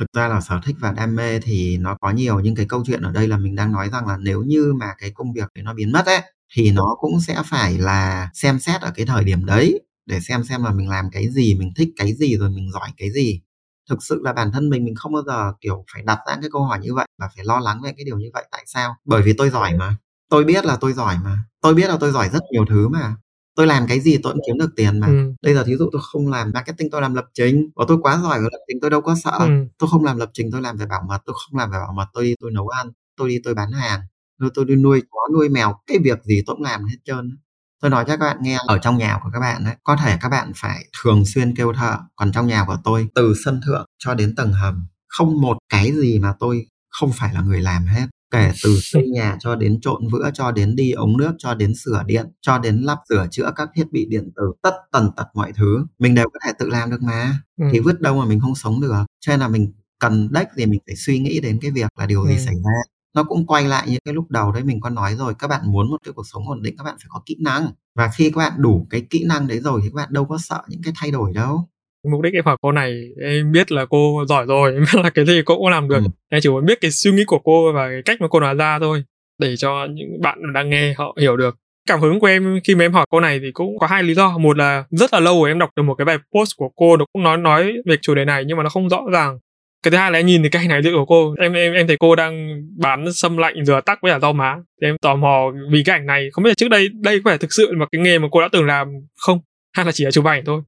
Thực ra là sở thích và đam mê thì nó có nhiều nhưng cái câu chuyện ở đây là mình đang nói rằng là nếu như mà cái công việc đấy nó biến mất ấy thì nó cũng sẽ phải là xem xét ở cái thời điểm đấy để xem xem là mình làm cái gì mình thích cái gì rồi mình giỏi cái gì thực sự là bản thân mình mình không bao giờ kiểu phải đặt ra cái câu hỏi như vậy và phải lo lắng về cái điều như vậy tại sao? Bởi vì tôi giỏi mà. Tôi biết là tôi giỏi mà. Tôi biết là tôi giỏi rất nhiều thứ mà. Tôi làm cái gì tôi cũng kiếm được tiền mà. Ừ. bây giờ thí dụ tôi không làm marketing tôi làm lập trình. Và tôi quá giỏi về lập trình tôi đâu có sợ. Ừ. tôi không làm lập trình tôi làm về bảo mật. Tôi không làm về bảo mật tôi đi tôi nấu ăn tôi đi tôi bán hàng tôi, tôi đi nuôi chó nuôi mèo. Cái việc gì tôi cũng làm hết trơn tôi nói cho các bạn nghe ở trong nhà của các bạn ấy có thể các bạn phải thường xuyên kêu thợ còn trong nhà của tôi từ sân thượng cho đến tầng hầm không một cái gì mà tôi không phải là người làm hết. Kể từ xây nhà cho đến trộn vữa cho đến đi ống nước cho đến sửa điện cho đến lắp sửa chữa các thiết bị điện tử tất tần tật mọi thứ. Mình đều có thể tự làm được mà. Ừ. thì vứt đâu mà mình không sống được. Cho nên là mình cần đếch thì mình phải suy nghĩ đến cái việc là điều gì ừ. xảy ra nó cũng quay lại như cái lúc đầu đấy mình có nói rồi các bạn muốn một cái cuộc sống ổn định các bạn phải có kỹ năng. Và khi các bạn đủ cái kỹ năng đấy rồi thì các bạn đâu có sợ những cái thay đổi đâu. Mục đích em hỏi cô này em biết là cô giỏi rồi *laughs* em biết là cái gì cô cũng làm được. Ừ. em chỉ muốn biết cái suy nghĩ của cô và cái cách mà cô nói ra thôi để cho những bạn đang nghe họ hiểu được. Cảm hứng của em khi mà em hỏi cô này thì cũng có hai lý do. Một là rất là lâu rồi em đọc được một cái bài post của cô nó cũng nói nói về chủ đề này nhưng mà nó không rõ ràng cái thứ hai là em nhìn thấy cái hình ảnh của cô. Em em em thấy cô đang bán sâm lạnh rửa tắc với cả rau má. Thì em tò mò vì cái ảnh này, không biết là trước đây đây có phải thực sự là cái nghề mà cô đã từng làm không? Hay là chỉ là chụp ảnh thôi?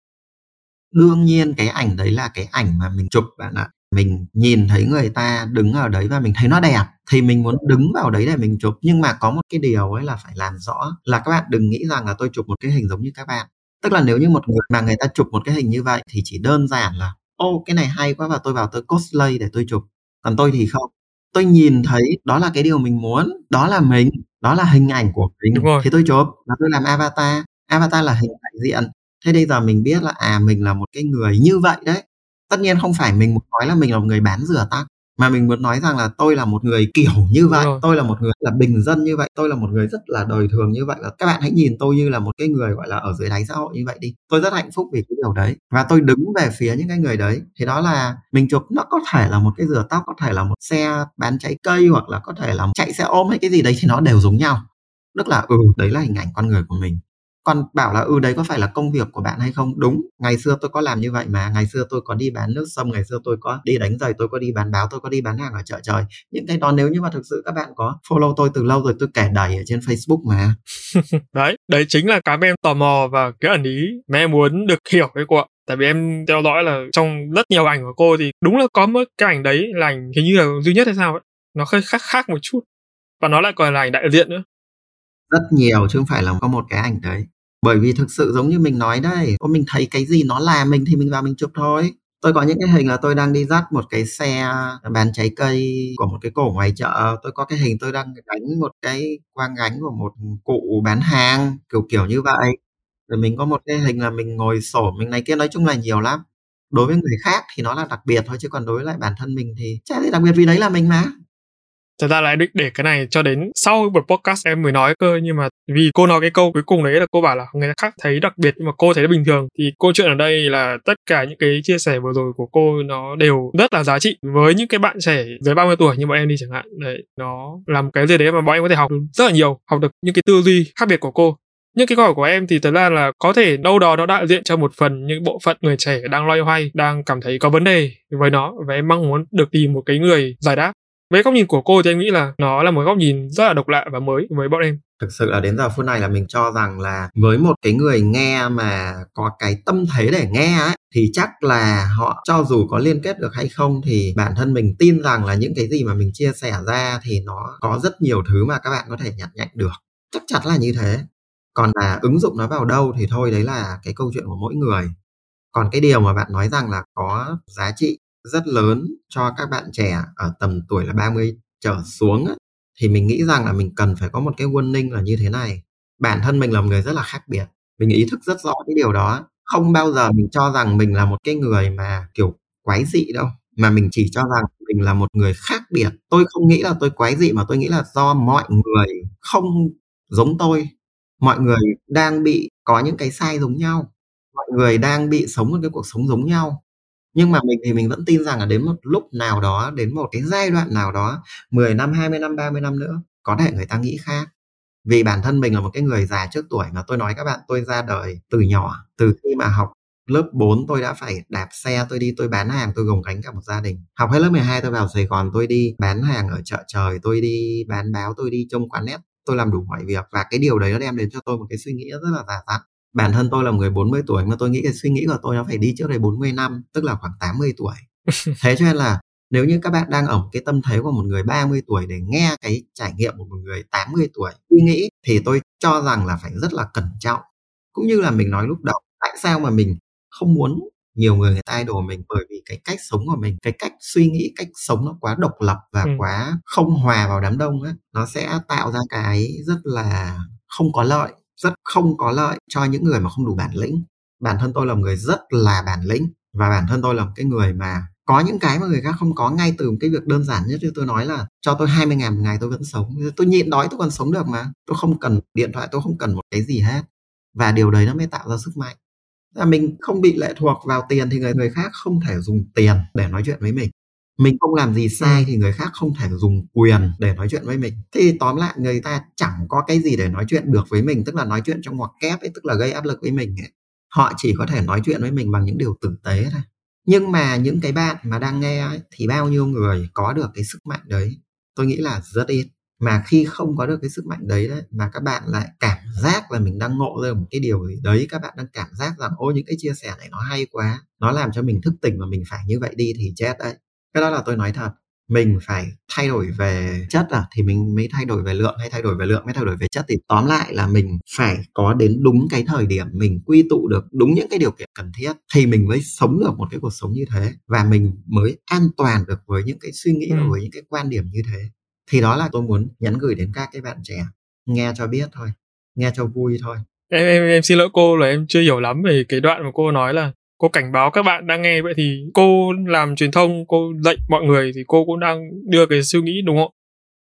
Đương nhiên cái ảnh đấy là cái ảnh mà mình chụp bạn ạ. Mình nhìn thấy người ta đứng ở đấy và mình thấy nó đẹp thì mình muốn đứng vào đấy để mình chụp. Nhưng mà có một cái điều ấy là phải làm rõ là các bạn đừng nghĩ rằng là tôi chụp một cái hình giống như các bạn. Tức là nếu như một người mà người ta chụp một cái hình như vậy thì chỉ đơn giản là ô cái này hay quá và tôi vào tôi cosplay để tôi chụp. Còn tôi thì không. Tôi nhìn thấy đó là cái điều mình muốn đó là mình đó là hình ảnh của mình thì tôi chụp. Và tôi làm avatar. Avatar là hình đại diện. Thế bây giờ mình biết là à mình là một cái người như vậy đấy. Tất nhiên không phải mình muốn nói là mình là một người bán rửa tắc mà mình muốn nói rằng là tôi là một người kiểu như vậy tôi là một người là bình dân như vậy tôi là một người rất là đời thường như vậy. Là các bạn hãy nhìn tôi như là một cái người gọi là ở dưới đáy xã hội như vậy đi. Tôi rất hạnh phúc vì cái điều đấy và tôi đứng về phía những cái người đấy. Thì đó là mình chụp nó có thể là một cái rửa tóc có thể là một xe bán trái cây hoặc là có thể là chạy xe ôm hay cái gì đấy thì nó đều giống nhau. Tức là ừ đấy là hình ảnh con người của mình còn bảo là ừ đấy có phải là công việc của bạn hay không? Đúng, ngày xưa tôi có làm như vậy mà. Ngày xưa tôi có đi bán nước sông, ngày xưa tôi có đi đánh giày, tôi có đi bán báo, tôi có đi bán hàng ở chợ trời. Những cái đó nếu như mà thực sự các bạn có follow tôi từ lâu rồi, tôi kể đầy ở trên facebook mà. *laughs* Đấy đấy chính là cái mà em tò mò và cái ẩn ý mà em muốn được hiểu với cô ạ. Tại vì em theo dõi là trong rất nhiều ảnh của cô thì đúng là có một cái ảnh đấy là ảnh hình như là duy nhất hay sao ấy. Nó hơi khác khác một chút. Và nó lại còn là ảnh đại diện nữa rất nhiều chứ không phải là có một cái ảnh đấy. Bởi vì thực sự giống như mình nói đây mình thấy cái gì nó là mình thì mình vào mình chụp thôi. Tôi có những cái hình là tôi đang đi dắt một cái xe bán trái cây của một cái cổ ngoài chợ. Tôi có cái hình tôi đang đánh một cái quang gánh của một cụ bán hàng, kiểu kiểu như vậy. Rồi mình có một cái hình là mình ngồi sổ mình này kia, nói chung là nhiều lắm. Đối với người khác thì nó là đặc biệt thôi, chứ còn đối với lại bản thân mình thì chả gì đặc biệt vì đấy là mình mà thật ra là định để cái này cho đến sau buổi podcast em mới nói cơ, nhưng mà vì cô nói cái câu cuối cùng đấy là cô bảo là người khác thấy đặc biệt nhưng mà cô thấy bình thường. Thì câu chuyện ở đây là tất cả những cái chia sẻ vừa rồi của cô nó đều rất là giá trị. Với những cái bạn trẻ dưới 30 tuổi như bọn em đi chẳng hạn, đấy, nó làm cái gì đấy mà bọn em có thể học rất là nhiều, học được những cái tư duy khác biệt của cô. Những cái câu hỏi của em thì thật ra là có thể đâu đó nó đại diện cho một phần những bộ phận người trẻ đang loay hoay, đang cảm thấy có vấn đề với nó và em mong muốn được tìm một cái người giải đáp với góc nhìn của cô thì em nghĩ là nó là một góc nhìn rất là độc lạ và mới với bọn em. Thực sự là đến giờ phút này là mình cho rằng là với một cái người nghe mà có cái tâm thế để nghe ấy, thì chắc là họ cho dù có liên kết được hay không thì bản thân mình tin rằng là những cái gì mà mình chia sẻ ra thì nó có rất nhiều thứ mà các bạn có thể nhặt nhạnh được. Chắc chắn là như thế. Còn là ứng dụng nó vào đâu thì thôi, đấy là cái câu chuyện của mỗi người. Còn cái điều mà bạn nói rằng là có giá trị rất lớn cho các bạn trẻ ở tầm tuổi là 30 trở xuống á, thì mình nghĩ rằng là mình cần phải có một cái warning là như thế này. Bản thân mình là một người rất là khác biệt mình ý thức rất rõ cái điều đó không bao giờ mình cho rằng mình là một cái người mà kiểu quái dị đâu mà mình chỉ cho rằng mình là một người khác biệt. Tôi không nghĩ là tôi quái dị mà tôi nghĩ là do mọi người không giống tôi. Mọi người đang bị có những cái sai giống nhau mọi người đang bị sống một cái cuộc sống giống nhau nhưng mà mình thì mình vẫn tin rằng là đến một lúc nào đó, đến một cái giai đoạn nào đó, 10 năm, 20 năm, 30 năm nữa, có thể người ta nghĩ khác. Vì bản thân mình là một cái người già trước tuổi mà tôi nói các bạn tôi ra đời từ nhỏ, từ khi mà học lớp 4 tôi đã phải đạp xe tôi đi tôi bán hàng tôi gồng gánh cả một gia đình. Học hết lớp 12 tôi vào Sài Gòn tôi đi bán hàng ở chợ trời tôi đi bán báo tôi đi trông quán nét tôi làm đủ mọi việc. Và cái điều đấy nó đem đến cho tôi một cái suy nghĩ rất là già dặn bản thân tôi là một người 40 tuổi mà tôi nghĩ cái suy nghĩ của tôi nó phải đi trước đây 40 năm tức là khoảng 80 tuổi. *laughs* Thế cho nên là nếu như các bạn đang ở một cái tâm thế của một người 30 tuổi để nghe cái trải nghiệm của một người 80 tuổi suy nghĩ thì tôi cho rằng là phải rất là cẩn trọng. Cũng như là mình nói lúc đầu tại sao mà mình không muốn nhiều người người ta idol mình? Bởi vì cái cách sống của mình cái cách suy nghĩ cách sống nó quá độc lập và ừ. quá không hòa vào đám đông á nó sẽ tạo ra cái rất là không có lợi rất không có lợi cho những người mà không đủ bản lĩnh. Bản thân tôi là một người rất là bản lĩnh và bản thân tôi là một cái người mà có những cái mà người khác không có ngay từ cái việc đơn giản nhất như tôi nói là cho tôi 20 ngàn một ngày tôi vẫn sống. Tôi nhịn đói tôi còn sống được mà. Tôi không cần điện thoại, tôi không cần một cái gì hết. Và điều đấy nó mới tạo ra sức mạnh. Là mình không bị lệ thuộc vào tiền thì người người khác không thể dùng tiền để nói chuyện với mình mình không làm gì sai thì người khác không thể dùng quyền để nói chuyện với mình. Thì tóm lại người ta chẳng có cái gì để nói chuyện được với mình tức là nói chuyện trong ngoặc kép ấy tức là gây áp lực với mình ấy. họ chỉ có thể nói chuyện với mình bằng những điều tử tế thôi. Nhưng mà những cái bạn mà đang nghe ấy, thì bao nhiêu người có được cái sức mạnh đấy? Tôi nghĩ là rất ít. Mà khi không có được cái sức mạnh đấy đấy mà các bạn lại cảm giác là mình đang ngộ ra một cái điều gì đấy các bạn đang cảm giác rằng ô những cái chia sẻ này nó hay quá nó làm cho mình thức tỉnh và mình phải như vậy đi thì chết đấy cái đó là tôi nói thật mình phải thay đổi về chất à thì mình mới thay đổi về lượng hay thay đổi về lượng mới thay đổi về chất thì tóm lại là mình phải có đến đúng cái thời điểm mình quy tụ được đúng những cái điều kiện cần thiết thì mình mới sống được một cái cuộc sống như thế và mình mới an toàn được với những cái suy nghĩ ừ. và với những cái quan điểm như thế thì đó là tôi muốn nhắn gửi đến các cái bạn trẻ nghe cho biết thôi nghe cho vui thôi em em em xin lỗi cô là em chưa hiểu lắm về cái đoạn mà cô nói là cô cảnh báo các bạn đang nghe vậy thì cô làm truyền thông cô dạy mọi người thì cô cũng đang đưa cái suy nghĩ đúng không?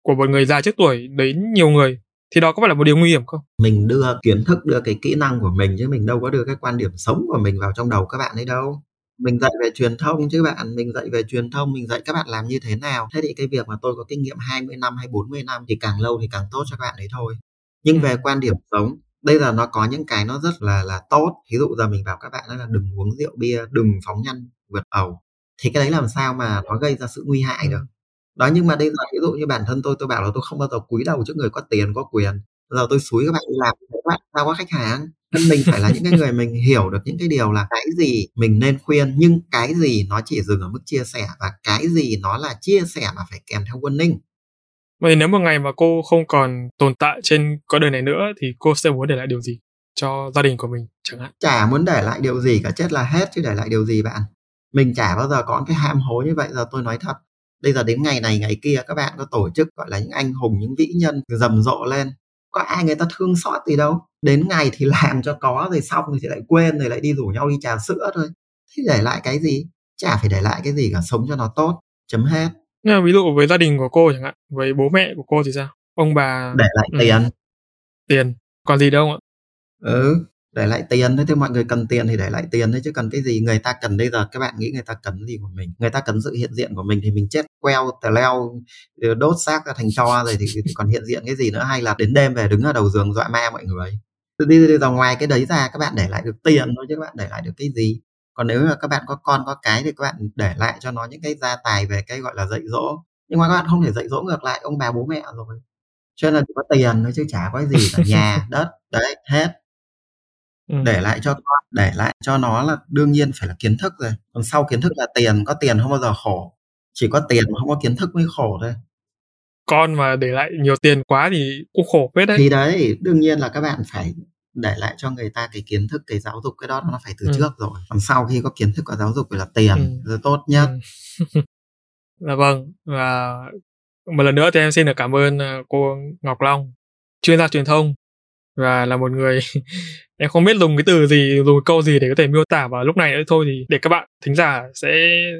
Của một người già trước tuổi đến nhiều người thì đó có phải là một điều nguy hiểm không? Mình đưa kiến thức đưa cái kỹ năng của mình chứ mình đâu có đưa cái quan điểm sống của mình vào trong đầu các bạn ấy đâu. Mình dạy về truyền thông chứ bạn mình dạy về truyền thông mình dạy các bạn làm như thế nào. Thế thì cái việc mà tôi có kinh nghiệm 20 năm hay 40 năm thì càng lâu thì càng tốt cho các bạn ấy thôi. Nhưng ừ. về quan điểm sống đây là nó có những cái nó rất là là tốt. Ví dụ giờ mình bảo các bạn là đừng uống rượu bia đừng phóng nhanh vượt ẩu. Thì cái đấy làm sao mà nó gây ra sự nguy hại được? Đó nhưng mà đây là ví dụ như bản thân tôi tôi bảo là tôi không bao giờ cúi đầu trước người có tiền có quyền. Giờ tôi xúi các bạn đi làm các bạn sao có khách hàng. Nên mình phải là những cái người mình hiểu được những cái điều là cái gì mình nên khuyên nhưng cái gì nó chỉ dừng ở mức chia sẻ và cái gì nó là chia sẻ mà phải kèm theo warning Vậy nếu một ngày mà cô không còn tồn tại trên cõi đời này nữa thì cô sẽ muốn để lại điều gì cho gia đình của mình chẳng hạn? Chả muốn để lại điều gì cả, chết là hết chứ để lại điều gì bạn. Mình chả bao giờ có cái ham hố như vậy, giờ tôi nói thật. Bây giờ đến ngày này, ngày kia các bạn có tổ chức, gọi là, những anh hùng, những vĩ nhân rầm rộ lên có ai người ta thương xót gì đâu đến ngày thì *laughs* làm cho có rồi xong thì lại quên rồi lại đi rủ nhau đi trà sữa thôi Thế để lại cái gì chả phải để lại cái gì cả, sống cho nó tốt chấm hết nhưng mà ví dụ với gia đình của cô chẳng hạn với bố mẹ của cô thì sao? Ông bà để lại Ừ. tiền. Tiền còn gì đâu ạ? Ừ để lại tiền thôi thế mọi người cần tiền thì để lại tiền thôi chứ cần cái gì người ta cần bây giờ các bạn nghĩ người ta cần gì của mình? Người ta cần sự hiện diện của mình thì mình chết queo tè leo ờ, đốt xác ra thành tro rồi thì, thì còn hiện diện cái gì nữa? Hay là đến đêm về đứng ở đầu giường dọa ma mọi người? Đi đi ra ngoài cái đấy ra các bạn để lại được tiền thôi chứ các bạn để lại được cái gì còn nếu mà các bạn có con có cái thì các bạn để lại cho nó những cái gia tài về cái gọi là dạy dỗ. Nhưng mà các bạn không thể dạy dỗ ngược lại ông bà bố mẹ rồi. Cho nên là chỉ có tiền thôi chứ chả có gì cả *laughs* nhà đất đấy hết. Ừ. để lại cho con để lại cho nó là đương nhiên phải là kiến thức rồi. Còn sau kiến thức là tiền có tiền không bao giờ khổ. Chỉ có tiền mà không có kiến thức mới khổ thôi. Con mà để lại nhiều tiền quá thì cũng khổ phết đấy. Thì đấy đương nhiên là các bạn phải để lại cho người ta cái kiến thức cái giáo dục cái đó nó phải từ Ừ. trước rồi còn sau khi có kiến thức có giáo dục thì là tiền Ừ. là tốt nhất Ừ. *laughs* dạ vâng và một lần nữa thì em xin được cảm ơn ờ, cô Ngọc Long chuyên gia truyền thông và là một người *laughs* em không biết dùng cái từ gì dùng cái câu gì để có thể miêu tả vào lúc này nữa thôi thì để các bạn thính giả sẽ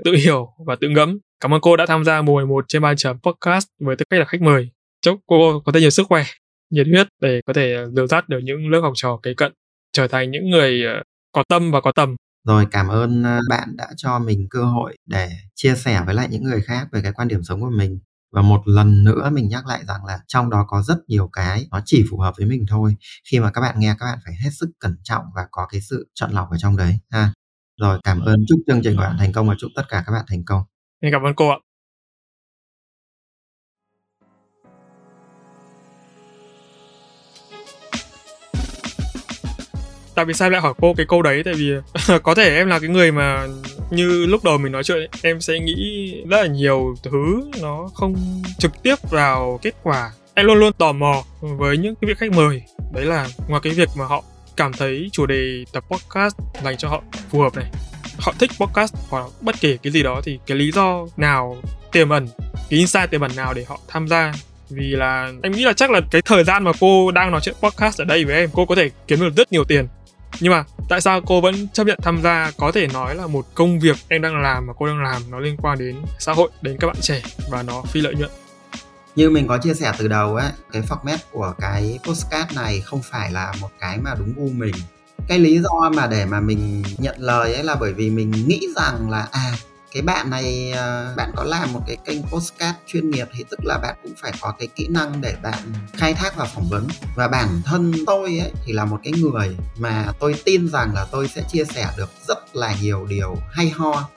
tự hiểu và tự ngẫm cảm ơn cô đã tham gia mùa 11 trên ba chấm podcast với tư cách là khách mời chúc cô có thể nhiều sức khỏe nhiệt huyết để có thể dìu dắt được những lớp học trò kế cận trở thành những người ờ, có tâm và có tầm. Rồi cảm ơn ờ, bạn đã cho mình cơ hội để chia sẻ với lại những người khác về cái quan điểm sống của mình. Và một lần nữa mình nhắc lại rằng là trong đó có rất nhiều cái nó chỉ phù hợp với mình thôi. Khi mà các bạn nghe các bạn phải hết sức cẩn trọng và có cái sự chọn lọc ở trong đấy ha. Rồi cảm ơn chúc chương trình của bạn thành công và chúc tất cả các bạn thành công. Em cảm ơn cô ạ. Tại vì sao lại hỏi cô cái câu đấy? Tại vì *laughs* có thể em là cái người mà như lúc đầu mình nói chuyện ấy, em sẽ nghĩ rất là nhiều thứ nó không trực tiếp vào kết quả. Em luôn luôn tò mò với những cái vị khách mời. Đấy là ngoài cái việc mà họ cảm thấy chủ đề tập podcast dành cho họ phù hợp này họ thích podcast hoặc bất kể cái gì đó thì cái lý do nào tiềm ẩn cái insight tiềm ẩn nào để họ tham gia vì là em nghĩ là chắc là cái thời gian mà cô đang nói chuyện podcast ở đây với em cô có thể kiếm được rất nhiều tiền nhưng mà tại sao cô vẫn chấp nhận tham gia? Có thể nói là một công việc em đang làm mà cô đang làm nó liên quan đến xã hội, đến các bạn trẻ và nó phi lợi nhuận. Như mình có chia sẻ từ đầu ấy, cái format của cái postcard này không phải là một cái mà đúng gu mình. Cái lý do mà để mà mình nhận lời ấy là bởi vì mình nghĩ rằng là à cái bạn này ờ, bạn có làm một cái kênh postcard chuyên nghiệp thì tức là bạn cũng phải có cái kỹ năng để bạn khai thác và phỏng vấn. Và bản thân tôi ấy thì là một cái người mà tôi tin rằng là tôi sẽ chia sẻ được rất là nhiều điều hay ho.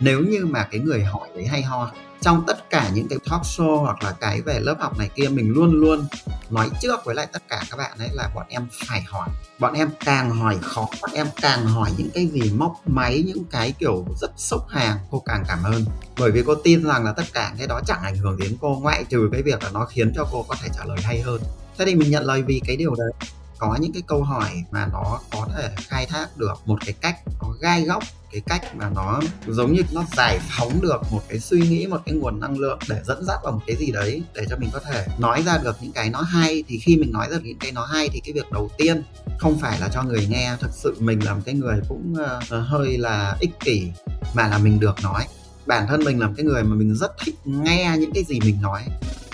Nếu như mà cái người hỏi đấy hay ho trong tất cả những cái talk show hoặc là cái về lớp học này kia, mình luôn luôn nói trước với lại tất cả các bạn ấy là bọn em phải hỏi, bọn em càng hỏi khó, bọn em càng hỏi những cái gì móc máy, những cái kiểu rất sốc hàng, cô càng cảm ơn. Bởi vì cô tin rằng là tất cả cái đó chẳng ảnh hưởng đến cô, ngoại trừ cái việc là nó khiến cho cô có thể trả lời hay hơn. Thế thì mình nhận lời vì cái điều đấy. Có những cái câu hỏi mà nó có thể khai thác được một cái cách nó gai góc cái cách mà nó giống như nó giải phóng được một cái suy nghĩ một cái nguồn năng lượng để dẫn dắt vào một cái gì đấy để cho mình có thể nói ra được những cái nó hay. Thì khi mình nói ra được những cái nó hay thì cái việc đầu tiên không phải là cho người nghe thực sự mình là một cái người cũng uh, hơi là ích kỷ mà là mình được nói. Bản thân mình là một cái người mà mình rất thích nghe những cái gì mình nói.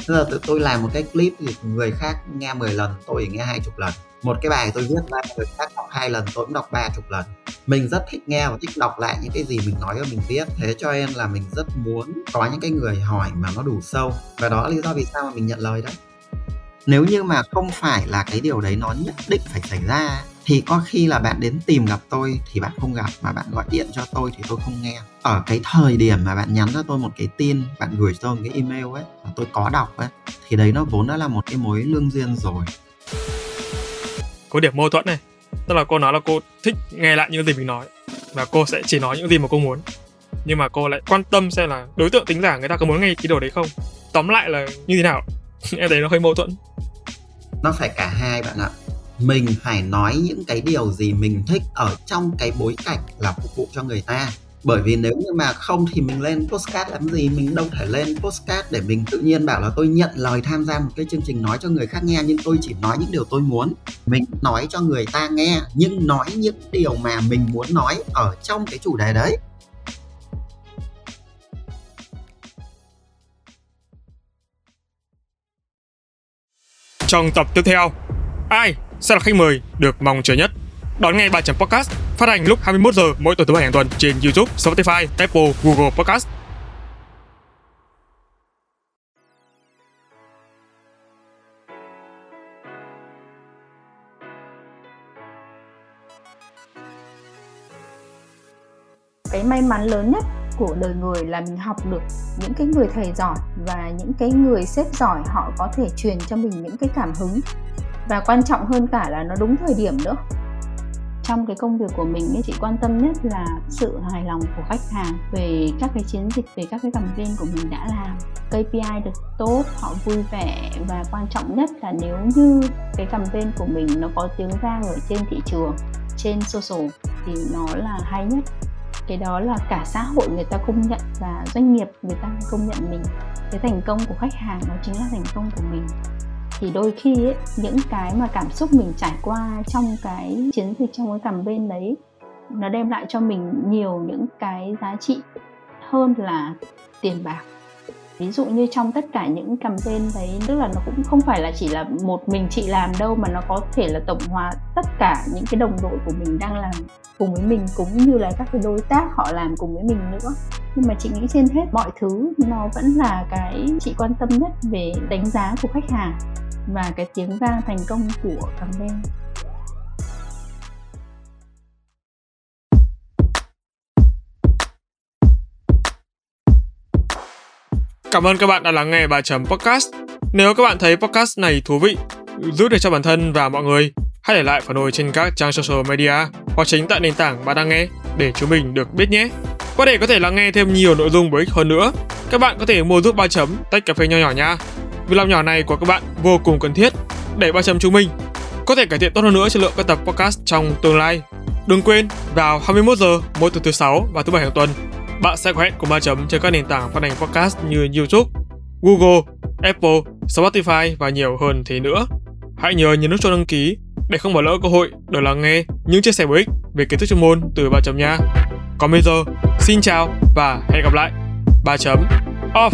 Tức là tôi làm một cái clip thì người khác nghe 10 lần tôi chỉ nghe hai chục lần một cái bài tôi viết ra người khác đọc hai lần, tôi cũng đọc ba chục lần. Mình rất thích nghe và thích đọc lại những cái gì mình nói và mình viết thế cho nên là mình rất muốn có những cái người hỏi mà nó đủ sâu. Và đó là lý do vì sao mà mình nhận lời đấy. Nếu như mà không phải là cái điều đấy nó nhất định phải xảy ra, thì có khi là bạn đến tìm gặp tôi thì bạn không gặp, mà bạn gọi điện cho tôi thì tôi không nghe. Ở cái thời điểm mà bạn nhắn cho tôi một cái tin, bạn gửi cho tôi một cái email ấy, mà tôi có đọc ấy, thì đấy nó vốn đã là một cái mối lương duyên rồi có điểm mâu thuẫn này. Tức là cô nói là cô thích nghe lại những gì mình nói, và cô sẽ chỉ nói những gì mà cô muốn. Nhưng mà cô lại quan tâm xem là đối tượng tính giả người ta có muốn nghe cái điều đấy không. Tóm lại là như thế nào? *laughs* Em thấy nó hơi mâu thuẫn. Nó phải cả hai bạn ạ. Mình phải nói những cái điều gì mình thích ở trong cái bối cảnh là phục vụ cho người ta bởi vì nếu như mà không thì mình lên postcard làm gì? Mình đâu thể lên postcard để mình tự nhiên bảo là tôi nhận lời tham gia một cái chương trình nói cho người khác nghe nhưng tôi chỉ nói những điều tôi muốn. Mình nói cho người ta nghe nhưng nói những điều mà mình muốn nói ở trong cái chủ đề đấy. Trong tập tiếp theo, ai sẽ là khách mời được mong chờ nhất? Đón nghe bài chấm podcast phát hành lúc 21 giờ mỗi tuần thứ bảy hàng tuần trên YouTube, Spotify, Apple, Google Podcast. cái may mắn lớn nhất của đời người là mình học được những cái người thầy giỏi và những cái người sếp giỏi họ có thể truyền cho mình những cái cảm hứng và quan trọng hơn cả là nó đúng thời điểm nữa trong cái công việc của mình ấy, chị quan tâm nhất là sự hài lòng của khách hàng về các cái chiến dịch về các cái campaign của mình đã làm. KPI được tốt họ vui vẻ và quan trọng nhất là nếu như cái campaign của mình nó có tiếng vang ở trên thị trường trên social thì nó là hay nhất. Cái đó là cả xã hội người ta công nhận và doanh nghiệp người ta công nhận mình. Cái thành công của khách hàng nó chính là thành công của mình thì đôi khi ấy, những cái mà cảm xúc mình trải qua trong cái chiến dịch trong cái campaign đấy nó đem lại cho mình nhiều những cái giá trị hơn là tiền bạc. Ví dụ như trong tất cả những campaign đấy tức là nó cũng không phải là chỉ là một mình chị làm đâu mà nó có thể là tổng hòa tất cả những cái đồng đội của mình đang làm cùng với mình cũng như là các cái đối tác họ làm cùng với mình nữa. Nhưng mà chị nghĩ trên hết mọi thứ nó vẫn là cái chị quan tâm nhất về đánh giá của khách hàng và cái tiếng vang thành công của campaign Cảm ơn các bạn đã lắng nghe bài chấm podcast. Nếu các bạn thấy podcast này thú vị, giúp được cho bản thân và mọi người, hãy để lại phản hồi trên các trang social media hoặc chính tại nền tảng bạn đang nghe để chúng mình được biết nhé. Và để có thể lắng nghe thêm nhiều nội dung bổ ích hơn nữa, các bạn có thể mua giúp ba chấm tách cà phê nho nhỏ nha. Việc làm nhỏ này của các bạn vô cùng cần thiết để ba chấm chúng mình có thể cải thiện tốt hơn nữa chất lượng các tập podcast trong tương lai. Đừng quên vào 21 giờ mỗi tuần thứ sáu và thứ bảy hàng tuần bạn sẽ có hẹn cùng ba chấm trên các nền tảng phát hành podcast như YouTube, Google, Apple, Spotify và nhiều hơn thế nữa. Hãy nhớ nhấn nút cho đăng ký để không bỏ lỡ cơ hội được lắng nghe những chia sẻ bổ ích về kiến thức chuyên môn từ ba chấm nha. Còn bây giờ, xin chào và hẹn gặp lại. Ba chấm off.